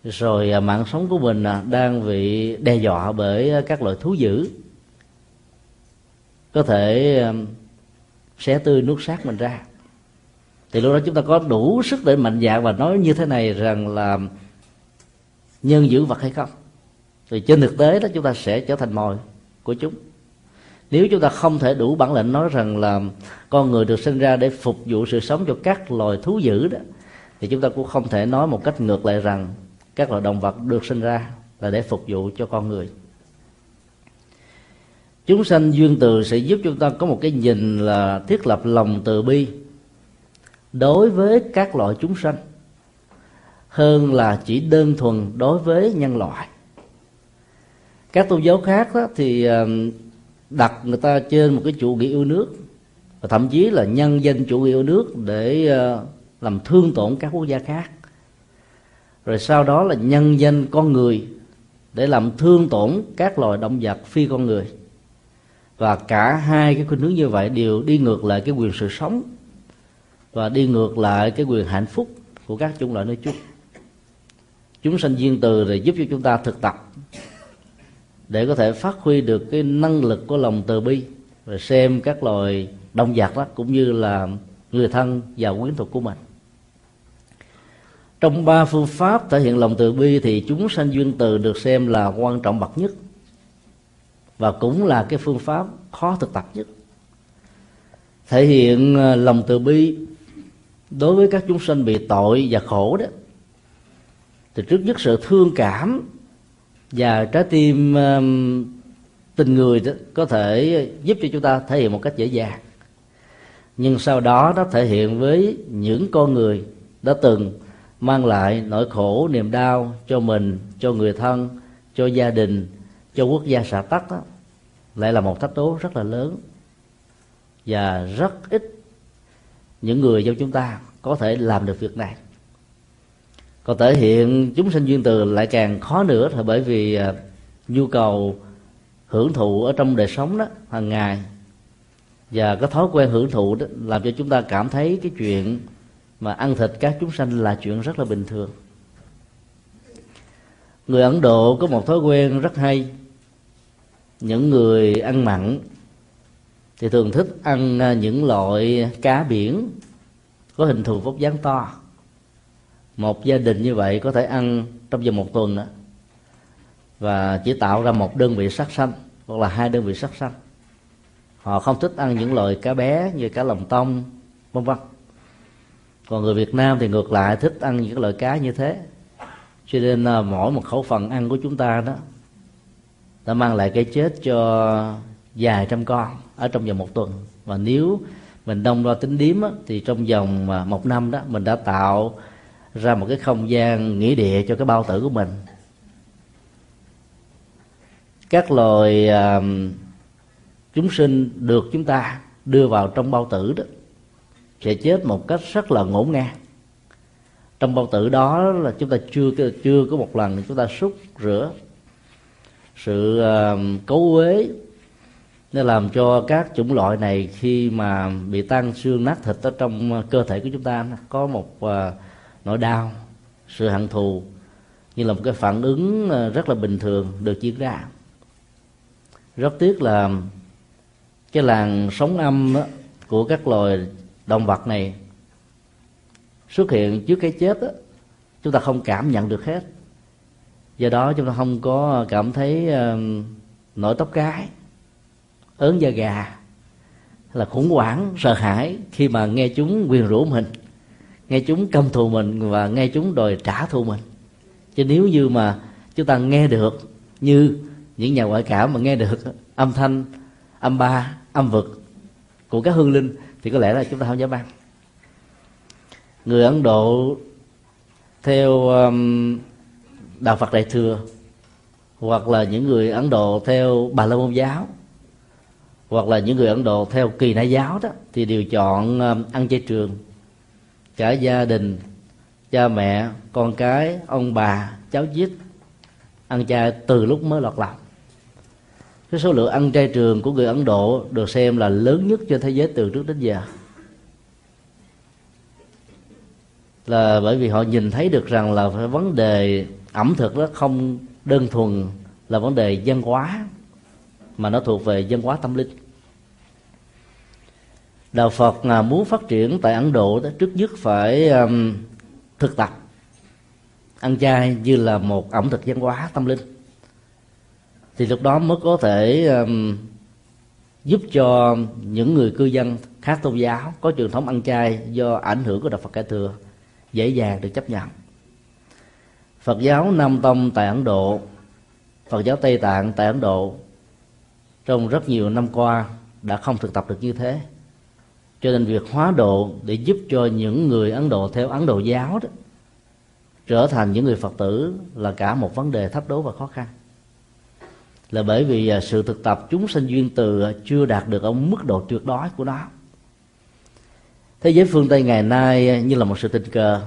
Rồi à, mạng sống của mình à, đang bị đe dọa bởi à, các loại thú dữ. Có thể xé tươi nuốt xác mình ra. Thì lúc đó chúng ta có đủ sức để mạnh dạn và nói như thế này rằng là nhân giữ vật hay không. Thì trên thực tế đó, chúng ta sẽ trở thành mồi của chúng nếu chúng ta không thể đủ bản lĩnh nói rằng là con người được sinh ra để phục vụ sự sống cho các loài thú dữ đó thì chúng ta cũng không thể nói một cách ngược lại rằng các loài động vật được sinh ra là để phục vụ cho con người. Chúng sanh duyên từ sẽ giúp chúng ta có một cái nhìn là thiết lập lòng từ bi đối với các loại chúng sanh hơn là chỉ đơn thuần đối với nhân loại. Các tôn giáo khác đó, thì ờ, đặt người ta trên một cái chủ nghĩa yêu nước, và thậm chí là nhân danh chủ nghĩa yêu nước để ờ, làm thương tổn các quốc gia khác. Rồi sau đó là nhân danh con người để làm thương tổn các loài động vật phi con người. Và cả hai cái khuynh hướng như vậy đều đi ngược lại cái quyền sự sống và đi ngược lại cái quyền hạnh phúc của các chủng loại nói chung chúng sanh duyên từ để giúp cho chúng ta thực tập để có thể phát huy được cái năng lực của lòng từ bi và xem các loài động vật đó cũng như là người thân và quyến thuộc của mình. Trong ba phương pháp thể hiện lòng từ bi thì chúng sanh duyên từ được xem là quan trọng bậc nhất và cũng là cái phương pháp khó thực tập nhất. Thể hiện ờ, lòng từ bi đối với các chúng sanh bị tội và khổ đó, thì trước nhất sự thương cảm và trái tim tình người đó có thể giúp cho chúng ta thể hiện một cách dễ dàng. Nhưng sau đó nó thể hiện với những con người đã từng mang lại nỗi khổ niềm đau cho mình cho người thân cho gia đình cho quốc gia xã tắc đó, lại là một thách đố rất là lớn. Và rất ít những người trong chúng ta có thể làm được việc này còn thể hiện chúng sinh duyên từ lại càng khó nữa là bởi vì à, nhu cầu hưởng thụ ở trong đời sống đó hàng ngày và cái thói quen hưởng thụ đó làm cho chúng ta cảm thấy cái chuyện mà ăn thịt các chúng sanh là chuyện rất là bình thường. Người ấn độ có một thói quen rất hay. Những người ăn mặn thì thường thích ăn à, những loại cá biển có hình thù vóc dáng to một gia đình như vậy có thể ăn trong vòng một tuần đó, và chỉ tạo ra một đơn vị sắc xanh hoặc là hai đơn vị sắc xanh họ không thích ăn những loại cá bé như cá lồng tông vân vân. Còn người Việt Nam thì ngược lại thích ăn những loại cá như thế. Cho nên à, mỗi một khẩu phần ăn của chúng ta đó đã mang lại cái chết cho vài trăm con ở trong vòng một tuần. Và nếu mình đông đo tính điếm á, thì trong vòng à, một năm đó mình đã tạo ra một cái không gian nghĩa địa cho cái bao tử của mình. Các loài uh, chúng sinh được chúng ta đưa vào trong bao tử đó sẽ chết một cách rất là ngổn ngang. Trong bao tử đó là chúng ta chưa chưa có một lần chúng ta xúc rửa sự uh, cấu uế nó làm cho các chủng loại này khi mà bị tan xương nát thịt ở trong cơ thể của chúng ta có một uh, nỗi đau sự hận thù như là một cái phản ứng ờ, rất là bình thường được diễn ra. Rất tiếc là cái làn sóng âm đó, của các loài động vật này xuất hiện trước cái chết đó, chúng ta không cảm nhận được hết. Do đó chúng ta không có cảm thấy uh, nổi tóc cái ớn da gà hay là khủng hoảng sợ hãi khi mà nghe chúng quyền rũ mình nghe chúng căm thù mình và nghe chúng đòi trả thù mình. Chứ nếu như mà chúng ta nghe được như những nhà ngoại cảm mà nghe được âm thanh âm ba âm vực của các hương linh thì có lẽ là chúng ta không dám ăn. Người ấn độ theo um, đạo phật đại thừa hoặc là những người ấn độ theo bà la môn giáo hoặc là những người ấn độ theo kỳ na giáo đó thì đều chọn um, ăn chay trường cả gia đình, cha mẹ, con cái, ông bà, cháu chít ăn chay từ lúc mới lọt lòng. Cái số lượng ăn chay trường của người ấn độ được xem là lớn nhất trên thế giới từ trước đến giờ. Là bởi vì họ nhìn thấy được rằng là vấn đề ẩm thực đó không đơn thuần là vấn đề văn hóa, mà nó thuộc về văn hóa tâm linh đạo phật à, muốn phát triển tại ấn độ đó trước nhất phải um, thực tập. Ăn chay như là một ẩm thực văn hóa tâm linh. Thì lúc đó mới có thể um, giúp cho những người cư dân khác tôn giáo có truyền thống ăn chay do ảnh hưởng của đạo phật cải thừa dễ dàng được chấp nhận. Phật giáo nam tông tại ấn độ phật giáo tây tạng tại ấn độ trong rất nhiều năm qua đã không thực tập được như thế cho nên việc hóa độ để giúp cho những người ấn độ theo ấn độ giáo đó trở thành những người phật tử là cả một vấn đề thách đố và khó khăn. Là bởi vì à, sự thực tập chúng sinh duyên từ à, chưa đạt được ở mức độ tuyệt đối của nó. Thế giới phương tây ngày nay à, như là một sự tình cờ,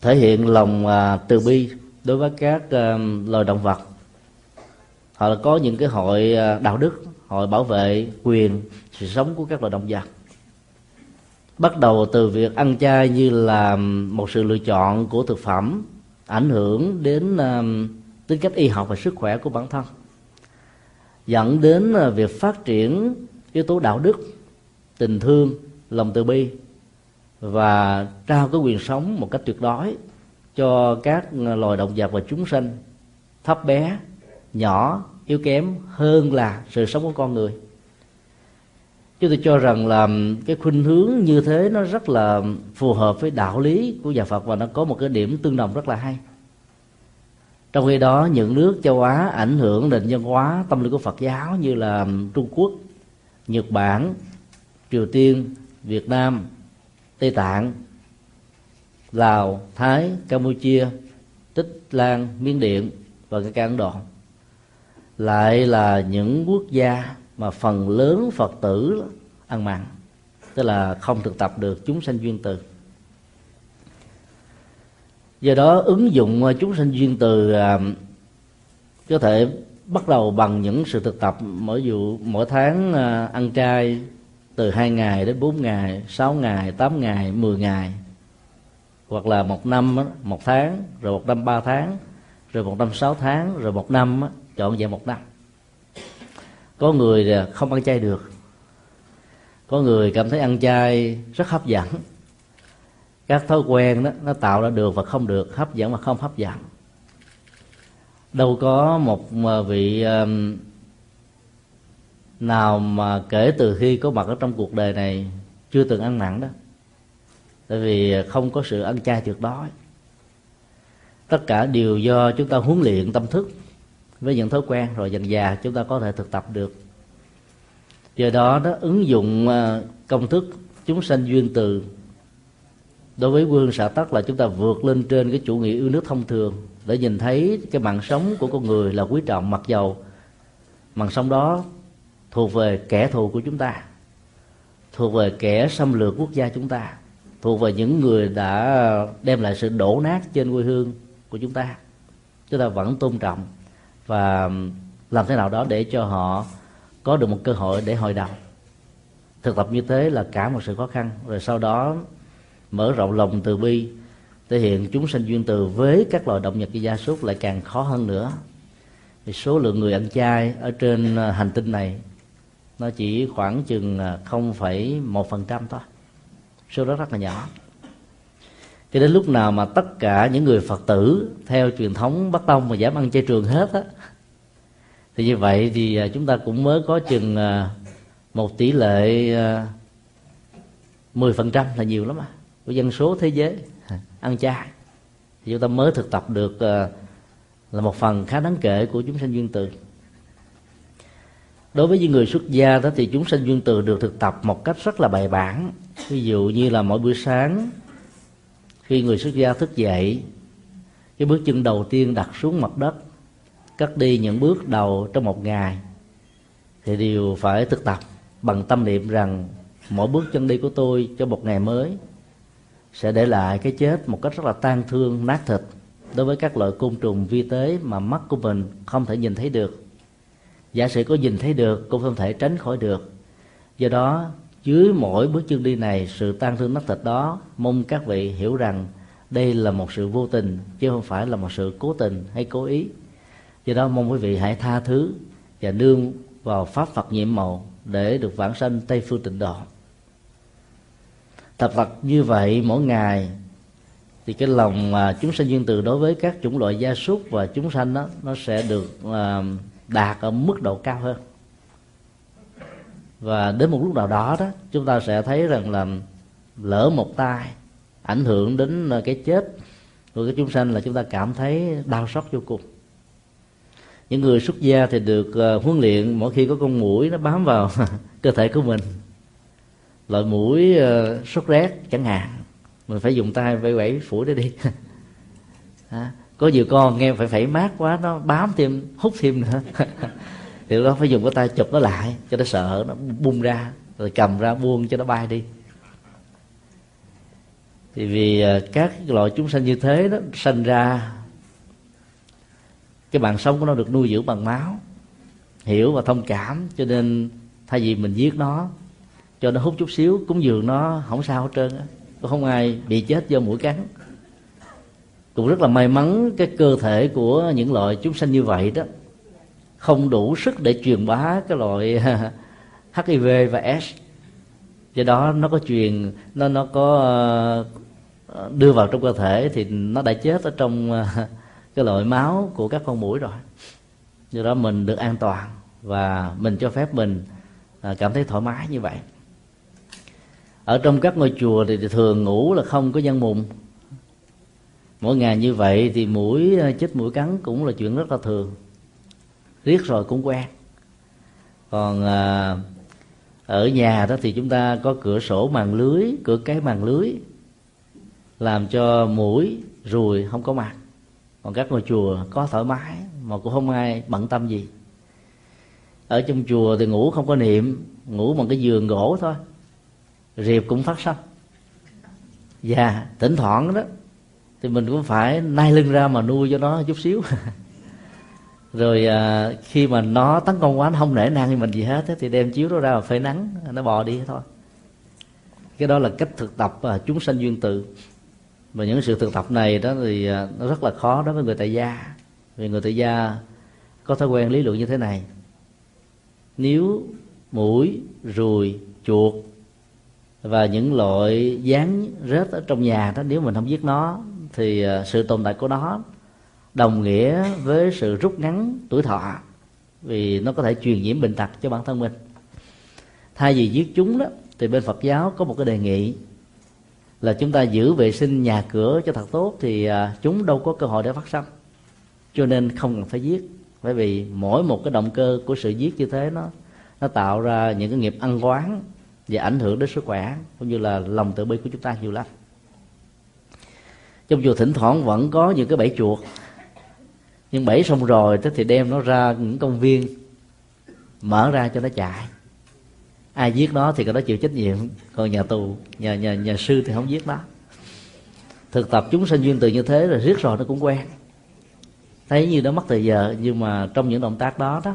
thể hiện lòng từ bi đối với các loài động vật. Họ là có những cái hội đạo đức hội bảo vệ quyền, sự sống của các loài động vật. Bắt đầu từ việc ăn chay như là một sự lựa chọn của thực phẩm, ảnh hưởng đến um, tính cách y học và sức khỏe của bản thân, dẫn đến à, việc phát triển yếu tố đạo đức, tình thương, lòng từ bi và trao cái quyền sống một cách tuyệt đối cho các à, loài động vật và chúng sinh, thấp bé, nhỏ yếu kém hơn là sự sống của con người. Chúng tôi cho rằng là cái khuynh hướng như thế nó rất là phù hợp với đạo lý của nhà Phật và nó có một cái điểm tương đồng rất là hay. Trong khi đó, những nước châu á ảnh hưởng nền văn hóa, tâm lý của phật giáo như là trung quốc, nhật bản, triều tiên, việt nam, tây tạng, lào, thái, campuchia, tích lan, miến điện và cả ấn độ lại là những quốc gia mà phần lớn phật tử ăn mặn tức là không thực tập được chúng sanh duyên từ. Do đó ứng dụng chúng sinh duyên từ à, có thể bắt đầu bằng những sự thực tập mỗi dụ mỗi tháng à, ăn chay từ hai ngày đến bốn ngày, sáu ngày, tám ngày, 10 ngày hoặc là một năm một tháng rồi một năm ba tháng rồi một năm sáu tháng rồi một năm chọn về một năm. Có người không ăn chay được. Có người cảm thấy ăn chay rất hấp dẫn. Các thói quen đó, nó tạo ra được và không được, hấp dẫn và không hấp dẫn. Đâu có một à, vị à, nào mà kể từ khi có mặt ở trong cuộc đời này chưa từng ăn mặn đó. Tại vì không có sự ăn chay tuyệt đối. Tất cả đều do chúng ta huấn luyện tâm thức với những thói quen rồi dần già chúng ta có thể thực tập được. Do đó nó ứng dụng à, công thức chúng sanh duyên từ đối với quê hương xã tắc là chúng ta vượt lên trên cái chủ nghĩa yêu nước thông thường để nhìn thấy cái mạng sống của con người là quý trọng mặc dầu mạng sống đó thuộc về kẻ thù của chúng ta, thuộc về kẻ xâm lược quốc gia chúng ta, thuộc về những người đã đem lại sự đổ nát trên quê hương của chúng ta. Chúng ta vẫn tôn trọng và làm thế nào đó để cho họ có được một cơ hội để hồi đầu thực tập như thế là cả một sự khó khăn. Rồi sau đó mở rộng lòng từ bi thể hiện chúng sanh duyên từ với các loài động vật và gia súc lại càng khó hơn nữa. Thì số lượng người ăn chay ở trên à, hành tinh này nó chỉ khoảng chừng à, 0,1% thôi. Số đó rất là nhỏ cho đến lúc nào mà tất cả những người phật tử theo truyền thống bắc tông mà giảm ăn chay trường hết á, thì như vậy thì à, chúng ta cũng mới có chừng à, một tỷ lệ à, 10% là nhiều lắm à của dân số thế giới, ăn chay. Thì chúng ta mới thực tập được là một phần khá đáng kể của chúng sanh duyên từ. Đối với những người xuất gia đó thì chúng sanh duyên từ được thực tập một cách rất là bài bản. Ví dụ như là mỗi buổi sáng khi người xuất gia thức dậy, cái bước chân đầu tiên đặt xuống mặt đất, cắt đi những bước đầu trong một ngày, thì đều phải thực tập bằng tâm niệm rằng mỗi bước chân đi của tôi cho một ngày mới sẽ để lại cái chết một cách rất là tan thương, nát thịt đối với các loại côn trùng vi tế mà mắt của mình không thể nhìn thấy được. Giả sử có nhìn thấy được cũng không thể tránh khỏi được. Do đó dưới mỗi bước chân đi này, sự tan thương nát thịt đó, mong các vị hiểu rằng đây là một sự vô tình, chứ không phải là một sự cố tình hay cố ý. Do đó mong quý vị hãy tha thứ và nương vào pháp phật nhiệm màu để được vãng sanh tây phương tịnh độ. Tập vật như vậy mỗi ngày, thì cái lòng mà chúng sanh duyên từ đối với các chủng loại gia súc và chúng sanh đó, nó sẽ được à, đạt ở mức độ cao hơn và đến một lúc nào đó đó chúng ta sẽ thấy rằng là lỡ một tai ảnh hưởng đến ờ, cái chết của cái chúng sanh là chúng ta cảm thấy đau xót vô cùng. Những người xuất gia thì được ờ, huấn luyện mỗi khi có con mũi nó bám vào cơ thể của mình. Loại mũi uh, sốt rét chẳng hạn. Mình phải dùng tay vẫy vẫy phủi để đi. À, có nhiều con nghe phải phải mát quá nó bám thêm hút thêm nữa. thì nó phải dùng cái tay chụp nó lại, cho nó sợ, nó bung ra, rồi cầm ra buông cho nó bay đi. Thì vì à, các loại chúng sanh như thế đó sanh ra, cái mạng sống của nó được nuôi dưỡng bằng máu, hiểu và thông cảm, cho nên thay vì mình giết nó, cho nó hút chút xíu, cúng dường nó không sao hết trơn á. Không ai bị chết do mũi cắn. Cũng rất là may mắn cái cơ thể của những loại chúng sanh như vậy đó không đủ sức để truyền bá cái loại HIV và S. Do đó nó có truyền, nó nó có ờ, đưa vào trong cơ thể thì nó đã chết ở trong ờ, cái loại máu của các con mũi rồi. Do đó mình được an toàn và mình cho phép mình ờ, cảm thấy thoải mái như vậy. Ở trong các ngôi chùa thì thường ngủ là không có dân mùng. Mỗi ngày như vậy thì mũi chết mũi cắn cũng là chuyện rất là thường riết rồi cũng quen. Còn à, ở nhà đó thì chúng ta có cửa sổ màn lưới cửa cái màn lưới làm cho mũi ruồi không có mặt. Còn các ngôi chùa có thoải mái mà cũng không ai bận tâm gì. Ở trong chùa thì ngủ không có niệm ngủ bằng cái giường gỗ thôi. Riệp cũng phát sanh. Và thỉnh thoảng đó thì mình cũng phải nai lưng ra mà nuôi cho nó chút xíu. rồi à, khi mà nó tấn công quá nó không nể nang mình gì hết thì đem chiếu nó ra mà phơi nắng nó bò đi thôi. Cái đó là cách thực tập à, chúng sanh duyên tự và những sự thực tập này đó thì à, nó rất là khó đối với người tại gia. Vì người tại gia có thói quen lý luận như thế này. Nếu mũi ruồi chuột và những loại dán rết ở trong nhà đó nếu mình không giết nó thì à, sự tồn tại của nó đồng nghĩa với sự rút ngắn tuổi thọ, vì nó có thể truyền nhiễm bệnh tật cho bản thân mình. Thay vì giết chúng đó, thì bên Phật giáo có một cái đề nghị là chúng ta giữ vệ sinh nhà cửa cho thật tốt thì à, chúng đâu có cơ hội để phát sinh cho nên không cần phải giết, bởi vì mỗi một cái động cơ của sự giết như thế nó nó tạo ra những cái nghiệp ăn quán và ảnh hưởng đến sức khỏe cũng như là lòng tự bi của chúng ta nhiều lắm. Trong chùa thỉnh thoảng vẫn có những cái bẫy chuột nhưng bẫy xong rồi thì đem nó ra những công viên, mở ra cho nó chạy. Ai giết nó thì cái đó chịu trách nhiệm. Còn nhà tù, nhà nhà nhà sư thì không giết nó. Thực tập chúng sinh duyên từ như thế rồi riết rồi nó cũng quen. Thấy như nó mất thời giờ, nhưng mà trong những động tác đó đó,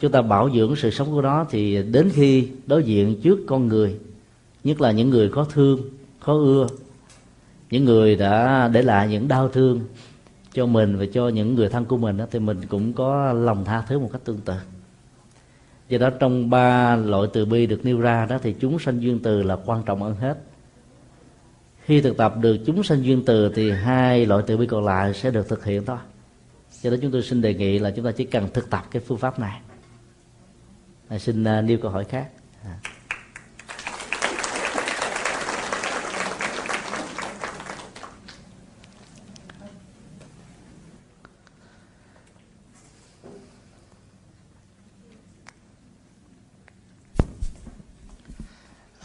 chúng ta bảo dưỡng sự sống của nó thì đến khi đối diện trước con người, nhất là những người có thương khó ưa, những người đã để lại những đau thương cho mình và cho những người thân của mình đó, thì mình cũng có lòng tha thứ một cách tương tự. Do đó trong ba loại từ bi được nêu ra đó thì chúng sanh duyên từ là quan trọng hơn hết. Khi thực tập được chúng sanh duyên từ thì hai loại từ bi còn lại sẽ được thực hiện thôi. Do đó chúng tôi xin đề nghị là chúng ta chỉ cần thực tập cái phương pháp này. À, xin uh, nêu câu hỏi khác. À.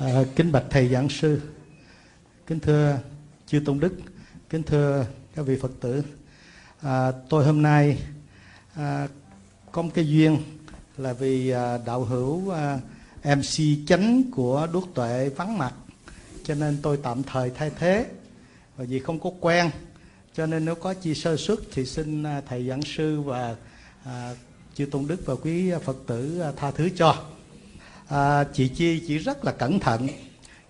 À, kính bạch thầy giảng sư, kính thưa chư tôn đức, kính thưa các vị Phật tử. À, tôi hôm nay à, có một cái duyên là vì à, đạo hữu à, MC chánh của Đốt Tuệ vắng mặt, cho nên tôi tạm thời thay thế. Và vì không có quen, cho nên nếu có chi sơ xuất thì xin à, thầy giảng sư và à, chư tôn đức và quý Phật tử à, tha thứ cho à, chị Chi chỉ rất là cẩn thận.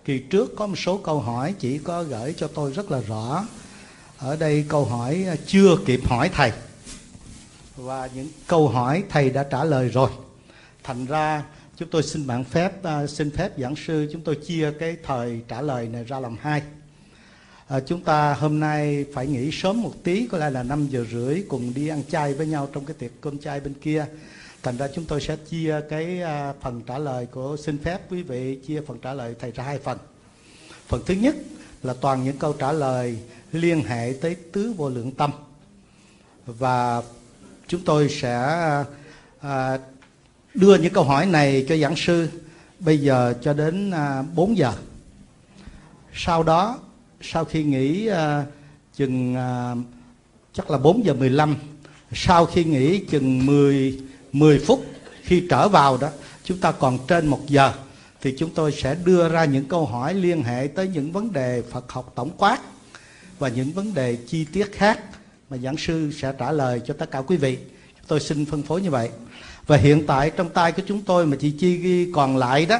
Kỳ trước có một số câu hỏi chị có gửi cho tôi rất là rõ. Ở đây câu hỏi à, chưa kịp hỏi thầy. Và những câu hỏi thầy đã trả lời rồi. Thành ra chúng tôi xin bạn phép uh, xin phép giảng sư chúng tôi chia cái thời trả lời này ra làm hai. À, chúng ta hôm nay phải nghỉ sớm một tí có lẽ là 5 giờ rưỡi cùng đi ăn chay với nhau trong cái tiệc cơm chay bên kia thành ra chúng tôi sẽ chia cái à, phần trả lời của xin phép quý vị chia phần trả lời thầy ra hai phần. Phần thứ nhất là toàn những câu trả lời liên hệ tới tứ vô lượng tâm. Và chúng tôi sẽ à, đưa những câu hỏi này cho giảng sư bây giờ cho đến à, 4 giờ. Sau đó sau khi nghỉ à, chừng à, chắc là 4 giờ 15 sau khi nghỉ chừng 10 10 phút khi trở vào đó chúng ta còn trên một giờ thì chúng tôi sẽ đưa ra những câu hỏi liên hệ tới những vấn đề Phật học tổng quát và những vấn đề chi tiết khác mà giảng sư sẽ trả lời cho tất cả quý vị. Tôi xin phân phối như vậy. Và hiện tại trong tay của chúng tôi mà chị Chi ghi còn lại đó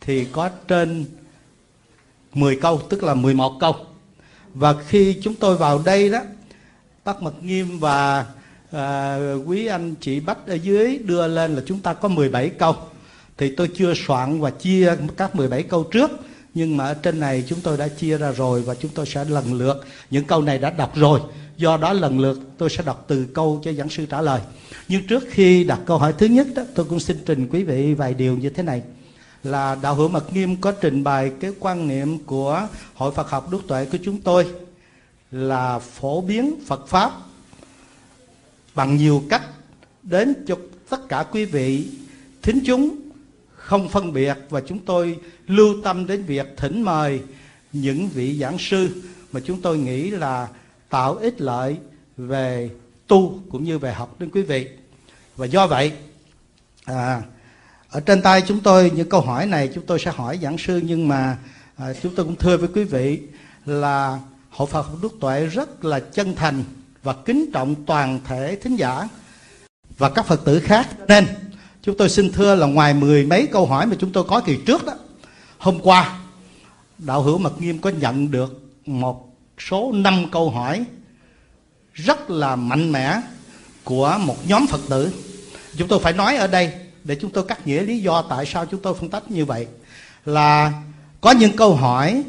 thì có trên 10 câu, tức là 11 câu. Và khi chúng tôi vào đây đó, bác Mật Nghiêm và à, quý anh chị Bách ở dưới đưa lên là chúng ta có 17 câu. Thì tôi chưa soạn và chia các 17 câu trước nhưng mà ở trên này chúng tôi đã chia ra rồi và chúng tôi sẽ lần lượt. Những câu này đã đọc rồi. Do đó lần lượt tôi sẽ đọc từ câu cho giảng sư trả lời. Nhưng trước khi đặt câu hỏi thứ nhất đó tôi cũng xin trình quý vị vài điều như thế này. Là đạo hữu mật nghiêm có trình bày cái quan niệm của hội phật học đức tuệ của chúng tôi là phổ biến phật pháp bằng nhiều cách đến cho tất cả quý vị. Thính chúng không phân biệt và chúng tôi lưu tâm đến việc thỉnh mời những vị giảng sư mà chúng tôi nghĩ là tạo ích lợi về tu cũng như về học đến quý vị. Và do vậy à, ở trên tay chúng tôi những câu hỏi này chúng tôi sẽ hỏi giảng sư nhưng mà à, chúng tôi cũng thưa với quý vị là hội Phật Đức Tuệ rất là chân thành và kính trọng toàn thể thính giả và các Phật tử khác. Nên, chúng tôi xin thưa là ngoài mười mấy câu hỏi mà chúng tôi có kỳ trước đó, hôm qua, đạo hữu mật nghiêm có nhận được một số năm câu hỏi rất là mạnh mẽ của một nhóm phật tử. Chúng tôi phải nói ở đây, để chúng tôi cắt nghĩa lý do tại sao chúng tôi phân tích như vậy, là có những câu hỏi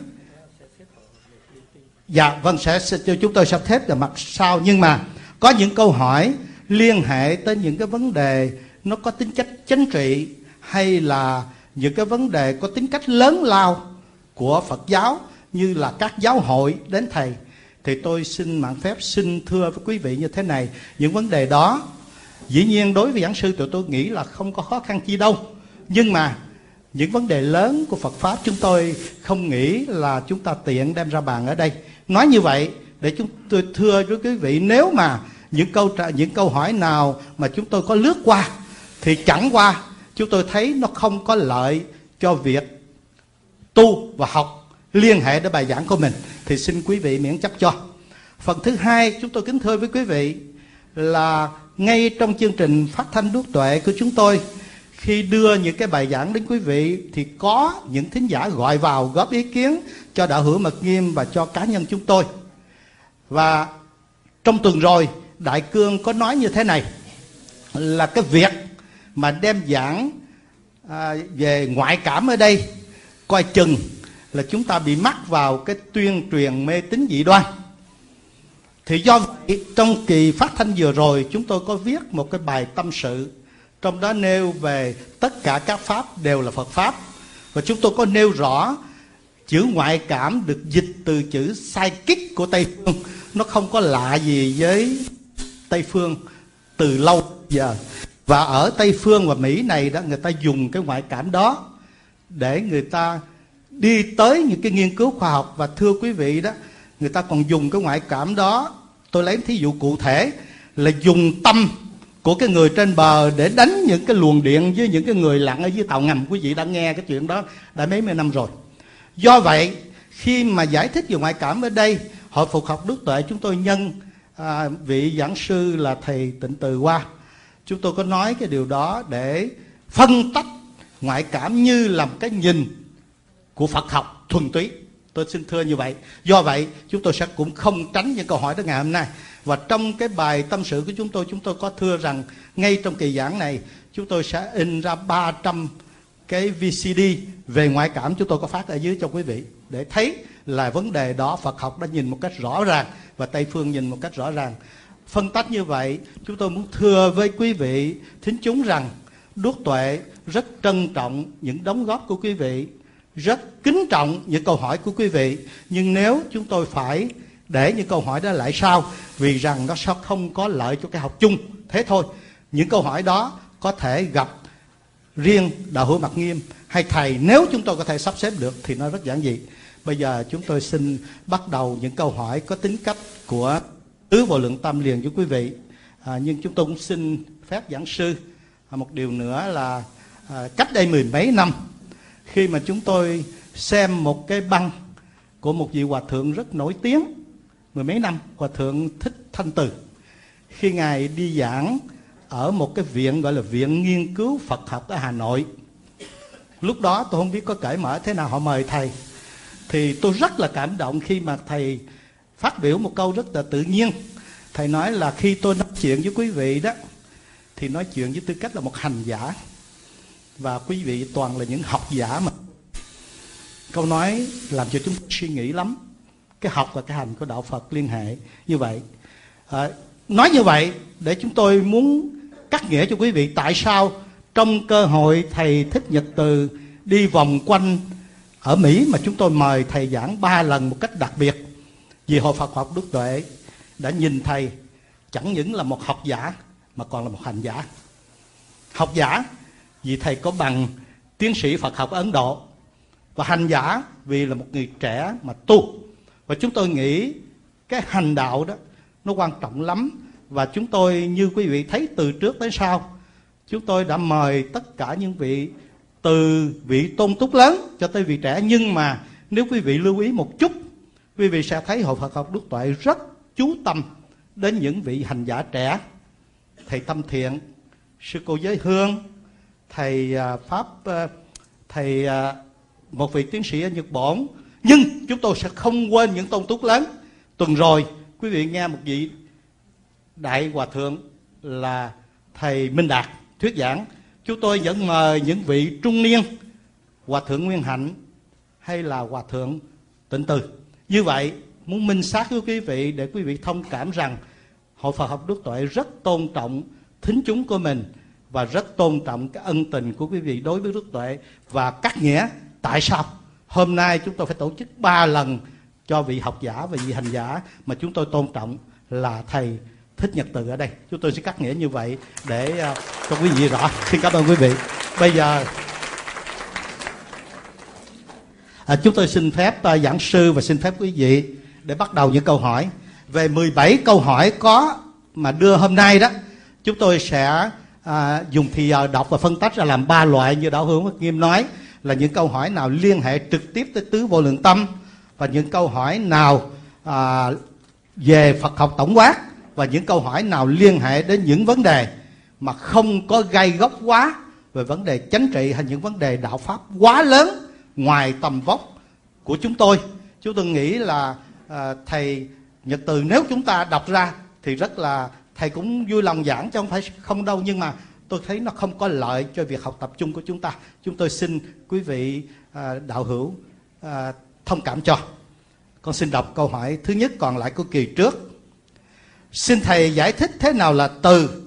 dạ vâng sẽ, cho chúng tôi sắp xếp vào mặt sau. Nhưng mà có những câu hỏi liên hệ tới những cái vấn đề nó có tính chất chính trị hay là những cái vấn đề có tính cách lớn lao của Phật giáo như là các giáo hội đến thầy thì tôi xin mạng phép xin thưa với quý vị như thế này. Những vấn đề đó dĩ nhiên đối với giảng sư tụi tôi nghĩ là không có khó khăn chi đâu. Nhưng mà những vấn đề lớn của Phật pháp chúng tôi không nghĩ là chúng ta tiện đem ra bàn ở đây nói như vậy để chúng tôi thưa với quý vị, nếu mà những câu trả, những câu hỏi nào mà chúng tôi có lướt qua thì chẳng qua chúng tôi thấy nó không có lợi cho việc tu và học liên hệ đến bài giảng của mình. Thì xin quý vị miễn chấp cho. Phần thứ hai chúng tôi kính thưa với quý vị là ngay trong chương trình phát thanh đuốc tuệ của chúng tôi khi đưa những cái bài giảng đến quý vị thì có những thính giả gọi vào góp ý kiến cho đạo hữu mật nghiêm và cho cá nhân chúng tôi. Và trong tuần rồi đại cương có nói như thế này là cái việc mà đem giảng à, về ngoại cảm ở đây coi chừng là chúng ta bị mắc vào cái tuyên truyền mê tín dị đoan. Thì do vậy trong kỳ phát thanh vừa rồi chúng tôi có viết một cái bài tâm sự trong đó nêu về tất cả các pháp đều là Phật pháp. Và chúng tôi có nêu rõ chữ ngoại cảm được dịch từ chữ sai kích của Tây phương. Nó không có lạ gì với Tây phương từ lâu giờ. Và ở Tây phương và Mỹ này đó, người ta dùng cái ngoại cảm đó để người ta đi tới những cái nghiên cứu khoa học. Và thưa quý vị đó, người ta còn dùng cái ngoại cảm đó, tôi lấy thí dụ cụ thể, là dùng tâm của cái người trên bờ để đánh những cái luồng điện với những cái người lặn ở dưới tàu ngầm. Quý vị đã nghe cái chuyện đó đã mấy mươi năm rồi. Do vậy khi mà giải thích về ngoại cảm ở đây hội phục học đức tuệ chúng tôi nhân à, vị giảng sư là thầy tịnh từ qua chúng tôi có nói cái điều đó để phân tách ngoại cảm như là một cái nhìn của Phật học thuần túy. Tôi xin thưa như vậy. Do vậy chúng tôi sẽ cũng không tránh những câu hỏi đó ngày hôm nay và trong cái bài tâm sự của chúng tôi chúng tôi có thưa rằng ngay trong kỳ giảng này, chúng tôi sẽ in ra 300 cái VCD về ngoại cảm chúng tôi có phát ở dưới cho quý vị để thấy là vấn đề đó Phật học đã nhìn một cách rõ ràng và Tây phương nhìn một cách rõ ràng. Phân tách như vậy, chúng tôi muốn thưa với quý vị, thính chúng rằng đuốc tuệ rất trân trọng những đóng góp của quý vị, rất kính trọng những câu hỏi của quý vị. Nhưng nếu chúng tôi phải để những câu hỏi đó lại sau vì rằng nó sẽ không có lợi cho cái học chung. Thế thôi những câu hỏi đó có thể gặp riêng đạo hữu mặt nghiêm hay thầy. Nếu chúng tôi có thể sắp xếp được thì nó rất giản dị. Bây giờ chúng tôi xin bắt đầu những câu hỏi có tính cách của tứ vô lượng tâm liền với quý vị. À, nhưng chúng tôi cũng xin phép giảng sư à, một điều nữa là à, cách đây mười mấy năm khi mà chúng tôi xem một cái băng của một vị hòa thượng rất nổi tiếng mười mấy năm hòa thượng thích thanh từ. Khi ngài đi giảng ở một cái viện gọi là viện nghiên cứu Phật học ở Hà Nội, lúc đó tôi không biết có cởi mở thế nào, họ mời thầy. Thì tôi rất là cảm động khi mà thầy phát biểu một câu rất là tự nhiên. Thầy nói là khi tôi nói chuyện với quý vị đó, thì nói chuyện với tư cách là một hành giả. Và quý vị toàn là những học giả mà. Câu nói làm cho chúng tôi suy nghĩ lắm cái học và cái hành của đạo Phật liên hệ như vậy. À, nói như vậy để chúng tôi muốn cắt nghĩa cho quý vị tại sao trong cơ hội thầy thích nhật từ đi vòng quanh ở Mỹ mà chúng tôi mời thầy giảng ba lần một cách đặc biệt vì hội Phật học Đức Tuệ đã nhìn thầy chẳng những là một học giả mà còn là một hành giả. Học giả vì thầy có bằng tiến sĩ Phật học Ấn Độ và hành giả vì là một người trẻ mà tu và chúng tôi nghĩ cái hành đạo đó nó quan trọng lắm. Và chúng tôi, như quý vị thấy từ trước tới sau, chúng tôi đã mời tất cả những vị, từ vị tôn túc lớn cho tới vị trẻ. Nhưng mà nếu quý vị lưu ý một chút, quý vị sẽ thấy hội Phật học Đức Tuệ rất chú tâm đến những vị hành giả trẻ. Thầy tâm thiện, sư cô giới hương, thầy à, pháp à, thầy à, một vị tiến sĩ ở nhật bản nhưng chúng tôi sẽ không quên những tôn túc lớn tuần rồi, quý vị nghe một vị đại hòa thượng là thầy minh đạt thuyết giảng. Chúng tôi vẫn mời những vị trung niên hòa thượng nguyên hạnh hay là hòa thượng tịnh từ. Như vậy, muốn minh xác với quý vị để quý vị thông cảm rằng hội Phật học Đức Tuệ rất tôn trọng thính chúng của mình và rất tôn trọng cái ân tình của quý vị đối với Đức Tuệ và cắt nghĩa tại sao? Hôm nay chúng tôi phải tổ chức ba lần cho vị học giả và vị hành giả mà chúng tôi tôn trọng là thầy thích nhật từ ở đây. Chúng tôi sẽ cắt nghĩa như vậy để à, cho quý vị rõ. Xin cảm ơn quý vị. Bây giờ à, chúng tôi xin phép uh, giảng sư và xin phép quý vị để bắt đầu những câu hỏi. Về 17 câu hỏi có mà đưa hôm nay đó chúng tôi sẽ à, dùng thì giờ đọc và phân tách ra làm ba loại như đạo hướng nghiêm nói là những câu hỏi nào liên hệ trực tiếp tới tứ vô lượng tâm và những câu hỏi nào à, về Phật học tổng quát và những câu hỏi nào liên hệ đến những vấn đề mà không có gai góc quá về vấn đề chánh trị hay những vấn đề đạo pháp quá lớn ngoài tầm vóc của chúng tôi. Chúng tôi nghĩ là à, thầy nhật từ nếu chúng ta đọc ra thì rất là thầy cũng vui lòng giảng chứ không phải không đâu nhưng mà tôi thấy nó không có lợi cho việc học tập chung của chúng ta. Chúng tôi xin quý vị à, đạo hữu à, thông cảm cho. Con xin đọc câu hỏi thứ nhất còn lại của kỳ trước. Xin thầy giải thích thế nào là từ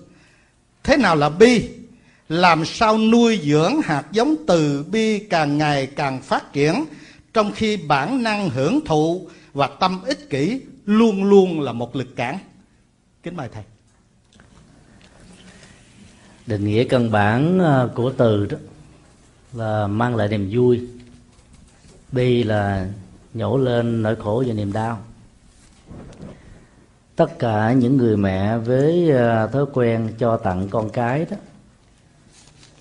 thế nào là bi làm sao nuôi dưỡng hạt giống từ bi càng ngày càng phát triển trong khi bản năng hưởng thụ và tâm ích kỷ luôn luôn là một lực cản. Kính mời thầy định nghĩa căn bản ờ, của từ đó là mang lại niềm vui. Bi là nhổ lên nỗi khổ và niềm đau. Tất cả những người mẹ với ờ, thói quen cho tặng con cái đó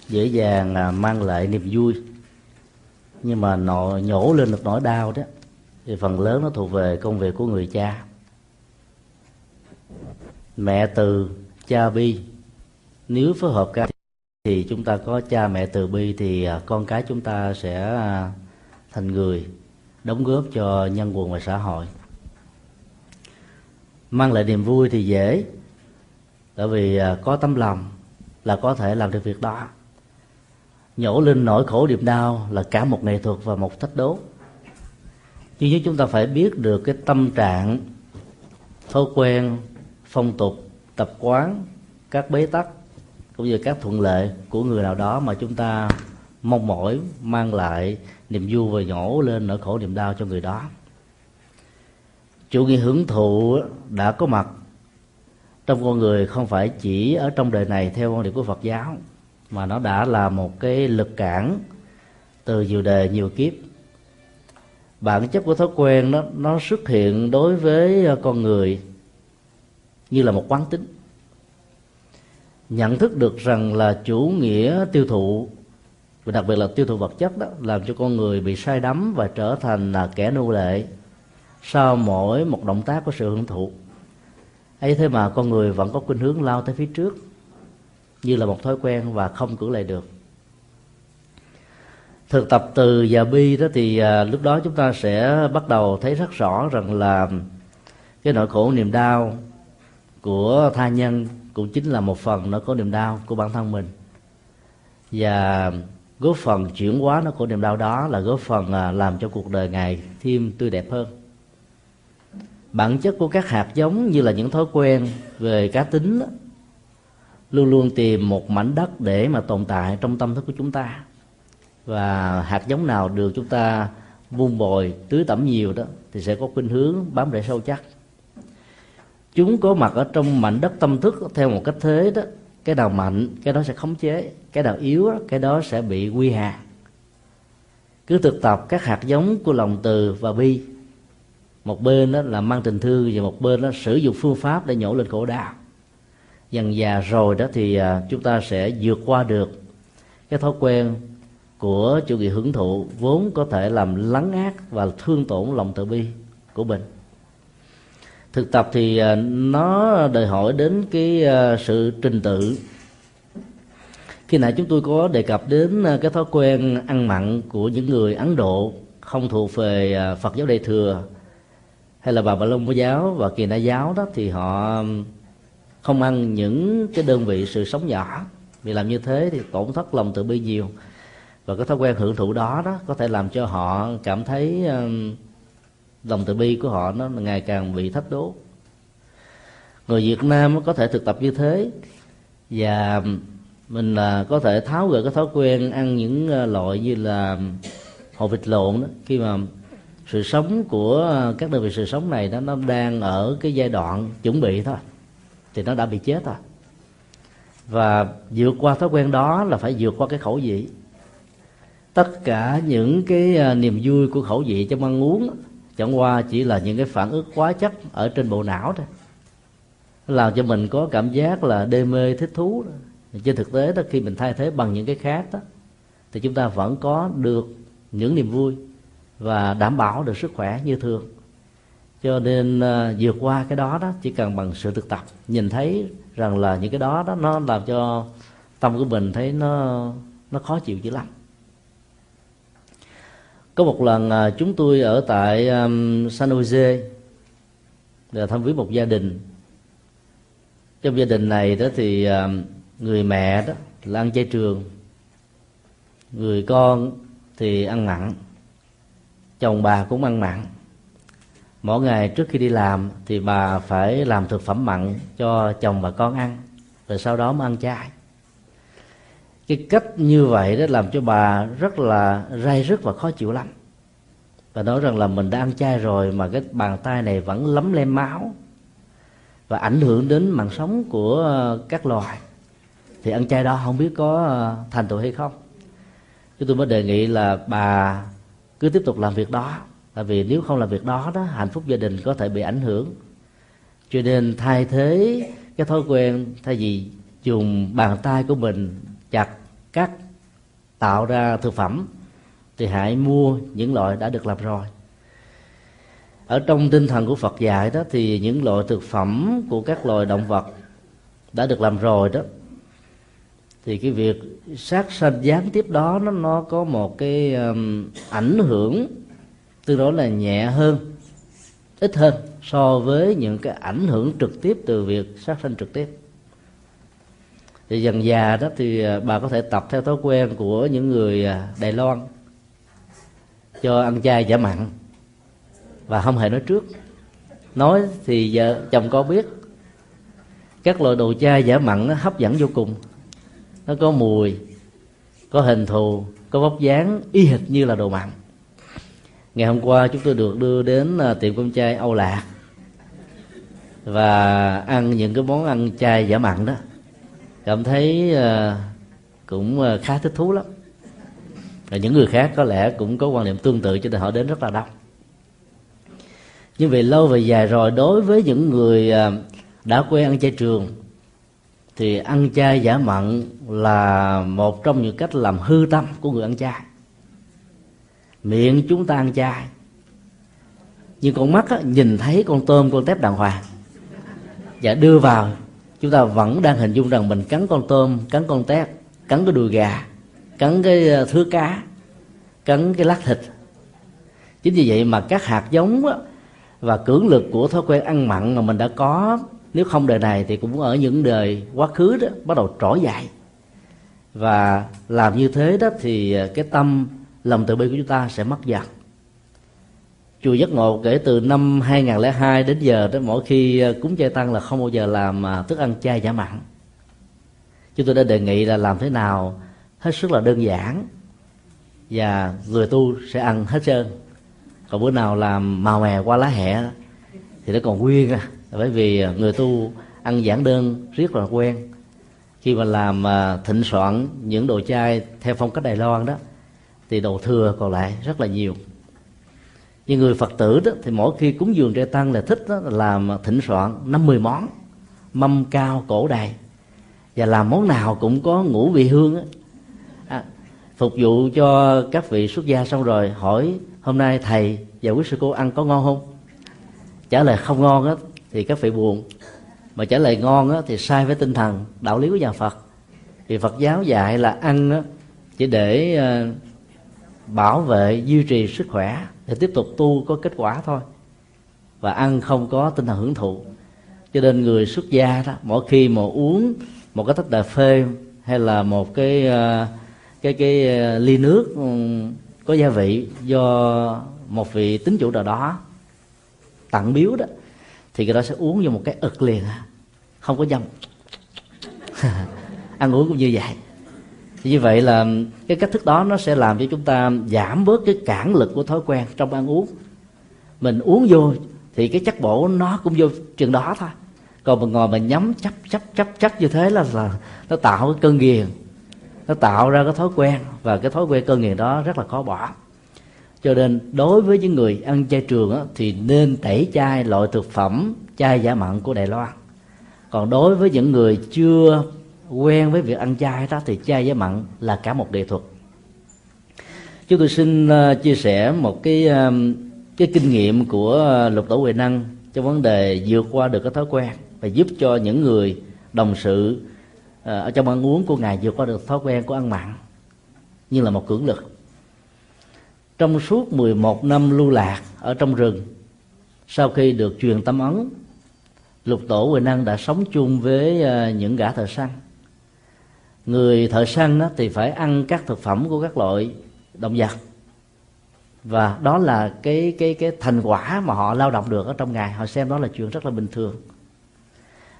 dễ dàng là mang lại niềm vui. Nhưng mà nọ, nhổ lên được nỗi đau đó thì phần lớn nó thuộc về công việc của người cha. Mẹ từ cha bi nếu phối hợp cả thì chúng ta có cha mẹ từ bi thì à, con cái chúng ta sẽ à, thành người, đóng góp cho nhân quần và xã hội. Mang lại niềm vui thì dễ tại vì à, có tấm lòng là có thể làm được việc đó. Nhổ lên nỗi khổ điệp đau là cả một nghệ thuật và một thách đố. Nhưng nếu chúng ta phải biết được cái tâm trạng, thói quen, phong tục, tập quán, các bế tắc cũng như các thuận lợi của người nào đó mà chúng ta mong mỏi mang lại niềm vui và nhổ lên nỗi khổ niềm đau cho người đó. Chủ nghĩa hưởng thụ đã có mặt trong con người không phải chỉ ở trong đời này theo quan điểm của Phật giáo, mà nó đã là một cái lực cản từ nhiều đời, nhiều kiếp. Bản chất của thói quen nó nó xuất hiện đối với con người như là một quán tính nhận thức được rằng là chủ nghĩa tiêu thụ và đặc biệt là tiêu thụ vật chất đó làm cho con người bị sai đắm và trở thành là kẻ nô lệ sau mỗi một động tác của sự hưởng thụ. Ấy thế mà con người vẫn có khuynh hướng lao tới phía trước như là một thói quen và không cưỡng lại được. Thực tập từ và bi đó thì à, lúc đó chúng ta sẽ bắt đầu thấy rất rõ rằng là cái nỗi khổ niềm đau của tha nhân cũng chính là một phần nó có niềm đau của bản thân mình. Và góp phần chuyển hóa nó của niềm đau đó là góp phần à, làm cho cuộc đời ngài thêm tươi đẹp hơn. Bản chất của các hạt giống như là những thói quen về cá tính đó, luôn luôn tìm một mảnh đất để mà tồn tại trong tâm thức của chúng ta. Và hạt giống nào được chúng ta vun bồi tưới tẩm nhiều đó thì sẽ có khuynh hướng bám rễ sâu chắc chúng có mặt ở trong mảnh đất tâm thức theo một cách thế đó. Cái nào mạnh, cái đó sẽ khống chế. Cái nào yếu cái đó sẽ bị quy hạt cứ thực tập các hạt giống của lòng từ và bi. Một bên đó là mang tình thương và một bên đó sử dụng phương pháp để nhổ lên khổ đau dần già rồi đó thì à, chúng ta sẽ vượt qua được cái thói quen của chủ nghĩa hưởng thụ vốn có thể làm lắng ác và thương tổn lòng từ bi của mình thực tập thì à, nó đòi hỏi đến cái à, sự trình tự. Khi nãy chúng tôi có đề cập đến à, cái thói quen ăn mặn của những người ấn độ không thuộc về phật giáo đại thừa hay là bà bà long giáo và kỳ na giáo đó, thì họ không ăn những cái đơn vị sự sống nhỏ. Vì làm như thế thì tổn thất lòng tự bi nhiều. Và cái thói quen hưởng thụ đó đó có thể làm cho họ cảm thấy lòng từ bi của họ nó ngày càng bị thách đố. Người Việt Nam có thể thực tập như thế và mình là có thể tháo gỡ cái thói quen ăn những à, loại như là hồ vịt lộn đó. Khi mà sự sống của các đơn vị sự sống này đó, nó đang ở cái giai đoạn chuẩn bị thôi, thì nó đã bị chết rồi. Và vượt qua thói quen đó là phải vượt qua cái khẩu vị. Tất cả những cái à, niềm vui của khẩu vị trong ăn uống chẳng qua chỉ là những cái phản ứng quá chất ở trên bộ não thôi. Làm cho mình có cảm giác là đê mê thích thú đó. trên thực tế đó khi mình thay thế bằng những cái khác đó thì chúng ta vẫn có được những niềm vui và đảm bảo được sức khỏe như thường. Cho nên uh, vượt qua cái đó đó chỉ cần bằng sự thực tập nhìn thấy rằng là những cái đó đó nó làm cho tâm của mình thấy nó nó khó chịu dữ lắm có một lần uh, chúng tôi ở tại um, San Jose là thăm viếng một gia đình. Trong gia đình này đó thì uh, người mẹ đó là ăn chay trường người con thì ăn mặn chồng bà cũng ăn mặn. Mỗi ngày trước khi đi làm thì bà phải làm thực phẩm mặn cho chồng và con ăn rồi sau đó mới ăn chay cái cách như vậy đó làm cho bà rất là rai rứt và khó chịu lắm. Và nói rằng là mình đã ăn chay rồi mà cái bàn tay này vẫn lấm lem máu và ảnh hưởng đến mạng sống của ờ, các loài. Thì ăn chay đó không biết có ờ, thành tựu hay không. Chúng tôi mới đề nghị là bà cứ tiếp tục làm việc đó. Tại vì nếu không làm việc đó đó, hạnh phúc gia đình có thể bị ảnh hưởng. Cho nên thay thế cái thói quen thay vì dùng bàn tay của mình chặt cắt tạo ra thực phẩm thì hãy mua những loại đã được làm rồi. Ở trong tinh thần của Phật dạy đó thì những loại thực phẩm của các loài động vật đã được làm rồi đó thì cái việc sát sanh gián tiếp đó nó nó có một cái um, ảnh hưởng tương đối là nhẹ hơn ít hơn so với những cái ảnh hưởng trực tiếp từ việc sát sanh trực tiếp thì dần già đó thì à, bà có thể tập theo thói quen của những người à, Đài Loan cho ăn chay giả mặn. Và không hề nói trước. Nói thì vợ, chồng có biết. Các loại đồ chay giả mặn nó hấp dẫn vô cùng. Nó có mùi, có hình thù, có vóc dáng y hệt như là đồ mặn. Ngày hôm qua chúng tôi được đưa đến à, tiệm cơm chay Âu Lạc và ăn những cái món ăn chay giả mặn đó cảm thấy ờ, cũng ờ, khá thích thú lắm. Và những người khác có lẽ cũng có quan niệm tương tự cho nên họ đến rất là đông. Nhưng vì lâu về dài rồi đối với những người ờ, đã quen ăn chay trường thì ăn chay giả mặn là một trong những cách làm hư tâm của người ăn chay. Miệng chúng ta ăn chay nhưng con mắt á, nhìn thấy con tôm con tép đàng hoàng và đưa vào chúng ta vẫn đang hình dung rằng mình cắn con tôm, cắn con tép, cắn cái đùi gà, cắn cái ờ, thứ thứa cá, cắn cái lát thịt. Chính vì vậy mà các hạt giống và cưỡng lực của thói quen ăn mặn mà mình đã có, nếu không đời này thì cũng ở những đời quá khứ đó, bắt đầu trỗi dậy. Và làm như thế đó thì ờ, cái tâm, lòng từ bi của chúng ta sẽ mất dần chùa giác ngộ kể từ năm 2002 đến giờ đó, mỗi khi ờ, cúng chay tăng là không bao giờ làm ờ, thức ăn chay giả mặn chúng tôi đã đề nghị là làm thế nào? Hết sức là đơn giản. Và người tu sẽ ăn hết trơn. Còn bữa nào làm màu mè qua lá hẹ, thì nó còn nguyên à. Bởi vì ờ, người tu ăn giản đơn rất là quen. Khi mà làm thịnh soạn những đồ chay theo phong cách đài loan đó, thì đồ thừa còn lại rất là nhiều như người phật tử đó thì mỗi khi cúng dường trai tăng là thích đó, là làm thịnh soạn năm mười món mâm cao cổ đầy và làm món nào cũng có ngũ vị hương á. À, phục vụ cho các vị xuất gia xong rồi hỏi hôm nay thầy và quý sư cô ăn có ngon không? Trả lời không ngon á. Thì các vị buồn. Mà trả lời ngon á thì sai với tinh thần đạo lý của nhà phật. Vì phật giáo dạy là ăn á chỉ để ờ, bảo vệ duy trì sức khỏe để tiếp tục tu có kết quả thôi. Và ăn không có tinh thần hưởng thụ. Cho nên người xuất gia đó, mỗi khi mà uống một cái tách cà phê hay là một cái ờ, cái cái ờ, ly nước ừ, có gia vị do một vị tín chủ nào đó tặng biếu đó, thì người đó sẽ uống vô một cái ực liền. Không có dâm. Ăn uống cũng như vậy như vậy là cái cách thức đó nó sẽ làm cho chúng ta giảm bớt cái cản lực của thói quen trong ăn uống. Mình uống vô thì cái chất bổ nó cũng vô chừng đó thôi. Còn mình ngồi mình nhắm chấp chấp chấp chấp như thế là, là nó tạo cái cơn nghiền nó tạo ra cái thói quen và cái thói quen cơn nghiền đó rất là khó bỏ. Cho nên đối với những người ăn chay trường á, thì nên tẩy chay loại thực phẩm chay giả mặn của đài loan. Còn đối với những người chưa quen với việc ăn chay đó thì chay với mặn là cả một nghệ thuật. Chúng tôi xin ờ, chia sẻ một cái cái kinh nghiệm của ờ, lục tổ huệ năng trong vấn đề vượt qua được cái thói quen và giúp cho những người đồng sự ờ, ở trong ăn uống của ngài vượt qua được thói quen của ăn mặn như là một cưỡng lực. Trong suốt 11 năm lưu lạc ở trong rừng, sau khi được truyền tâm ấn, lục tổ huệ năng đã sống chung với những gã thợ săn người thợ săn đó thì phải ăn các thực phẩm của các loại động vật. Và đó là cái cái cái thành quả mà họ lao động được ở trong ngày. Họ xem đó là chuyện rất là bình thường.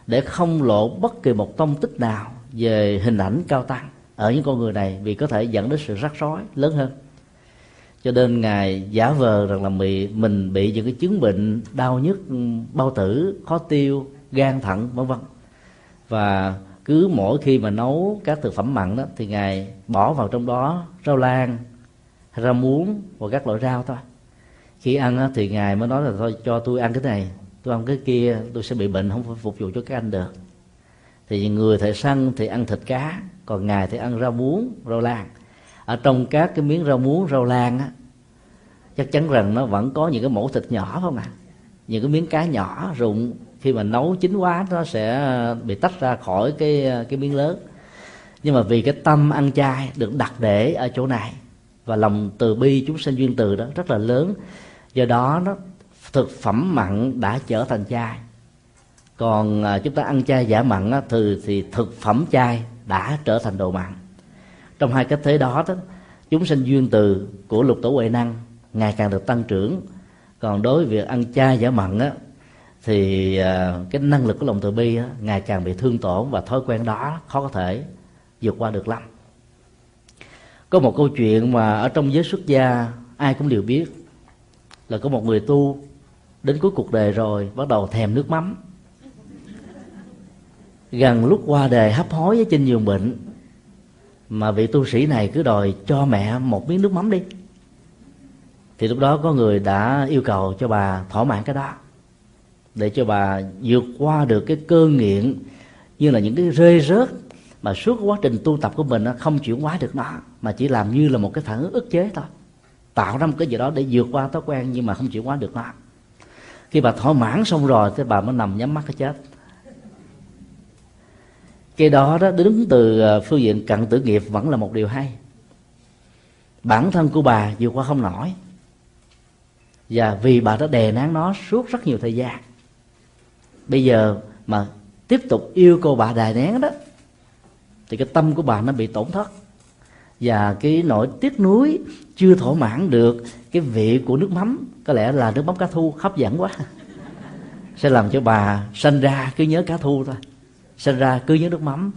Để không lộ bất kỳ một tông tích nào về hình ảnh cao tăng ở những con người này, vì có thể dẫn đến sự rắc rối lớn hơn. Cho nên ngài giả vờ rằng là bị mình bị những cái chứng bệnh đau nhức, bao tử, khó tiêu, gan thận, vân vân. Và cứ mỗi khi mà nấu các thực phẩm mặn đó thì ngài bỏ vào trong đó rau lan rau muống và các loại rau thôi. Khi ăn đó, thì ngài mới nói là thôi cho tôi ăn cái này tôi ăn cái kia tôi sẽ bị bệnh không phải phục vụ cho các anh được. Thì người thợ săn thì ăn thịt cá còn ngài thì ăn rau muống rau lan. Ở trong các cái miếng rau muống rau lan á chắc chắn rằng nó vẫn có những cái mẫu thịt nhỏ không ạ? À? những cái miếng cá nhỏ rụng khi mà nấu chín quá nó sẽ bị tách ra khỏi cái cái miếng lớn. Nhưng mà vì cái tâm ăn chay được đặt để ở chỗ này và lòng từ bi chúng sinh duyên từ đó rất là lớn do đó nó thực phẩm mặn đã trở thành chay. Còn à, chúng ta ăn chay giả mặn á, thì, thì thực phẩm chay đã trở thành đồ mặn. Trong hai cách thế đó, đó chúng sinh duyên từ của lục tổ huệ năng ngày càng được tăng trưởng. Còn đối với việc ăn chay giả mặn á, thì à, cái năng lực của lòng từ bi á, ngày càng bị thương tổn và thói quen đó khó có thể vượt qua được lắm. Có một câu chuyện mà ở trong giới xuất gia ai cũng đều biết là có một người tu đến cuối cuộc đời rồi bắt đầu thèm nước mắm. Gần lúc qua đời hấp hối ở trên giường bệnh mà vị tu sĩ này cứ đòi cho mẹ một miếng nước mắm đi. Thì lúc đó có người đã yêu cầu cho bà thỏa mãn cái đó để cho bà vượt qua được cái cơn nghiện như là những cái rơi rớt mà suốt quá trình tu tập của mình nó không chuyển hóa được nó, mà chỉ làm như là một cái phản ứng ức chế thôi. Tạo ra một cái gì đó để vượt qua thói quen nhưng mà không chuyển hóa được nó. Khi bà thỏa mãn xong rồi thì bà mới nằm nhắm mắt cái chết. Cái đó đó đứng từ ờ, phương diện cận tử nghiệp vẫn là một điều hay. Bản thân của bà vượt qua không nổi. Và vì bà đã đè nén nó suốt rất nhiều thời gian bây giờ mà tiếp tục yêu cô bà đài nén đó, thì cái tâm của bà nó bị tổn thất. Và cái nỗi tiếc nuối chưa thỏa mãn được cái vị của nước mắm, có lẽ là nước mắm cá thu, hấp dẫn quá. Sẽ làm cho bà sanh ra cứ nhớ cá thu thôi. Sanh ra cứ nhớ nước mắm.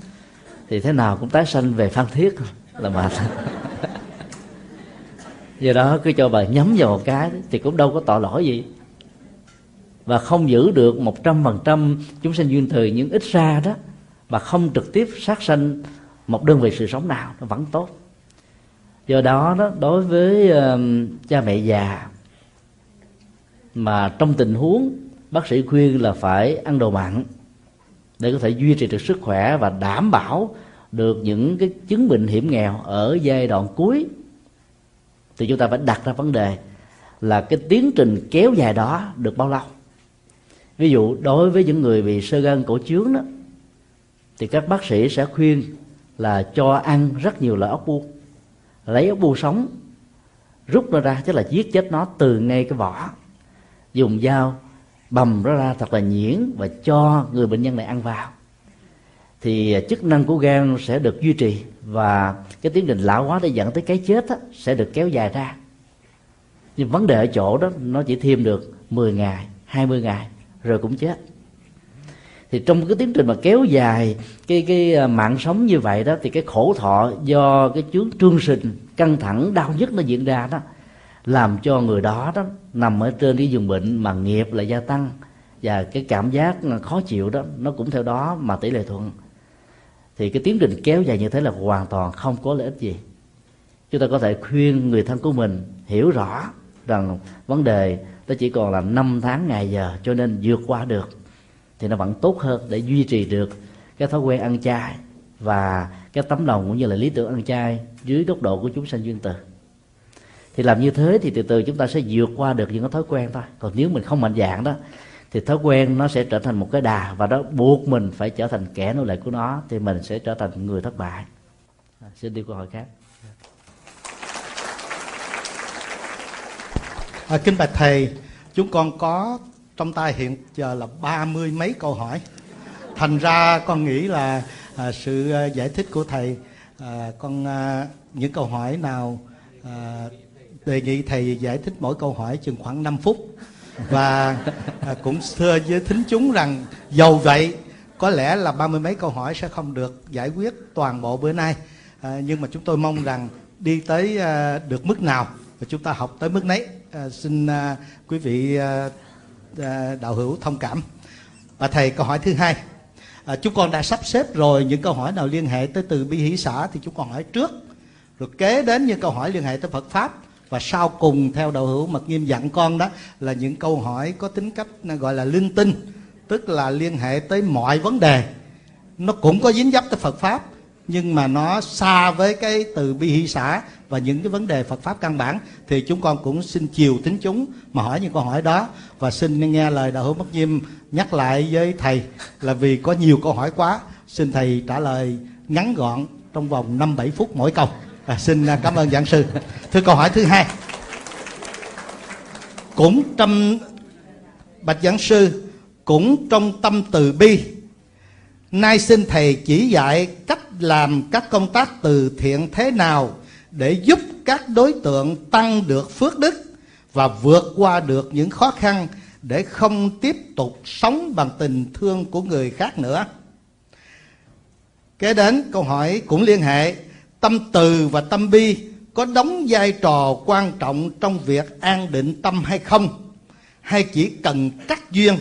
Thì thế nào cũng tái sanh về phan thiết là bà. Do đó cứ cho bà nhắm vào một cái thì cũng đâu có tội lỗi gì và không giữ được một trăm phần trăm chúng sinh duyên thời những ít ra đó mà không trực tiếp sát sanh một đơn vị sự sống nào nó vẫn tốt. Do đó đó đối với uh, cha mẹ già mà trong tình huống bác sĩ khuyên là phải ăn đồ mặn để có thể duy trì được sức khỏe và đảm bảo được những cái chứng bệnh hiểm nghèo ở giai đoạn cuối thì chúng ta phải đặt ra vấn đề là cái tiến trình kéo dài đó được bao lâu? Ví dụ đối với những người bị sơ gan cổ trướng đó thì các bác sĩ sẽ khuyên là cho ăn rất nhiều loại ốc bu. Lấy ốc bu sống rút nó ra tức là giết chết nó từ ngay cái vỏ. Dùng dao bầm nó ra thật là nhuyễn và cho người bệnh nhân này ăn vào. Thì chức năng của gan sẽ được duy trì và cái tiến trình lão hóa để dẫn tới cái chết đó, sẽ được kéo dài ra. Nhưng vấn đề ở chỗ đó nó chỉ thêm được 10 ngày 20 ngày rồi cũng chết. Thì trong cái tiến trình mà kéo dài cái cái à, mạng sống như vậy đó, thì cái khổ thọ do cái chướng, trương sinh, căng thẳng, đau nhức nó diễn ra đó, làm cho người đó đó nằm ở trên cái giường bệnh mà nghiệp lại gia tăng. Và cái cảm giác à, khó chịu đó, nó cũng theo đó mà tỷ lệ thuận. Thì cái tiến trình kéo dài như thế là hoàn toàn không có lợi ích gì. Chúng ta có thể khuyên người thân của mình hiểu rõ rằng vấn đề nó chỉ còn là năm tháng ngày giờ cho nên vượt qua được. Thì nó vẫn tốt hơn để duy trì được cái thói quen ăn chay và cái tấm lòng cũng như là lý tưởng ăn chay dưới góc độ của chúng sanh duyên từ. Thì làm như thế thì từ từ chúng ta sẽ vượt qua được những cái thói quen thôi. Còn nếu mình không mạnh dạng đó thì thói quen nó sẽ trở thành một cái đà và đó buộc mình phải trở thành kẻ nô lệ của nó thì mình sẽ trở thành người thất bại. À, xin đi câu hỏi khác. À, kính bạch thầy chúng con có trong tay hiện giờ là ba mươi mấy câu hỏi. Thành ra con nghĩ là à, sự à, giải thích của thầy à, con à, những câu hỏi nào à, đề nghị thầy giải thích mỗi câu hỏi chừng khoảng 5 phút. Và à, cũng thưa với thính chúng rằng dầu vậy có lẽ là ba mươi mấy câu hỏi sẽ không được giải quyết toàn bộ bữa nay. À, nhưng mà chúng tôi mong rằng đi tới à, được mức nào và chúng ta học tới mức nấy à, xin à, quý vị à, à, đạo hữu thông cảm. Và thầy câu hỏi thứ hai. À, chúng con đã sắp xếp rồi những câu hỏi nào liên hệ tới từ bi hỷ xã thì chúng con hỏi trước. Rồi kế đến những câu hỏi liên hệ tới Phật pháp. Và sau cùng theo đạo hữu mật nghiêm dặn con đó là những câu hỏi có tính cách à, gọi là linh tinh tức là liên hệ tới mọi vấn đề. Nó cũng có dính dấp tới Phật pháp nhưng mà nó xa với cái từ bi hỷ xã và những cái vấn đề Phật pháp căn bản thì chúng con cũng xin chiều tính chúng mà hỏi những câu hỏi đó và xin nghe lời đạo hữu bất Diêm nhắc lại với thầy là vì có nhiều câu hỏi quá xin thầy trả lời ngắn gọn trong vòng 5 7 phút mỗi câu. À, xin à, cảm ơn giảng sư. Thưa câu hỏi thứ hai. Cũng trong bạch giảng sư cũng trong tâm từ bi nay xin thầy chỉ dạy cách làm các công tác từ thiện thế nào để giúp các đối tượng tăng được phước đức và vượt qua được những khó khăn để không tiếp tục sống bằng tình thương của người khác nữa. Kế đến câu hỏi cũng liên hệ. Tâm từ và tâm bi có đóng vai trò quan trọng trong việc an định tâm hay không? Hay chỉ cần cắt duyên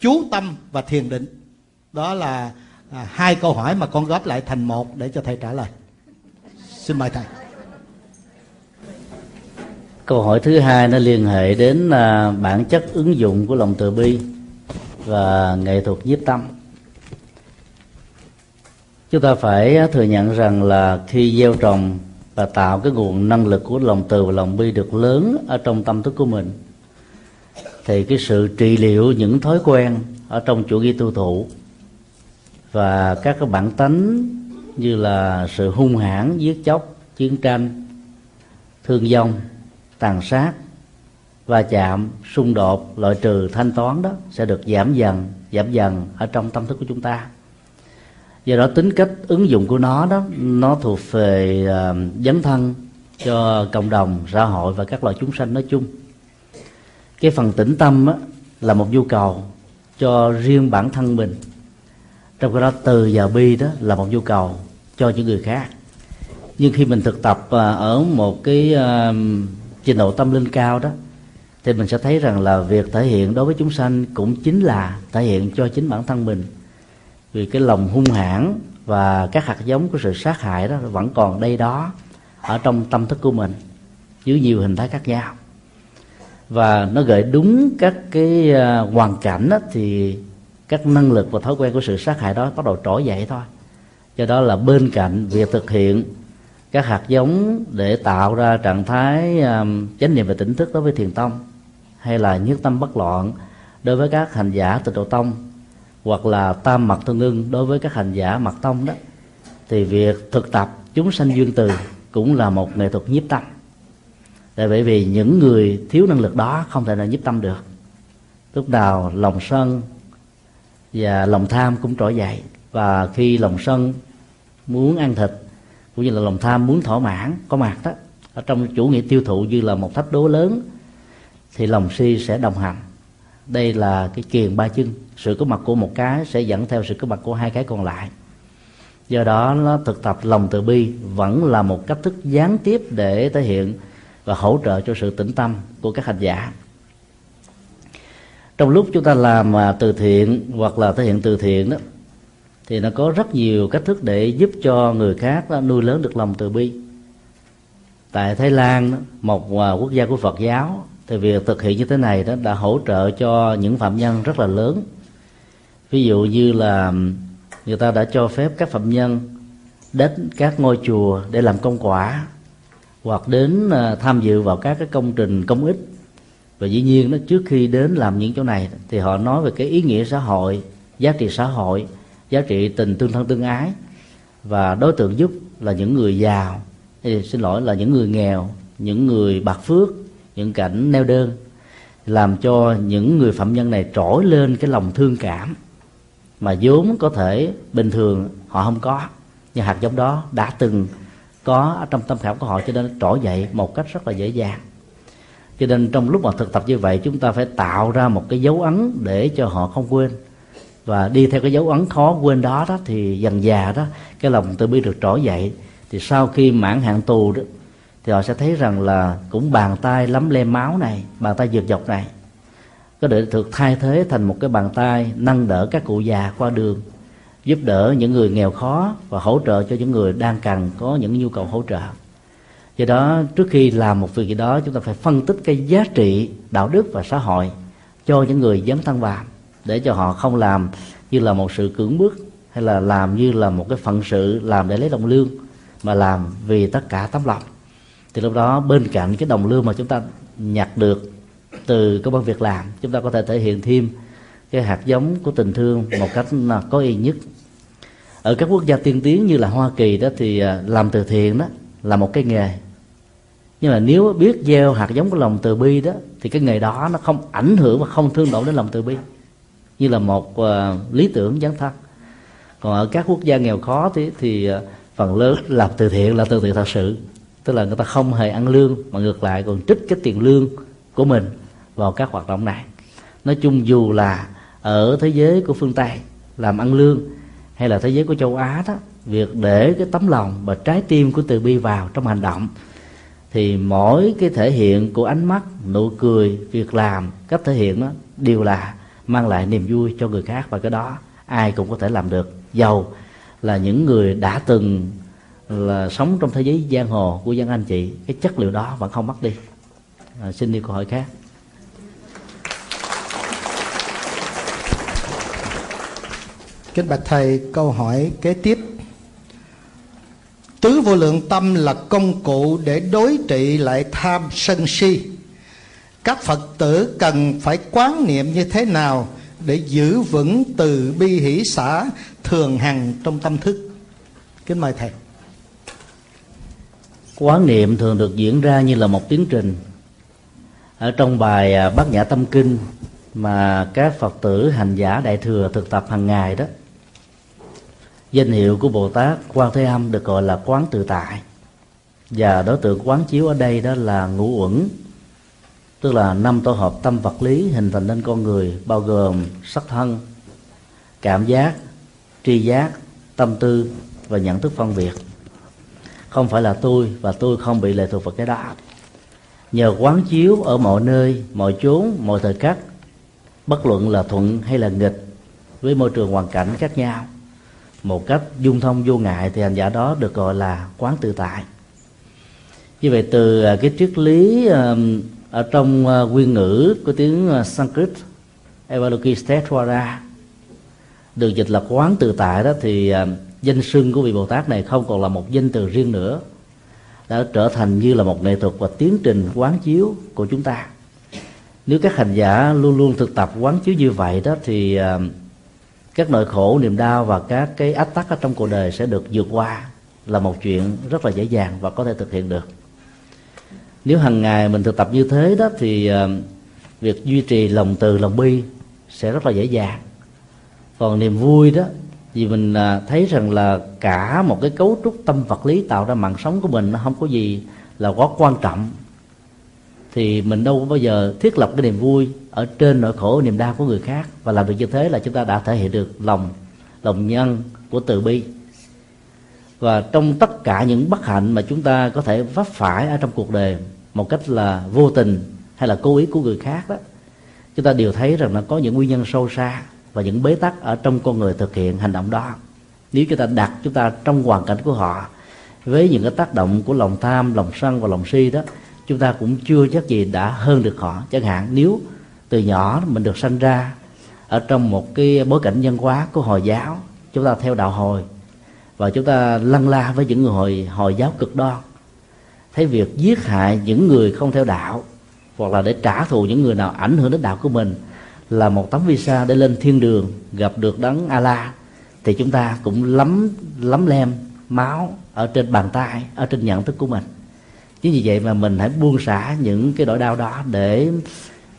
chú tâm và thiền định? Đó là à, hai câu hỏi mà con góp lại thành một để cho thầy trả lời. Xin mời thầy câu hỏi thứ hai nó liên hệ đến à, bản chất ứng dụng của lòng từ bi và nghệ thuật nhiếp tâm. Chúng ta phải thừa nhận rằng là khi gieo trồng và tạo cái nguồn năng lực của lòng từ và lòng bi được lớn ở trong tâm thức của mình, thì cái sự trị liệu những thói quen ở trong chủ nghĩa tu thụ và các cái bản tánh như là sự hung hãn, giết chóc, chiến tranh, thương vong tàn sát va chạm xung đột loại trừ thanh toán đó sẽ được giảm dần giảm dần ở trong tâm thức của chúng ta. Do đó tính cách ứng dụng của nó đó nó thuộc về uh, dấn thân cho cộng đồng xã hội và các loài chúng sanh nói chung. Cái phần tĩnh tâm á, là một nhu cầu cho riêng bản thân mình. Trong cái đó từ và bi đó là một nhu cầu cho những người khác. Nhưng khi mình thực tập à, ở một cái à, trình độ tâm linh cao đó thì mình sẽ thấy rằng là việc thể hiện đối với chúng sanh cũng chính là thể hiện cho chính bản thân mình. Vì cái lòng hung hãn và các hạt giống của sự sát hại đó vẫn còn đây đó ở trong tâm thức của mình dưới nhiều hình thái khác nhau. Và nó gợi đúng các cái à, hoàn cảnh đó, thì các năng lực và thói quen của sự sát hại đó bắt đầu trỗi dậy thôi. Do đó là bên cạnh việc thực hiện các hạt giống để tạo ra trạng thái um, chánh niệm và tỉnh thức đối với thiền tông hay là nhất tâm bất loạn đối với các hành giả tịnh độ tông hoặc là tam mật tương ưng đối với các hành giả mật tông đó thì việc thực tập chúng sanh duyên từ cũng là một nghệ thuật nhiếp tâm. Tại bởi vì những người thiếu năng lực đó không thể nào nhiếp tâm được. Lúc nào lòng sân và lòng tham cũng trỗi dậy và khi lòng sân muốn ăn thịt cũng như là lòng tham muốn thỏa mãn, có mặt đó. Ở trong chủ nghĩa tiêu thụ như là một thách đố lớn, thì lòng si sẽ đồng hành. Đây là cái kiền ba chân. Sự có mặt của một cái sẽ dẫn theo sự có mặt của hai cái còn lại. Do đó, nó thực tập lòng từ bi vẫn là một cách thức gián tiếp để thể hiện và hỗ trợ cho sự tĩnh tâm của các hành giả. Trong lúc chúng ta làm mà từ thiện hoặc là thể hiện từ thiện đó thì nó có rất nhiều cách thức để giúp cho người khác nuôi lớn được lòng từ bi. Tại thái lan một à, quốc gia của phật giáo, thì việc thực hiện như thế này đó đã hỗ trợ cho những phạm nhân rất là lớn. Ví dụ như là người ta đã cho phép các phạm nhân đến các ngôi chùa để làm công quả, hoặc đến à, tham dự vào các cái công trình công ích. Và dĩ nhiên đó, trước khi đến làm những chỗ này thì họ nói về cái ý nghĩa xã hội, giá trị xã hội giá trị tình tương thân tương ái. Và đối tượng giúp là những người giàu. Thì xin lỗi là những người nghèo, những người bạc phước, những cảnh neo đơn, làm cho những người phạm nhân này trỗi lên cái lòng thương cảm mà vốn có thể bình thường họ không có. Nhưng hạt giống đó đã từng có ở trong tâm khảm của họ cho nên trỗi dậy một cách rất là dễ dàng. Cho nên trong lúc mà thực tập như vậy, chúng ta phải tạo ra một cái dấu ấn để cho họ không quên và đi theo cái dấu ấn khó quên đó đó, thì dần già đó, cái lòng từ bi được trỗi dậy. Thì sau khi mãn hạn tù đó, thì họ sẽ thấy rằng là cũng bàn tay lấm lem máu này, bàn tay dược dọc này. Có thể được thay thế thành một cái bàn tay nâng đỡ các cụ già qua đường, giúp đỡ những người nghèo khó và hỗ trợ cho những người đang cần có những nhu cầu hỗ trợ. Do đó, trước khi làm một việc gì đó, chúng ta phải phân tích cái giá trị đạo đức và xã hội cho những người dấn thân vào để cho họ không làm như là một sự cưỡng bức, hay là làm như là một cái phận sự làm để lấy đồng lương, mà làm vì tất cả tấm lòng. Thì lúc đó bên cạnh cái đồng lương mà chúng ta nhặt được từ công việc việc làm, chúng ta có thể thể hiện thêm cái hạt giống của tình thương một cách có ý nhất. Ở các quốc gia tiên tiến như là hoa kỳ đó thì à, làm từ thiện đó là một cái nghề. Nhưng mà nếu biết gieo hạt giống của lòng từ bi đó, thì cái nghề đó nó không ảnh hưởng và không thương tổn đến lòng từ bi như là một uh, lý tưởng dấn thân. Còn ở các quốc gia nghèo khó thì, thì uh, phần lớn làm từ thiện là từ thiện thật sự. Tức là người ta không hề ăn lương mà ngược lại còn trích cái tiền lương của mình vào các hoạt động này. Nói chung dù là ở thế giới của phương tây làm ăn lương hay là thế giới của châu á đó việc để cái tấm lòng và trái tim của từ bi vào trong hành động thì mỗi cái thể hiện của ánh mắt nụ cười việc làm cách thể hiện đó đều là mang lại niềm vui cho người khác và cái đó ai cũng có thể làm được giàu là những người đã từng là sống trong thế giới giang hồ của dân anh chị cái chất liệu đó vẫn không mất đi à, xin đi câu hỏi khác Kính bạch thầy, câu hỏi kế tiếp. Tứ vô lượng tâm là công cụ để đối trị lại tham sân si. Các Phật tử cần phải quán niệm như thế nào để giữ vững từ bi hỷ xã thường hằng trong tâm thức? Kính mời thầy. quán niệm thường được diễn ra như là một tiến trình ở trong bài à, bát nhã tâm kinh mà các phật tử, hành giả, đại thừa thực tập hàng ngày đó, danh hiệu của bồ tát quan thế âm được gọi là quán tự tại và đối tượng quán chiếu ở đây đó là ngũ uẩn tức là năm tổ hợp tâm vật lý hình thành nên con người, bao gồm sắc thân, cảm giác, tri giác, tâm tư và nhận thức phân biệt. Không phải là tôi và tôi không bị lệ thuộc vào cái đó. Nhờ quán chiếu ở mọi nơi, mọi chốn, mọi thời khắc, bất luận là thuận hay là nghịch, với môi trường hoàn cảnh khác nhau, một cách dung thông vô ngại thì hành giả đó được gọi là quán tự tại. Như vậy từ à, cái triết lý ở trong ờ, nguyên ngữ của tiếng à, Sanskrit Avalokiteshvara được dịch là quán tự tại đó thì ờ, danh xưng của vị Bồ Tát này không còn là một danh từ riêng nữa. Đã trở thành như là một nghệ thuật và tiến trình quán chiếu của chúng ta. Nếu các hành giả luôn luôn thực tập quán chiếu như vậy đó thì các nỗi khổ niềm đau và các cái ách tắc ở trong cuộc đời sẽ được vượt qua là một chuyện rất là dễ dàng và có thể thực hiện được nếu hàng ngày mình thực tập như thế đó thì ờ, việc duy trì lòng từ, lòng bi sẽ rất là dễ dàng. Còn niềm vui đó, vì mình ờ, thấy rằng là cả một cái cấu trúc tâm vật lý tạo ra mạng sống của mình nó không có gì là quá quan trọng, thì mình đâu có bao giờ thiết lập cái niềm vui ở trên nỗi khổ, niềm đau của người khác. Và làm được như thế là chúng ta đã thể hiện được lòng lòng nhân của từ bi và trong tất cả những bất hạnh mà chúng ta có thể vấp phải ở trong cuộc đời một cách là vô tình hay là cố ý của người khác đó, chúng ta đều thấy rằng nó có những nguyên nhân sâu xa và những bế tắc ở trong con người thực hiện hành động đó. Nếu chúng ta đặt chúng ta trong hoàn cảnh của họ với những cái tác động của lòng tham, lòng sân và lòng si đó, chúng ta cũng chưa chắc gì đã hơn được họ. Chẳng hạn, nếu từ nhỏ mình được sanh ra ở trong một cái bối cảnh nhân hóa của hồi giáo, chúng ta theo đạo hồi và chúng ta lăn la với những người hồi, hồi giáo cực đoan. Thấy việc giết hại những người không theo đạo hoặc là để trả thù những người nào ảnh hưởng đến đạo của mình là một tấm visa để lên thiên đường gặp được đấng ala thì chúng ta cũng lắm lắm lem máu ở trên bàn tay ở trên nhận thức của mình. Chính vì vậy mà mình hãy buông xả những cái nỗi đau đó để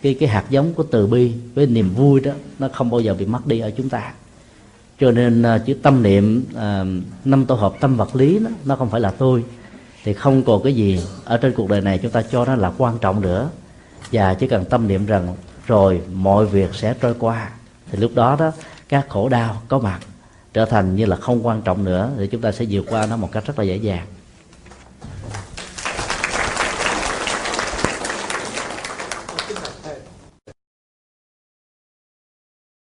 cái cái hạt giống của từ bi với niềm vui đó nó không bao giờ bị mất đi ở chúng ta cho nên uh, chữ tâm niệm uh, năm tổ hợp tâm vật lý đó, nó không phải là tôi. Thì không còn cái gì ở trên cuộc đời này chúng ta cho nó là quan trọng nữa. Và chỉ cần tâm niệm rằng rồi mọi việc sẽ trôi qua. Thì lúc đó đó các khổ đau có mặt trở thành như là không quan trọng nữa thì chúng ta sẽ vượt qua nó một cách rất là dễ dàng.